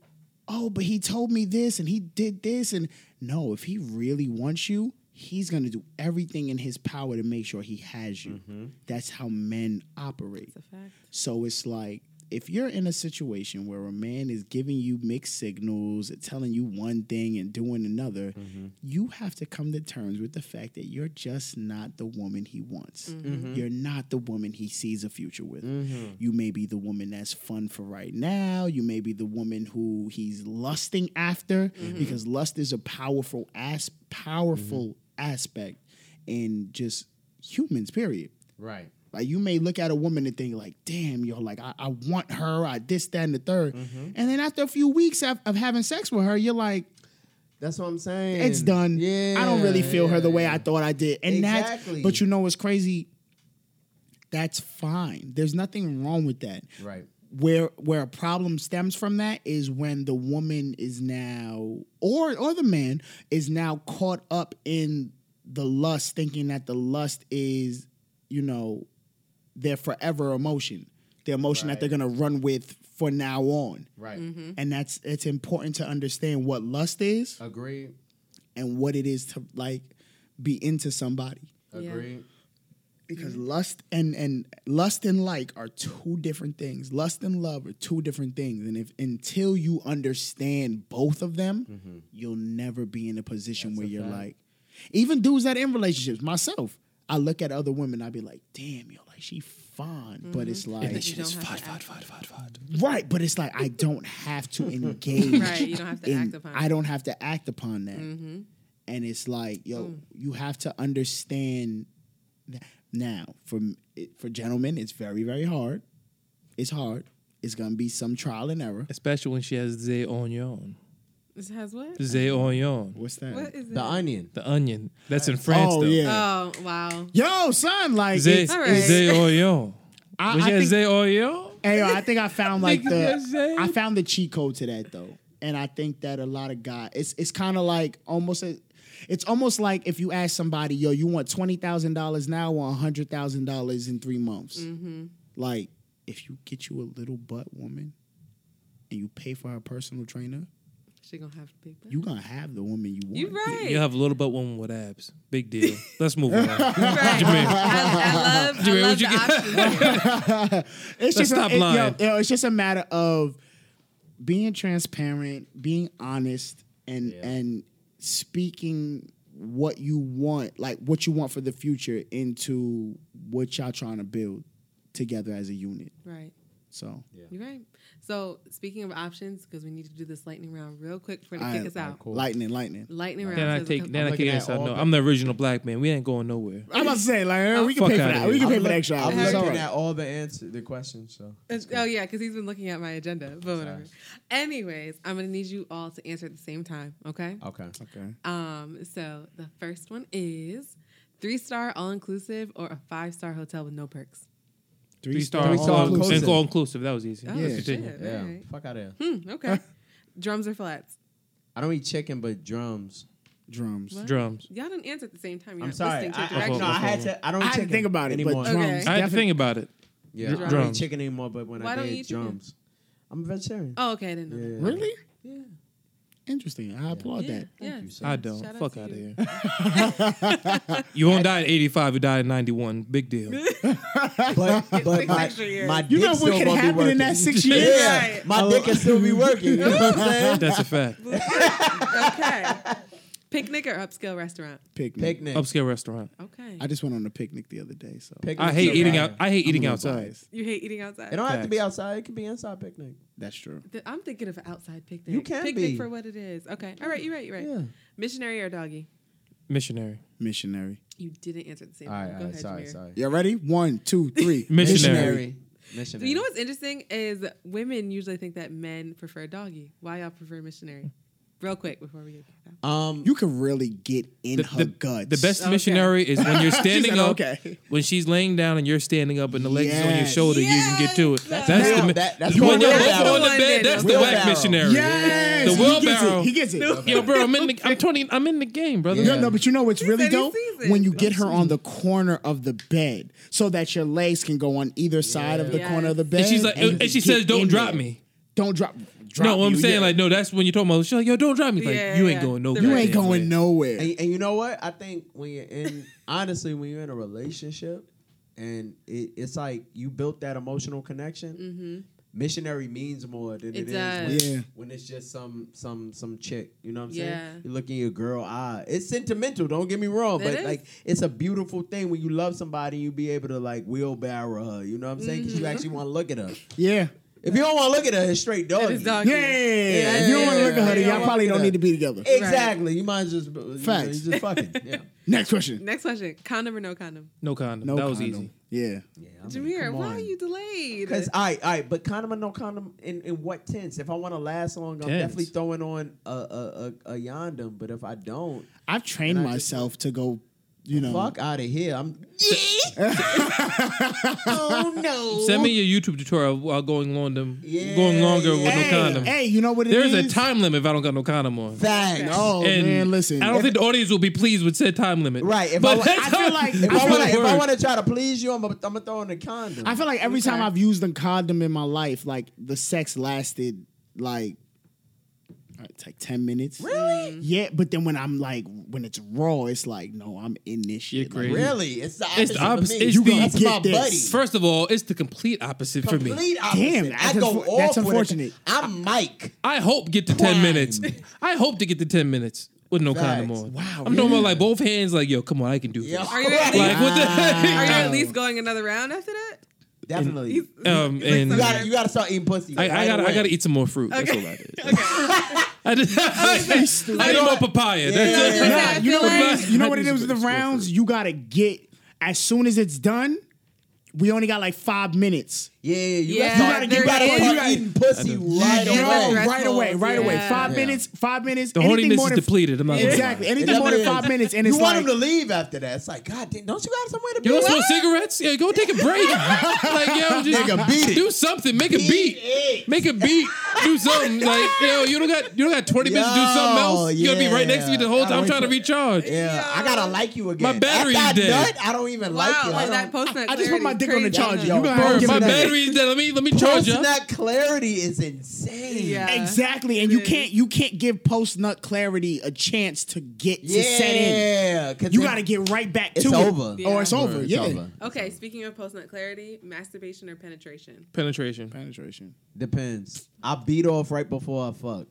oh, but he told me this and he did this and no, if he really wants you, he's going to do everything in his power to make sure he has you. Mm-hmm. That's how men operate. It's a fact. So it's like if you're in a situation where a man is giving you mixed signals, telling you one thing and doing another, mm-hmm. you have to come to terms with the fact that you're just not the woman he wants. Mm-hmm. You're not the woman he sees a future with. You may be the woman that's fun for right now. You may be the woman who he's lusting after because lust is a powerful as powerful aspect in just humans, period. Right. Like you may look at a woman and think like, damn, yo, like I, I want her, I this, that, and the 3rd mm-hmm. And then after a few weeks of, of having sex with her, you're like, That's what I'm saying. it's done. Yeah. I don't really feel her the way. I thought I did. And Exactly. that's but you know what's crazy? That's fine. There's nothing wrong with that. Right. Where where a problem stems from that is when the woman is now or or the man is now caught up in the lust, thinking that the lust is, you know, their forever emotion. The emotion that they're gonna run with for now on. Right. Mm-hmm. And that's it's important to understand what lust is Agreed. and what it is to like be into somebody. Yeah. Agreed. Because lust and and lust and like are two different things. Lust and love are two different things, and if until you understand both of them, you'll never be in a position where you're like, even dudes that in relationships. Myself, I look at other women, I'd be like, damn, yo, like she fine, but it's like And You that shit don't is have fad, to fad, act fad, fad, fad. right, but it's like I don't have to engage. Right, you don't have to in- act upon I don't have to act upon that. Mm-hmm. and it's like yo Mm. you have to understand that. Now for for gentlemen it's very very hard it's hard it's gonna be some trial and error Especially when she has the Onion. This has what? Zay Onion. what's that What is it? The onion. The onion. That's in oh, France, oh though. yeah Oh wow. yo son like Zay, it's, All right. Zay Onion. I, When I think, Zay Onion? hey, yo, I think I found like the I found the cheat code to that though and I think that a lot of guys it's it's kind of like almost a it's almost like if you ask somebody, yo, you want twenty thousand dollars now or hundred thousand dollars in three months. Mm-hmm. Like, if you get you a little butt woman and you pay for her personal trainer, She gonna have big. butt. you gonna have the woman you want. You right. You have a little butt woman with abs. Big deal. Let's move on. Right. I, I love, I Jameer, love what you the options. it's Let's just stop a, it- yo, lying. yo, it's just a matter of being transparent, being honest, and Yeah. and speaking what you want, like what you want for the future, into what y'all trying to build together as a unit. Right. So You're right. So speaking of options, because we need to do this lightning round real quick for they All kick us out. cool. lightning, lightning. Lightning round. Then I take, then I kick us out. No, I'm the original black man. We ain't going nowhere. I'm about to say, like, we can pay for that. We can pay for the extra I'm looking at all the answer, the questions. So oh yeah, because he's been looking at my agenda. But whatever. Anyways, I'm gonna need you all to answer at the same time. Okay. okay, Okay. Um. So the first one is three star all inclusive or a five star hotel with no perks. Three star, Three star all inclusive. and all inclusive. That was easy. Oh, Let's shit. yeah, Alright. fuck out of here. Hmm. Okay. Drums or flats? I don't eat chicken, but drums. Drums. What? Drums. Y'all didn't answer at the same time. You're I'm sorry. listening to I, I, no, I had to. I don't I eat had to chicken think about it, but anymore. drums. Okay. I had to think about it. yeah, drums. I don't eat chicken anymore. But when Why I don't did eat chicken? drums, I'm a vegetarian. Oh, okay. I didn't know Yeah. that. Really? Yeah. Interesting. I applaud Yeah. that. yeah. you, sir. I don't. Shout out Fuck to out of you. here. you won't die at 85. You died at 91. Big deal. But but Six my, extra years. my You dick know what still could gonna be happen in working. that six years? Yeah, Right. my dick can still be working. You know what I'm saying? That's a fact. okay. Picnic or upscale restaurant? Picnic. Picnic. Upscale restaurant. Okay. I just went on a picnic the other day, so Picnic. I hate eating out. I hate eating outside. biased. you hate eating outside? It don't have to be Facts. outside. It can be inside picnic. That's true. Th- I'm thinking of an outside picnic. You can picnic be. for what it is. Okay. All right. You're right. You're right. Yeah. Missionary or doggy? Missionary. Missionary. You didn't answer the same. All time. right. Go All right. ahead, Sorry. Jameer. Sorry. You ready? One, two, three. Missionary. Missionary. You know what's interesting is women usually think that men prefer doggy. Why y'all prefer missionary? Real quick before we get kicked out. Um. You can really get in The, her the- guts. the best Okay. missionary is when you're standing said, up. okay. When she's laying down and you're standing up and the legs is on your Yes. shoulder, you can get to it. Yes. That's Now, the mi- that- that's you what when you're both on the bed. That's the whack missionary. Yes, The he gets wheelbarrow. it. He gets it. Yo, bro, I'm in the. I'm Tony. I'm in the game, brother. No, no, but you know what's really dope? When you get her on the corner of the bed so that your legs can go on either side of the corner of the bed. And she's like, and, she says, "Don't drop me." Don't drop. Drop no, I'm you, saying yeah. like, no, that's when you're talking about. She's like, "Yo, don't drop me." Like, Yeah, you ain't yeah. going The nowhere. you ain't damn going nowhere. And, and you know what? I think when you're in, honestly, when you're in a relationship, and it, it's like you built that emotional connection. Mm-hmm. Missionary means more than It it is does. when, Yeah. when it's just some some some chick. You know what I'm Yeah. saying? You look in your girl eye. It's sentimental. Don't get me wrong, It but is. like it's a beautiful thing when you love somebody. You be able to like wheelbarrow her. You know what I'm saying? Because you Mm-hmm. actually want to look at her. Yeah. If you don't want to look at her, it's straight It dog. is doggy. Yeah. If you don't want to look at her, then y'all probably don't need to be together. Exactly. You might just you know, Facts. just fucking yeah. Next question. Next question: condom or no condom? No condom. No that was easy. Yeah. Yeah, I mean, Jameer, why are you delayed? Because I, I, but condom or no condom in, in what tense? If I want to last long, I'm Tense. definitely throwing on a a, a, a yondom. But if I don't, I've trained And I just- myself to go, you know. fuck out of here. I'm oh no! Send me your YouTube tutorial while going long them, Yeah, going longer with Hey, no condom. hey, you know what it There's is? a time limit if I don't got no condom on. facts. Oh And man, listen. I don't think the audience will be pleased with said time limit. Right, if but I I feel like- If I I, want like to, if I want to try to please you, I'm gonna, I'm gonna throw in a condom. I feel like every Okay. time I've used a condom in my life, like the sex lasted like It's like ten minutes. Really? Yeah, but then when I'm like, when it's raw, it's like, no, I'm in this shit. You're Like. Really? It's the opposite. It's the opposite. For me. It's the- That's get my this. buddy. First of all, it's the complete opposite for me. Opposite. Damn, I that's go unfor- off that's with it. unfortunate. I'm Mike. I hope get to ten Prime. minutes. I hope to get to ten minutes with no condom on. Wow, I'm talking about like both hands. Like, yo, come on, I can do Yeah. this. Are you at least, Like, what are you at least going another round after that? Definitely. He's- Um, and- you gotta, you gotta start eating pussy. I, I gotta, I gotta eat some more fruit. That's all I did. I just, I need more papaya. That's Yeah. it. Yeah. You know what it like- You know what it just is with the rounds? You gotta get as soon as it's done. We only got like five minutes. Yeah, yeah, you Yeah, gotta, there you gotta is- start eating pussy right There's away. threshold. right away, right away. Five Yeah. minutes, five minutes. The anything horniness more is depleted. I'm not gonna exactly. Anything more than definitely five minutes, and you it's want like him to leave after that. It's like, God damn, don't you got somewhere to be? You want some cigarettes? Yeah, go take a break. like, yo, just Nigga, beat it. do something. Make a Beat beat. it. Make a beat. Do something. Like, yo, you don't got you don't got 20 minutes to do something else. You gotta be right next to me the whole time. I'm trying to recharge. Yeah, I gotta like you again. My battery's After I dead. I don't even like you. I like don't- that post nut I just put my dick on the charger. You gonna bro, have to give My me that. Battery's dead. Let me let me charge Post up. nut clarity is insane. Yeah. Exactly, and you It is. can't you can't give post nut clarity a chance to get to set in. Yeah, 'cause You got to get right back It's to over. it, or it's Yeah. over. It's yeah, over. Okay, speaking of post nut clarity, masturbation or penetration? Penetration. penetration. Depends. I beat off right before I fuck.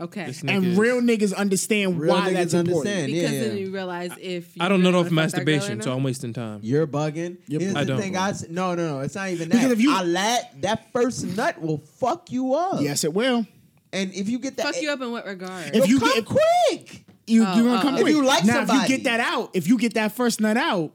Okay. This And nigga real niggas understand Real why niggas that's important. understand. Because yeah, then yeah. you realize if you I don't know really off wanna fuck that girl or masturbation, so not. I'm wasting time. You're bugging. You're Here's I the don't. thing. I s- no no no. It's not even that. Because if you- I let that first nut will fuck you up. Yes, it will. And if you get that, fuck you up in what regard? If If you you come get- quick. You Oh, you gonna oh, come oh. oh. If quick. you like now, if somebody. you get that out, if you get that first nut out,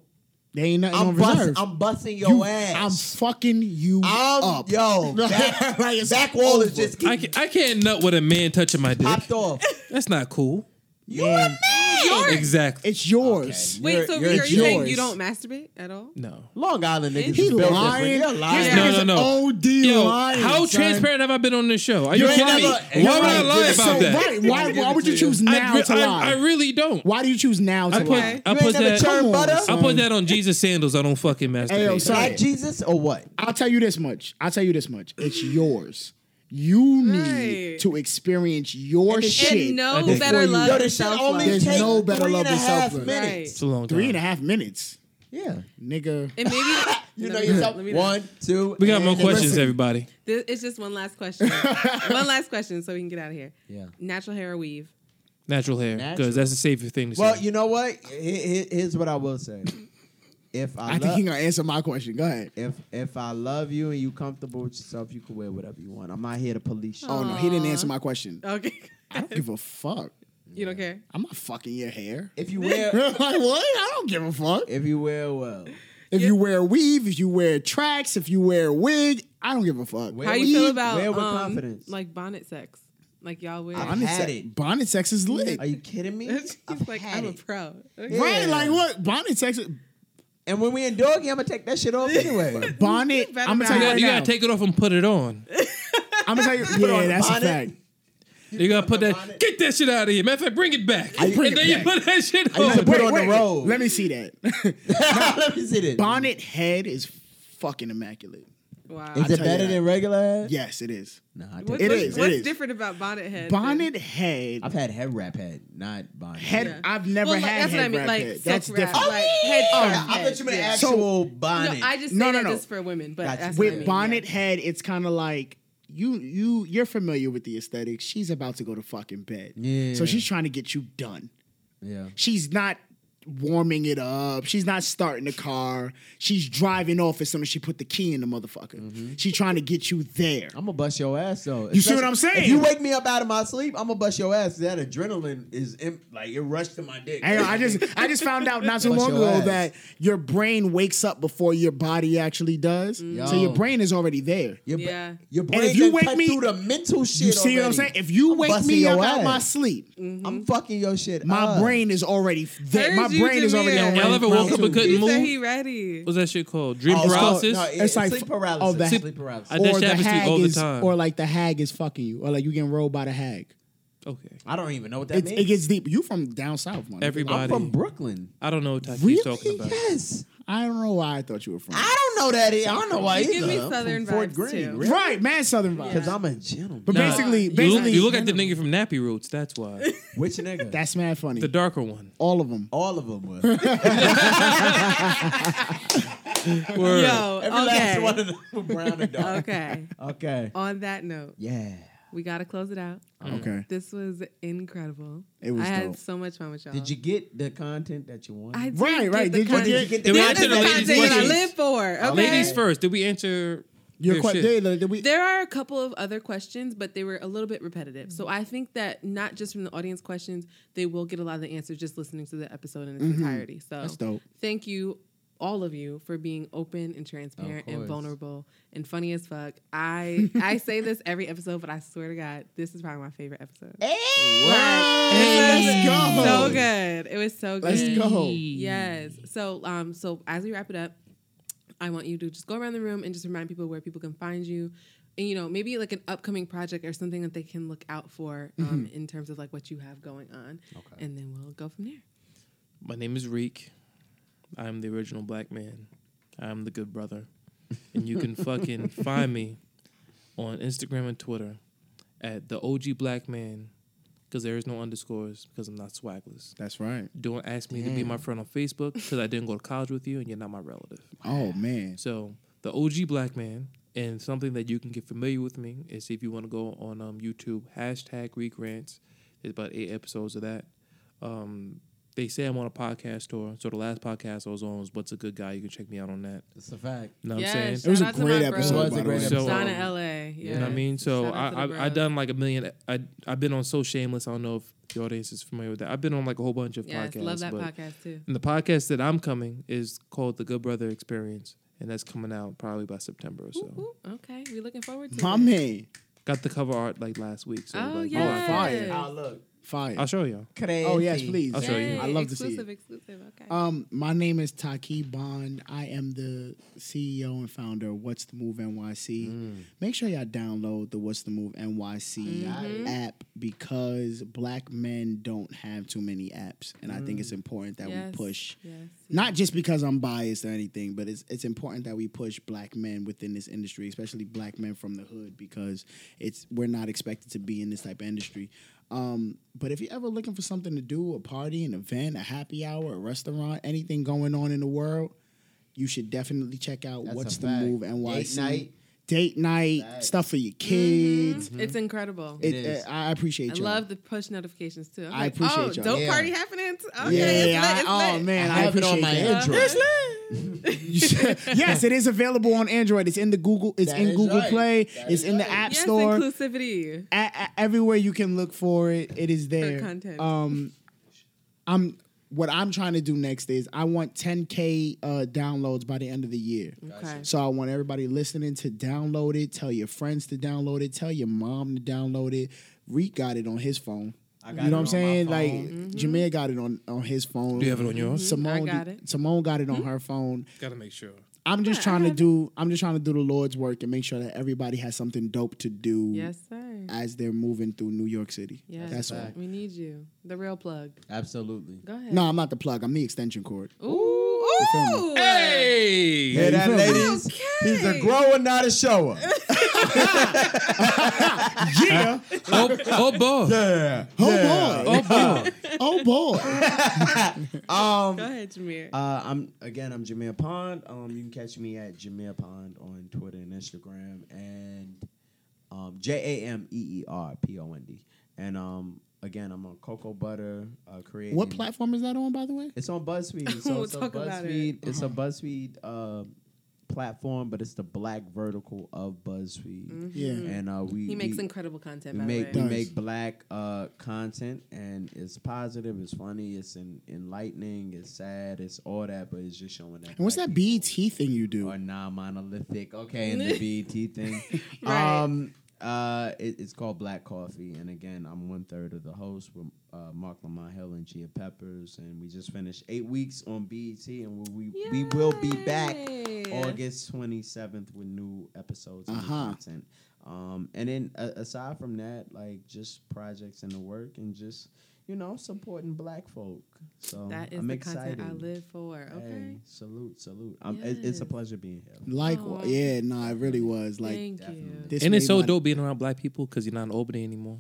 there ain't nothing I'm on bust, reserve. I'm busting your You- ass. I'm fucking you I'm- up. Yo, back, Like, it's back wall is over. just I, can, I can't nut with a man touching my dick. popped off. That's not cool. You a man. Exactly. It's yours. Wait, You're- so you're are you saying you don't masturbate at all? No. Long Island niggas He is built lying. different. You're lying. No, nigga's no, no. OD Yo, lying. how son. transparent have I been on this show? Are you, You ain't kidding me? never- Why would I lie about so, that? Right, why, why would you choose now I, to lie? I really don't. why do you choose now to I put, lie? I put that. on. I put that on Jesus sandals. I don't fucking masturbate. Hey, yo, son. Black Jesus or what? I'll tell you this much. I'll tell you this much. It's yours. You need Right. to experience your And shit. And no before better you- love Yo, than this shit only love. There's no better love and than half self-love. Right. It's a long time. Three and a half minutes, Yeah. nigga. And maybe You let know yourself. let me- One, two. We got and more questions, listen. everybody. This, it's just one last question. one last question, so we can get out of here. Yeah. Natural hair or weave? Natural hair, because that's the safer thing to Well, say. you know what? Here- here- Here's what I will say. If I, I think love, he gonna answer my question. Go ahead. if if I love you and you comfortable with yourself, you can wear whatever you want. I'm not here to police you. Oh no, he didn't answer my question. Okay. I don't give a fuck. you don't care? I'm not fucking your hair. If you wear like what? I don't give a fuck. if you wear well, If you wear weave, if you wear tracks, if you wear wig, I don't give a fuck. Wear How with- you feel about wear with um, confidence. like bonnet sex? Like y'all wear? I've bonnet, had sex, it. bonnet sex is lit. Are you kidding me? He's I've like, had I'm a it. pro. Okay. Right? Like what? Bonnet sex. And when we in doggy, I'm gonna take that shit off anyway. Bonnet. I'm gonna tell you you gotta, right you now. gotta take it off and put it on. I'm gonna tell you. on Yeah, the that's a bonnet. fact. You gotta put that. bonnet. Get that shit out of here. Matter of fact, bring it back. I bring and it then you back. put that shit I used to on. put on the road. Let me see that. Let me see this. bonnet head is fucking immaculate. Wow. Is I'll it better than regular head? Yes, it is. Nah, I What's, It what's, is, it What's is. different about bonnet head? Bonnet head. I've had head wrap head, not bonnet. Head. Yeah. I've never Well, had that's what head I mean, wrap like head. silk That's wrap, different. like oh, head Oh, wrap I head, thought you meant yeah. actual No, bonnet. I just say No, no, that no. just for women, but Gotcha. that's With I mean, bonnet yeah. head, it's kind of like you you you're familiar with the aesthetic. She's about to go to fucking bed. Yeah. So she's trying to get you done. yeah. She's not warming it up. She's not starting the car. She's driving off as soon as she put the key in the motherfucker. Mm-hmm. She's trying to get you there. I'm gonna bust your ass though. You see what I'm saying? If you wake me up out of my sleep, I'm gonna bust your ass. That adrenaline is in, like it rushed to my dick. Hang on, I just I just found out not too Bust long ago ass. that your brain wakes up before your body actually does. So Yo. your brain is already there. Your, bra- Yeah. your brain if you wake cut me- through the mental shit. You see what I'm saying? If you I'm wake me your up out ass. my sleep, I'm fucking your shit. my up. brain is already there. My you, brain is already on Y'all round- ever round woke up and couldn't move? he ready. What's that shit called? Oh, Dream Oh, it's called- paralysis. no, it- It's it's like sleep oh, paralysis. oh, the- sleep paralysis. I or the hag all the is, time. or like the hag is fucking you, or like you getting rolled by the hag. Okay. I don't even know what that It's, means. it gets deep. You from down south, man. Everybody- I'm from Brooklyn. I don't know what Taki's Really? talking about. Yes. I don't know why I thought you were from. I don't know that. I don't know why You either. give me I'm Southern from Fort vibes, Greene, too. really? Right, man, Southern vibe. Because I'm a gentleman. But Nah, basically, You look, you look at the nigga from Nappy Roots. That's why. Which nigga? that's mad funny. the darker one. All of them. All of them were. Word. Yo, Every last okay. one of them were brown and dark. Okay. Okay. On that note, Yeah. We gotta close it out. Oh. Okay. This was incredible. It was I had dope. so much fun with y'all. Did you get the content that you wanted? I did Right, get right. the Did you content. get- get Did we answer is the the ladies' content that I live for. Uh, okay. Ladies first. Did we answer Your your question. Did we? There are a couple of other questions, but they were a little bit repetitive. So I think that not just from the audience questions, they will get a lot of the answers just listening to the episode in its mm-hmm. entirety. So That's dope. thank you, all of you, for being open and transparent and vulnerable and funny as fuck. I I say this every episode, but I swear to God, this is probably my favorite episode. Let's go. So good. It was so good. Let's go. Yes. So um so as we wrap it up, I want you to just go around the room and just remind people where people can find you. And you know, maybe like an upcoming project or something that they can look out for um, in terms of like what you have going on. Okay. And then we'll go from there. My name is Reek. I'm the original black man. I'm the good brother. And you can fucking find me on Instagram and Twitter at the OG black man because there is no underscores because I'm not swagless. That's right. Don't ask me to be my friend on Facebook because I didn't go to college with you and you're not my relative. Oh man. So the OG black man and something that you can get familiar with me is if you want to go on um, YouTube hashtag Reek Rants. There's about eight episodes of that. Um, they say I'm on a podcast tour. So the last podcast I was on was What's a Good Guy. You can check me out on that. That's a fact. You know what yes, I'm saying? It was a shout out to great episode, It was a great way. episode. Down So- in LA. Yeah. You know what I mean? So I, to the I I done like a million. I I've been on So Shameless. I don't know if the audience is familiar with that. I've been on like a whole bunch of Yes, podcasts. love that but- podcast too. And the podcast that I'm coming is called The Good Brother Experience, and that's coming out probably by September or so. Ooh, ooh, okay, we're looking forward to My it. man. Got the cover art like last week. So Oh like, yeah, fire. Oh, look. Fire. I'll show you. Oh yes, please. I'll show you. I love to see exclusive, it. Exclusive, okay. Um, my name is Taki Bond. I am the CEO and founder of What's the Move NYC. Mm. Make sure y'all download the What's the Move NYC mm-hmm. app because black men don't have too many apps, and I think it's mm. important that yes, we push. Yes. Not just because I'm biased or anything, but it's it's important that we push black men within this industry, especially black men from the hood, because it's we're not expected to be in this type of industry. Um, but if you're ever looking for something to do, a party, an event, a happy hour, a restaurant, anything going on in the world, you should definitely check out That's What's the fact. Move NYC. Date night. Date night, Facts. stuff for your kids. It's incredible. It, It is. uh, I appreciate I y'all. love the push notifications too. I'm I like, appreciate oh, y'all. dope Yeah. party happening. t- yeah, Okay, yeah, it's lit, I- it's oh lit. man, I I, have it on appreciate my that. Android. yes, it is available on Android. It's in the Google. It's That in Google right. Play. That it's is in the right. App Yes, Store. inclusivity. A- a- everywhere you can look for it, it is there. content. Um, I'm what I'm trying to do next is I want 10k uh, downloads by the end of the year. Okay. So I want everybody listening to download it. Tell your friends to download it. Tell your mom to download it. Reek got it on his phone. I You know what I'm saying? Like phone. Mm-hmm. Jameer got it on on his phone. Do you have it on yours? Simone, I got did- it. Simone got it on mm-hmm. her phone. Gotta make sure. I'm just Yeah, trying to have it. do. I'm just trying to do the Lord's work and make sure that everybody has something dope to do Yes, sir. as they're moving through New York City. Yes, That's all. we need you. The real plug. Absolutely. Go ahead. No, I'm not the plug. I'm the extension cord. Ooh. feel Ooh. Hey! Hear that, you feel me? ladies? He's a Okay. grower, not a shower. Yeah. Oh, oh boy. yeah. Oh Yeah. boy. Oh boy. Oh boy. Um, Go ahead, Jameer. Uh, I'm again. I'm Jameer Pond. Um, you can catch me at Jameer Pond on Twitter and Instagram, and um, J A M E E R P O N D. And um, again, I'm on Cocoa Butter uh, creating. What platform is that on, by the way? It's on BuzzFeed. So We'll it's a talk about BuzzFeed. It's a BuzzFeed uh, platform, but it's the black vertical of BuzzFeed. Yeah. And uh, we he makes we, incredible content. we by make the we way. Does. make black uh, content and it's positive, it's funny, it's en- enlightening, it's sad, it's all that, but it's just showing that. And what's that people BET thing you do? Are non-monolithic. Okay, and the BET thing. Right. Um, uh, it, it's called Black Coffee, and again, I'm one third of the host with uh, Marc Lamont Hill and Gia Peppers, and we just finished eight weeks on BET, and we we, we will be back August 27th with new episodes and Uh-huh. content. Um, and then uh, aside from that, like just projects in the work and just you know supporting Black folk. So That is I'm the excited. content I live for. Okay. Hey, salute, salute. Um, it- it's a pleasure being here. Like, Aw. yeah, no, it really was. Like, Thank you. And it's so dope being around black people because you're not in Albany anymore.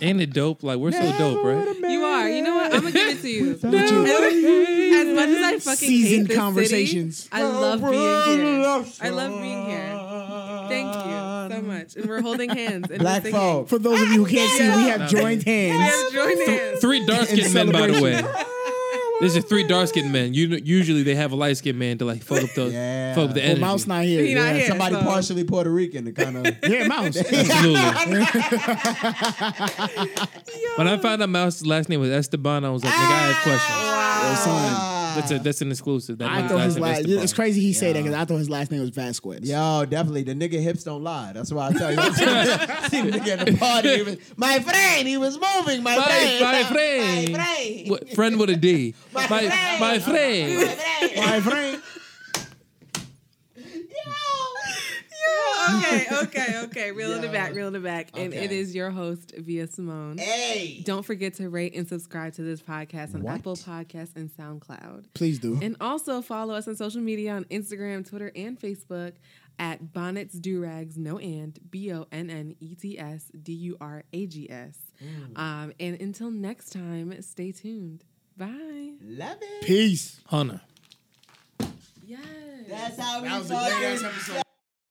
Ain't it dope? Like we're so dope, right? You are. You know what? I'm gonna give it to you. You. As much as I fucking Seasoned hate this conversations. city, I love being here. I love being here. Thank you so um, much. And we're holding hands and Black we're folk. For those of you who can't see, we have joined hands. We hands. have joined hands. Three dark skinned men, by the way. This is three dark skinned men. You usually they have a light skinned man to like fuck up the Yeah. fuck up the Well. Mouse not here. He not here. Somebody so- partially Puerto Rican to kind of. Yeah, Mouse. Absolutely. when I found out Mouse's last name was Esteban, I was like, nigga, I have questions. Yo, son. That's a that's an exclusive. That I thought his last. Esteban. It's crazy he said that because I thought his last name was Vasquez. Yo, definitely. The nigga hips don't lie. That's why I tell you. See the nigga at the party. He was, my friend, he was moving. My, My, friend. my friend. My friend. What- friend with a D. My friend. my friend. My friend. Okay, okay, okay. Reel in the back, reel in the back. And it is your host, Via Simone. Hey. Don't forget to rate and subscribe to this podcast on What? Apple Podcasts and SoundCloud. Please do. And also follow us on social media on Instagram, Twitter, and Facebook at Bonnets Durags, no and, B O N N E T S D U R A G S. Um, and until next time, stay tuned. Bye. Love it. Peace. Hunter. Yes. That's how we That was a fucking- great ass episode.